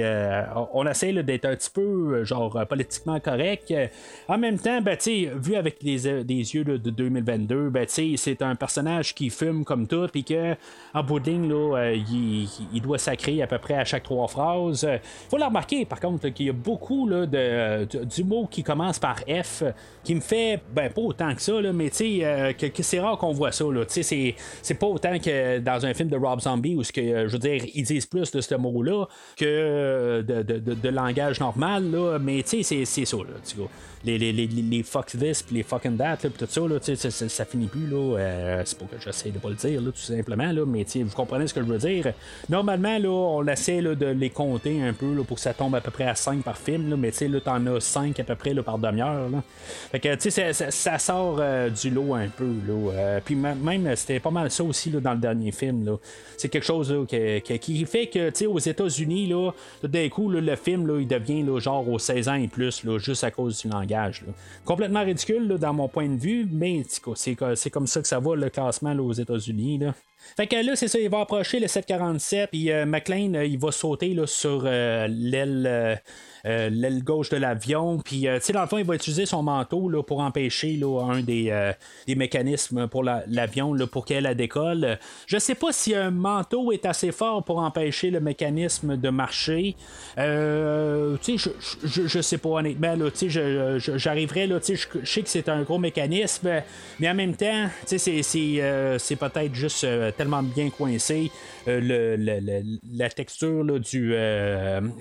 Speaker 3: on essaie d'être un petit peu, genre, politiquement correct. En même temps, ben, tu sais, vu avec les, yeux de 2022, ben, tu sais, c'est un personnage qui fume comme tout, puis que en bout de ligne, euh, il, doit sacrer à peu près à chaque trois phrases. faut le remarquer, par contre, qu'il y a beaucoup là, de, du mot qui commence par F, qui me fait, ben pas autant que ça, là, mais tu euh, que, c'est rare qu'on voit ça. C'est, c'est pas autant que dans un film de Rob Zombie où, que, je veux dire, ils disent plus de ce mot-là que de, de, langage normal, là, mais tu sais, c'est, ça. Là, les, les, les, les fuck this, puis les fucking that, puis tout ça, là, ça, ça, ça, finit plus. Là, euh, c'est pas que j'essaie de pas le dire, là, tout simplement, là, mais vous comprenez ce que je veux dire. Normalement, là, on essaie là, de les compter un peu là, pour que ça tombe à peu près à 5 par film, là, mais là, t'en as 5 à peu près là, par demi-heure. Fait que ça, ça, ça, sort euh, du lot un peu. Là, euh, puis même, c'était pas mal ça aussi là, dans le dernier film. Là. C'est quelque chose là, qui, qui fait que aux États-Unis, là, d'un coup, là, le film là, il devient là, genre aux 16 ans et plus, là, juste à cause du langage. Complètement ridicule dans mon point de vue, mais c'est comme ça que ça va le classement aux États-Unis. Fait que là, c'est ça, il va approcher le 747, puis euh, McLean, euh, il va sauter là, sur euh, l'aile l'aile gauche de l'avion. Puis, tu sais, dans le fond, il va utiliser son manteau là, pour empêcher là, un des, des mécanismes pour l'avion pour qu'elle la décolle. Je sais pas si un manteau est assez fort pour empêcher le mécanisme de marcher. tu sais, je, je, je, sais pas honnêtement. Tu sais, j'arriverais, là, tu sais, je sais que c'est un gros mécanisme, mais en même temps, tu sais, c'est peut-être juste tellement bien coincé. Le, la texture du,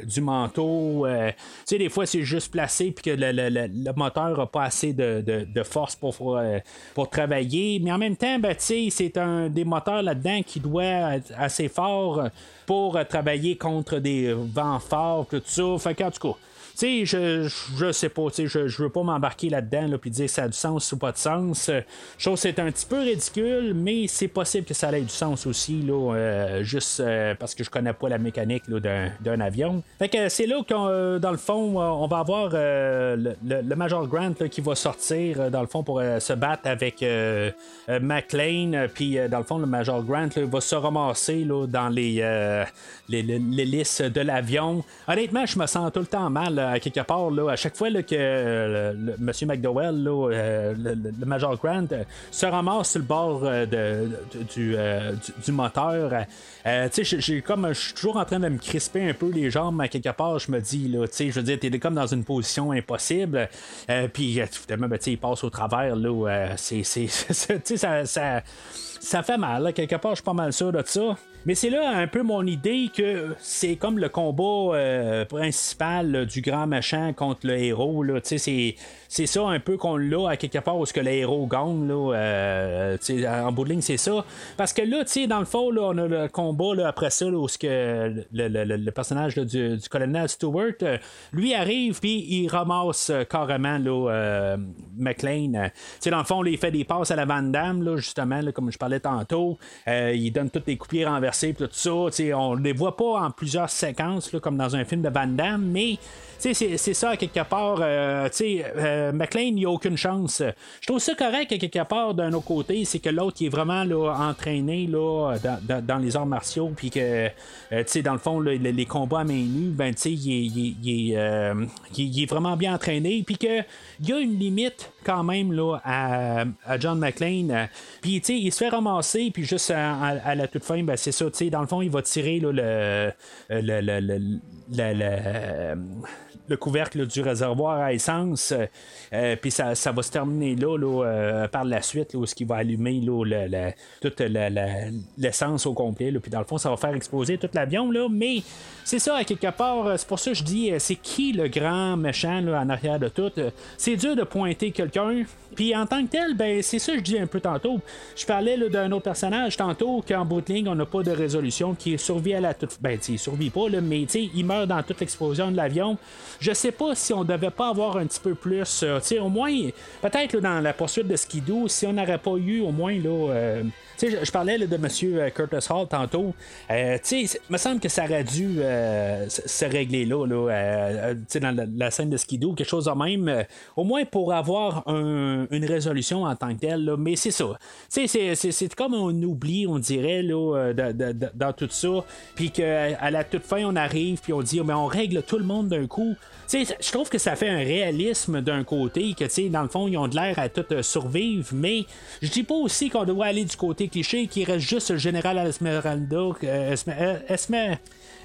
Speaker 3: du manteau, tu sais, des fois, c'est juste placé puis que le, moteur n'a pas assez de, force pour, euh, pour travailler. Mais en même temps, ben, c'est un des moteurs là-dedans qui doit être assez fort pour travailler contre des vents forts, tout ça. Fait en tout cas, sais, je, je sais pas, je, je veux pas m'embarquer là-dedans, là, puis dire ça a du sens ou pas de sens. Je trouve que c'est un petit peu ridicule, mais c'est possible que ça ait du sens aussi, là, euh, juste euh, parce que je connais pas la mécanique là, d'un, d'un avion. Fait que c'est là qu'on, euh, dans le fond, on va avoir le, Major Grant là, qui va sortir, dans le fond, pour se battre avec McLean, puis dans le fond, le Major Grant là, va se ramasser là, dans les, les, les- les de l'avion. Honnêtement, je me sens tout le temps mal à quelque part. Là, à chaque fois là, que euh, M. McDowell, euh, le, Major Grant, euh, se ramasse sur le bord de- du, moteur, je suis toujours en train de me crisper un peu les jambes à quelque part. Je me dis, là, je veux dire, t'es comme dans une position impossible. Puis, ben, il passe au travers, là. c'est, ça, ça, ça fait mal, là, quelque part, je suis pas mal sûr de ça. Mais c'est là un peu mon idée que c'est comme le combat euh, principal du grand machin contre le héros. Là. C'est, c'est ça un peu qu'on l'a à quelque part où ce que le héros gagne. Là, euh, en bout de ligne, c'est ça. Parce que là, tu dans le fond, là, on a le combat là, après ça, là, où ce que le, le- le- personnage là, du, colonel Stewart, euh, lui arrive puis il ramasse euh, carrément là, McLean. Euh, tu sais, dans le fond, il fait des passes à la Van Damme, là, justement, comme je parlais tantôt. Il donne toutes les renversés, puis tout ça. On les voit pas en plusieurs séquences, comme dans un film de Van Damme, mais c'est ça, à quelque part. tu sais, euh, McLean, il n'a aucune chance. Je trouve ça correct, à quelque part, d'un autre côté, c'est que l'autre, il est vraiment là, entraîné là, dans, dans- les arts martiaux, puis que, euh, tu sais, dans le fond, les, combats à main nue, ben, tu sais, il est, il il euh, il est- vraiment bien entraîné, puis qu'il y a une limite quand même là, à, John McClane. Euh, Puis, tu sais, il se fait ramasser, puis juste à, la toute fin, ben, c'est ça, tu sais, dans le fond, il va tirer le, le, le, le, le- le- le couvercle du réservoir à essence, euh, euh, puis ça, ça va se terminer là, là, euh, par la suite, là, où ce qui va allumer toute la- la- l'essence au complet, puis dans le fond, ça va faire exploser tout l'avion, mais c'est ça, à quelque part, c'est pour ça que je dis, c'est qui le grand méchant en arrière de tout? C'est dur de pointer quelqu'un, puis en tant que tel, ben c'est ça que je dis un peu tantôt. Je parlais d'un autre personnage tantôt qu'en bout de ligne, on n'a pas de résolution, qui survit à la toute. Ben, tu survit pas, là, mais tu il meurt dans toute l'explosion de l'avion. Je sais pas si on devait pas avoir un petit peu plus. euh, tu au moins, peut-être dans la poursuite de Skidoo, si on n'aurait pas eu au moins là. euh, tu sais, je, parlais de M. Curtis Hall tantôt. Euh, tu sais, me semble que ça aurait dû euh, se régler là, euh, euh, tu sais, dans la, scène de Skidoo, quelque chose de même. euh, au moins pour avoir un- une résolution en tant que telle. là. Mais c'est ça. Tu sais, c'est- comme on oublie, on dirait, là, euh, dans tout ça. Puis qu'à la toute fin, on arrive, puis on dit, mais on règle tout le monde d'un coup. Tu sais, je trouve que ça fait un réalisme d'un côté, que tu sais, dans le fond, ils ont de l'air à tout euh, survivre, mais je dis pas aussi qu'on doit aller du côté cliché, qui reste juste le général Esmeralda, euh, euh,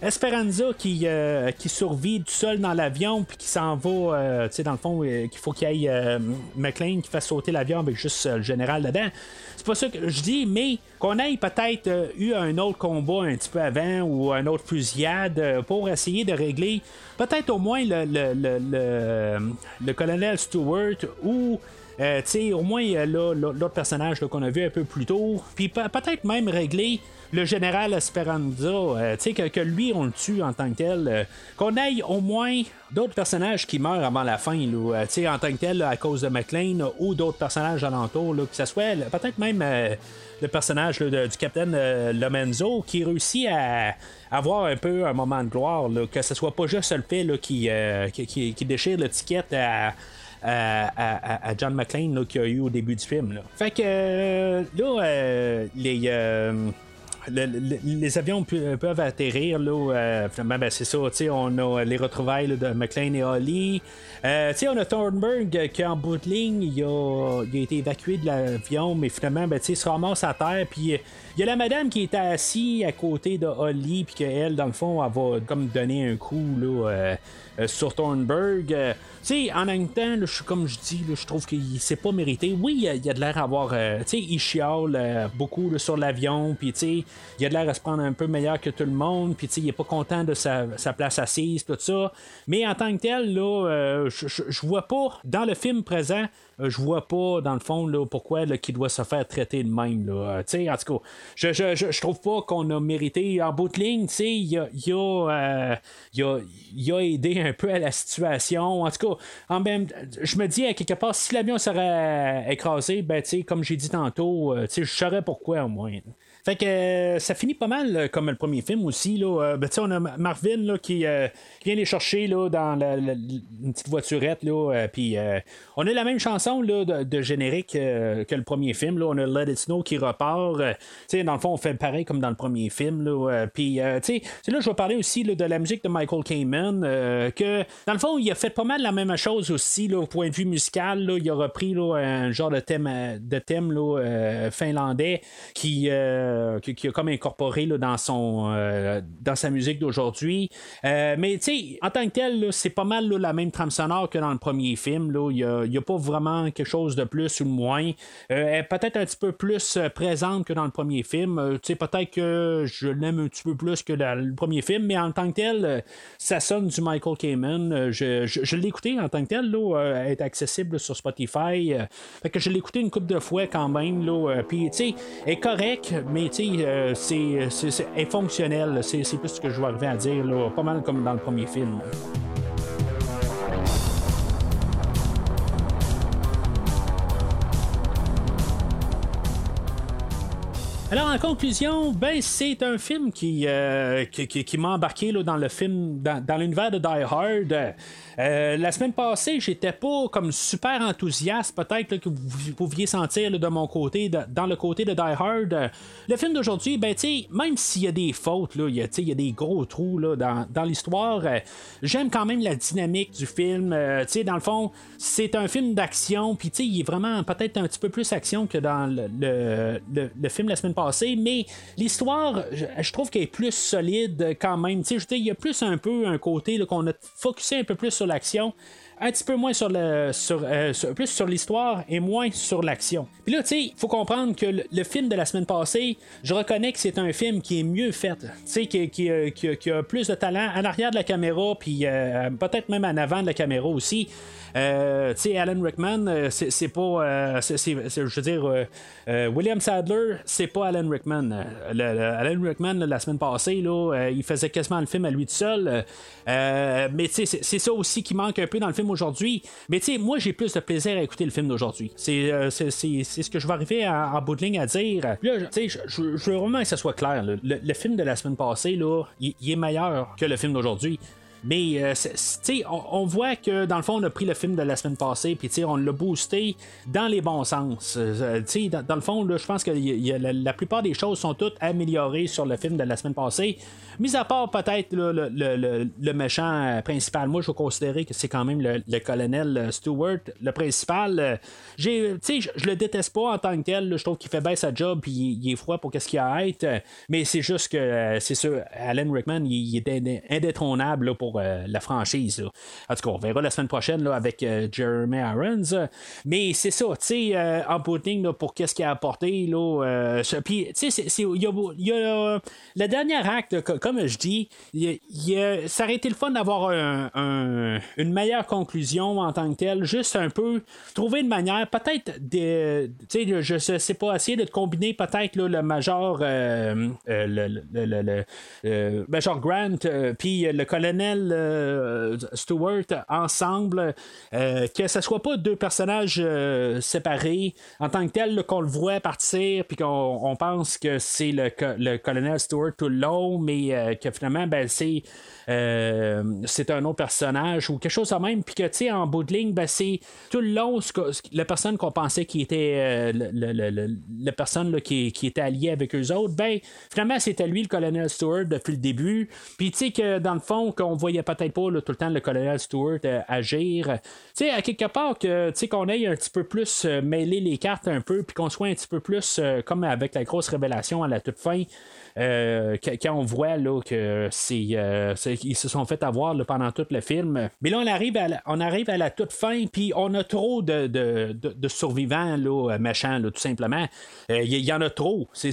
Speaker 3: Esperanza qui, euh, qui survit tout seul dans l'avion, puis qui s'en va, tu sais, dans le fond, qu'il faut qu'il euh, McLean qui fasse sauter l'avion avec juste le général dedans. C'est pas ça que je dis, mais qu'on ait peut-être eu un autre combat un petit peu avant ou un autre fusillade pour essayer de régler peut-être au moins le, le, le- le colonel Stewart ou euh, au moins euh, là, l'autre personnage qu'on a vu un peu plus tôt, puis pe- peut-être même régler le général Esperanza, euh, que, que lui, on le tue en tant que tel, euh, qu'on aille au moins d'autres personnages qui meurent avant la fin, là, euh, en tant que tel, à cause de McLean, ou d'autres personnages alentours, que ce soit peut-être même le personnage de- du capitaine Lomenzo qui réussit à avoir un peu un moment de gloire, que ce soit pas juste le fait qui, qui- qui déchire l'étiquette à à, John McClane qu'il y a eu au début du film. Là. Fait que euh, là, euh, les. euh, le- le- les avions peuvent atterrir, là, finalement, ben, c'est ça, on a les retrouvailles de McLean et Holly. Euh, on a Thornburg euh, qui, en bout de ligne, il a, il a été évacué de l'avion, mais finalement, ben, il se ramasse à terre, puis euh, il y a la madame qui était assise à côté de Holly, puis qu'elle, dans le fond, elle va comme donner un coup, là, euh, sur Thornburg. Tu sais, en même temps, je suis comme je dis, je trouve qu'il s'est pas mérité. Oui, il a, a de l'air à avoir. tu il chiale beaucoup là, sur l'avion, puis il a l'air à se prendre un peu meilleur que tout le monde, puis il est pas content de sa, place assise, tout ça. Mais en tant que tel, là, je vois pas dans le film présent euh, je vois pas, dans le fond, là, pourquoi qu'il doit se faire traiter de même. Là. Euh, en tout cas, je, je, trouve pas qu'on a mérité. En bout de ligne, il a, il, a, euh, a, aidé un peu à la situation. En tout cas, en même, je me dis, à quelque part, si l'avion serait écrasé, ben, comme j'ai dit tantôt, je saurais pourquoi au moins. Fait que euh, ça finit pas mal euh, comme le premier film aussi. Là. Euh, ben, on a Marvin là, qui, vient les chercher là, dans la, une petite voiturette. Là, on a la même chanson là, de, générique que le premier film. Là. On a Let It Snow qui repart. dans le fond, on fait pareil comme dans le premier film. Là. puis là, je vais parler aussi de la musique de Michael Kamen. que dans le fond, il a fait pas mal la même chose aussi là, au point de vue musical. Là. Il a repris là, un genre de thème, de thème là, finlandais qui. Qui, a comme incorporé là, dans son euh, dans sa musique d'aujourd'hui. Euh, mais tu sais, en tant que tel, c'est pas mal la même trame sonore que dans le premier film. Il n'y a, pas vraiment quelque chose de plus ou de moins. elle est peut-être un petit peu plus présente que dans le premier film. tu sais, peut-être que je l'aime un petit peu plus que dans le premier film, mais en tant que tel, ça sonne du Michael Kamen. Je, je, l'ai écouté en tant que tel, là, est accessible sur Spotify. fait que je l'ai écouté une couple de fois quand même. Là, puis, tu sais, est correct, mais euh, c'est fonctionnel. C'est plus ce que je vais arriver à dire, pas mal comme dans le premier film. Alors en conclusion, ben c'est un film qui, euh, qui, m'a embarqué là, dans le film, dans l'univers de Die Hard. Euh, la semaine passée, j'étais pas comme super enthousiaste, peut-être que vous pouviez sentir de mon côté, dans le côté de Die Hard. le film d'aujourd'hui, ben, même s'il y a des fautes, il y, a des gros trous dans, l'histoire, euh, j'aime quand même la dynamique du film. Euh, dans le fond, c'est un film d'action, puis il est vraiment peut-être un petit peu plus action que dans le, le, film la semaine passée, mais l'histoire, je, trouve qu'elle est plus solide quand même. Il y a plus un peu un côté qu'on a focusé un peu plus sur l'action un petit peu moins sur le sur, euh, plus sur l'histoire et moins sur l'action. Puis là, tu sais, il faut comprendre que le, film de la semaine passée, je reconnais que c'est un film qui est mieux fait, tu sais, qui, qui, qui, a plus de talent en arrière de la caméra, puis euh, peut-être même en avant de la caméra aussi. Euh, tu sais, Alan Rickman, euh, c'est pas. Euh, je veux dire, William Sadler, c'est pas Alan Rickman. Alan Rickman, la semaine passée, là, il faisait quasiment le film à lui tout seul. mais tu sais, c'est ça aussi qui manque un peu dans le film aujourd'hui. Mais tu sais, moi, j'ai plus de plaisir à écouter le film d'aujourd'hui. C'est ce que je vais arriver en bout de ligne à dire. Là, tu sais, je veux vraiment que ça soit clair. Le, film de la semaine passée, là, il est meilleur que le film d'aujourd'hui. Mais euh, on, voit que dans le fond, on a pris le film de la semaine passée, puis on l'a boosté dans les bons sens. Euh, dans, dans, le fond, je pense que la, plupart des choses sont toutes améliorées sur le film de la semaine passée. Mis à part peut-être le, méchant principal. Moi, je vais considérer que c'est quand même le, colonel Stewart, le principal. J'ai, je, le déteste pas en tant que tel. je trouve qu'il fait bien sa job, puis il, est froid pour qu'est-ce qu'il a à être. Mais c'est juste que, euh, c'est sûr, Alan Rickman, il, est indétrônable pour euh, la franchise. En tout cas, on verra la semaine prochaine là, avec euh, Jeremy Irons. Mais c'est ça, tu sais, euh, en putting pour qu'est-ce qu'il a apporté. Puis, tu sais, il y a, le dernier acte, comme je dis, ça aurait été le fun d'avoir une meilleure conclusion en tant que tel. Juste un peu trouver une manière, peut-être, de, je sais pas, essayer de combiner peut-être le Major, le, le, Major Grant, puis le colonel euh, Stewart ensemble, euh, que ce soit pas deux personnages euh, séparés en tant que tel, qu'on le voit partir, puis qu'on pense que c'est le, le, colonel Stewart tout le long, mais que finalement, ben, c'est c'est un autre personnage ou quelque chose de même, puis que, tu sais, en bout de ligne, ben, c'est tout le long la personne qu'on pensait qui était euh, le, la personne qui, qui, était alliée avec eux autres, ben, finalement, c'était lui, le colonel Stewart, depuis le début. Puis, tu sais, que dans le fond, qu'on voyait peut-être pas tout le temps le colonel Stewart agir. Tu sais, à quelque part, que, qu'on aille un petit peu plus mêler les cartes un peu, puis qu'on soit un petit peu plus comme avec la grosse révélation à la toute fin. Euh, quand on voit là, que c'est, euh, ils se sont fait avoir pendant tout le film. Mais là, on arrive à la, on arrive à la toute fin, puis on a trop de, de, survivants là, méchants, tout simplement. Il euh, y, en a trop. C'est,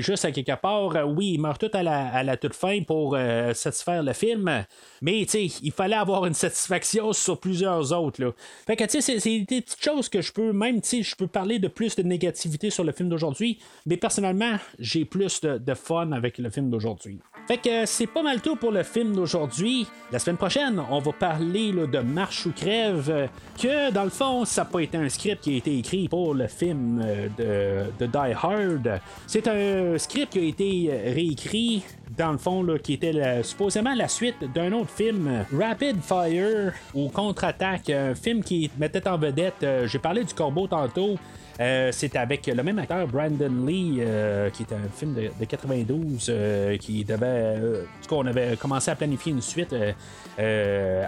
Speaker 3: juste à quelque part, oui, ils meurent tous à la, à la toute fin pour satisfaire le film. Mais il fallait avoir une satisfaction sur plusieurs autres. Là. Fait que c'est, c'est des petites choses que je peux, même je peux parler de plus de négativité sur le film d'aujourd'hui, mais personnellement, j'ai plus de, de avec le film d'aujourd'hui. Fait que c'est pas mal tout pour le film d'aujourd'hui. La semaine prochaine, on va parler de Marche ou Crève, que dans le fond, ça n'a pas été un script qui a été écrit pour le film euh, de, Die Hard. C'est un script qui a été réécrit dans le fond, qui était supposément la suite d'un autre film, Rapid Fire ou Contre-attaque, un film qui mettait en vedette, euh, j'ai parlé du corbeau tantôt, euh, c'est avec le même acteur, Brandon Lee, euh, qui est un film de, 92, euh, qui devait. en tout cas, on avait commencé à planifier une suite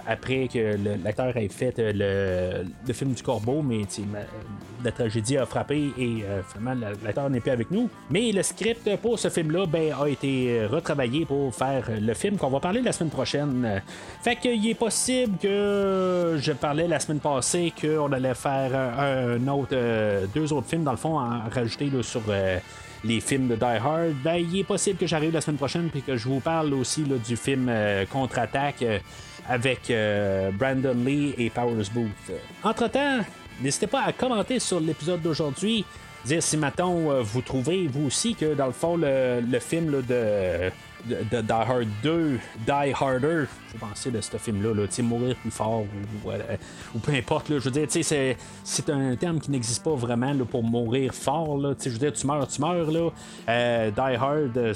Speaker 3: après que l'acteur ait fait le, film du Corbeau, mais la tragédie a frappé et finalement l'acteur n'est plus avec nous. Mais le script pour ce film-là ben, a été retravaillé pour faire le film qu'on va parler la semaine prochaine. Fait qu'il est possible que je parlais la semaine passée qu'on allait faire un autre deux autres films, dans le fond, à rajouter sur euh, les films de Die Hard, ben, il est possible que j'arrive la semaine prochaine et que je vous parle aussi du film euh, Contre-attaque euh, avec Brandon Lee et Powers Booth. Entre-temps, n'hésitez pas à commenter sur l'épisode d'aujourd'hui dire si maintenant vous trouvez vous aussi que dans le fond le, film de de, Die Hard 2, Die Harder, faut penser de ce film-là, là, mourir plus fort ou, ou, peu importe. Je veux dire, c'est, c'est un terme qui n'existe pas vraiment là, pour mourir fort. Là, je veux dire, tu meurs, tu meurs. Là. Euh, die Hard, euh,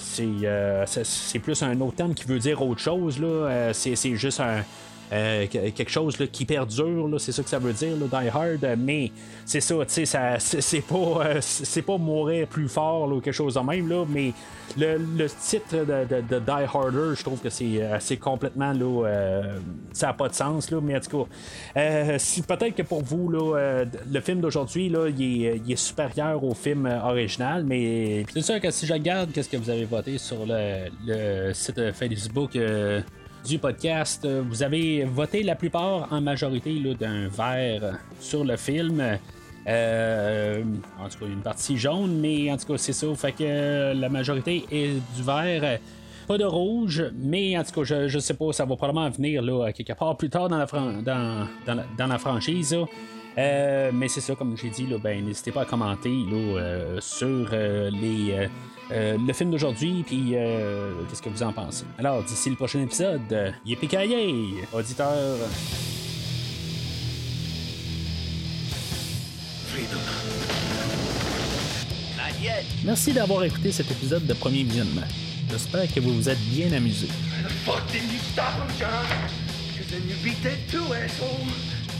Speaker 3: c'est, c'est, plus un autre terme qui veut dire autre chose. Là. Euh, c'est, c'est juste un euh, quelque chose qui perdure, c'est ça que ça veut dire, Die Hard, mais c'est ça, c'est pas, euh, c'est pas mourir plus fort ou quelque chose de même, là, mais le, titre de, Die Harder, je trouve que c'est assez complètement, là, ça n'a pas de sens, là, mais en tout cas, peut-être que pour vous, là, le film d'aujourd'hui, là, il est, supérieur au film original, mais c'est sûr que si je regarde qu'est-ce que vous avez voté sur le site Facebook du podcast. Vous avez voté la plupart en majorité d'un vert sur le film. Euh, en tout cas, une partie jaune, mais en tout cas, c'est ça. Fait que la majorité est du vert. Pas de rouge, mais en tout cas, je, je sais pas, ça va probablement venir là, quelque part plus tard dans la, dans, dans la, franchise. Euh, mais c'est ça, comme j'ai dit, là, ben, n'hésitez pas à commenter euh, sur les euh, le film d'aujourd'hui, puis euh, qu'est-ce que vous en pensez. Alors, d'ici le prochain épisode, euh, yippee auditeur. Merci d'avoir écouté cet épisode de Premier Visionnement. J'espère que vous vous êtes bien amusé.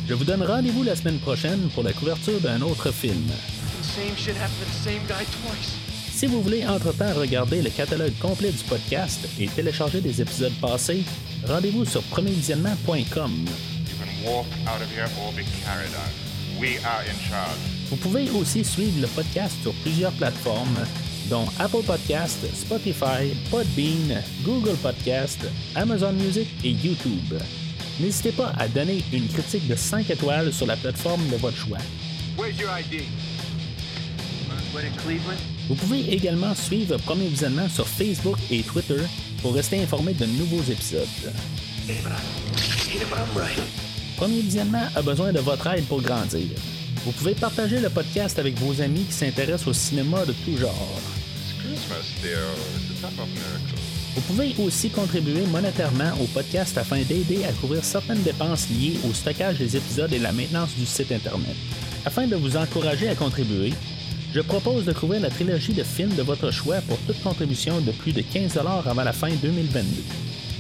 Speaker 3: Je vous donne rendez-vous la semaine prochaine pour la couverture d'un autre film. Si vous voulez entre-temps regarder le catalogue complet du podcast et télécharger des épisodes passés, rendez-vous sur premiervisionnement.com. Vous pouvez aussi suivre le podcast sur plusieurs plateformes, dont Apple Podcast, Spotify, Podbean, Google Podcast, Amazon Music et YouTube. N'hésitez pas à donner une critique de 5 étoiles sur la plateforme de votre choix. Vous pouvez également suivre Premier Visionnement sur Facebook et Twitter pour rester informé de nouveaux épisodes. Premier Visionnement a besoin de votre aide pour grandir. Vous pouvez partager le podcast avec vos amis qui s'intéressent au cinéma de tout genre. Vous pouvez aussi contribuer monétairement au podcast afin d'aider à couvrir certaines dépenses liées au stockage des épisodes et la maintenance du site Internet. Afin de vous encourager à contribuer, je propose de couvrir la trilogie de films de votre choix pour toute contribution de plus de 15 avant la fin 2022.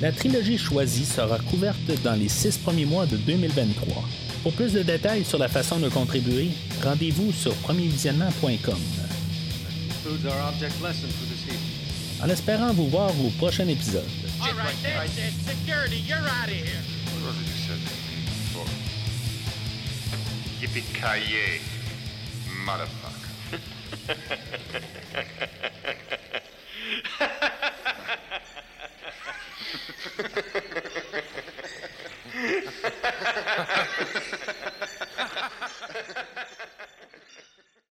Speaker 3: La trilogie choisie sera couverte dans les six premiers mois de 2023. Pour plus de détails sur la façon de contribuer, rendez-vous sur premiervisionnement.com.
Speaker 11: en espérant vous voir au prochain épisode.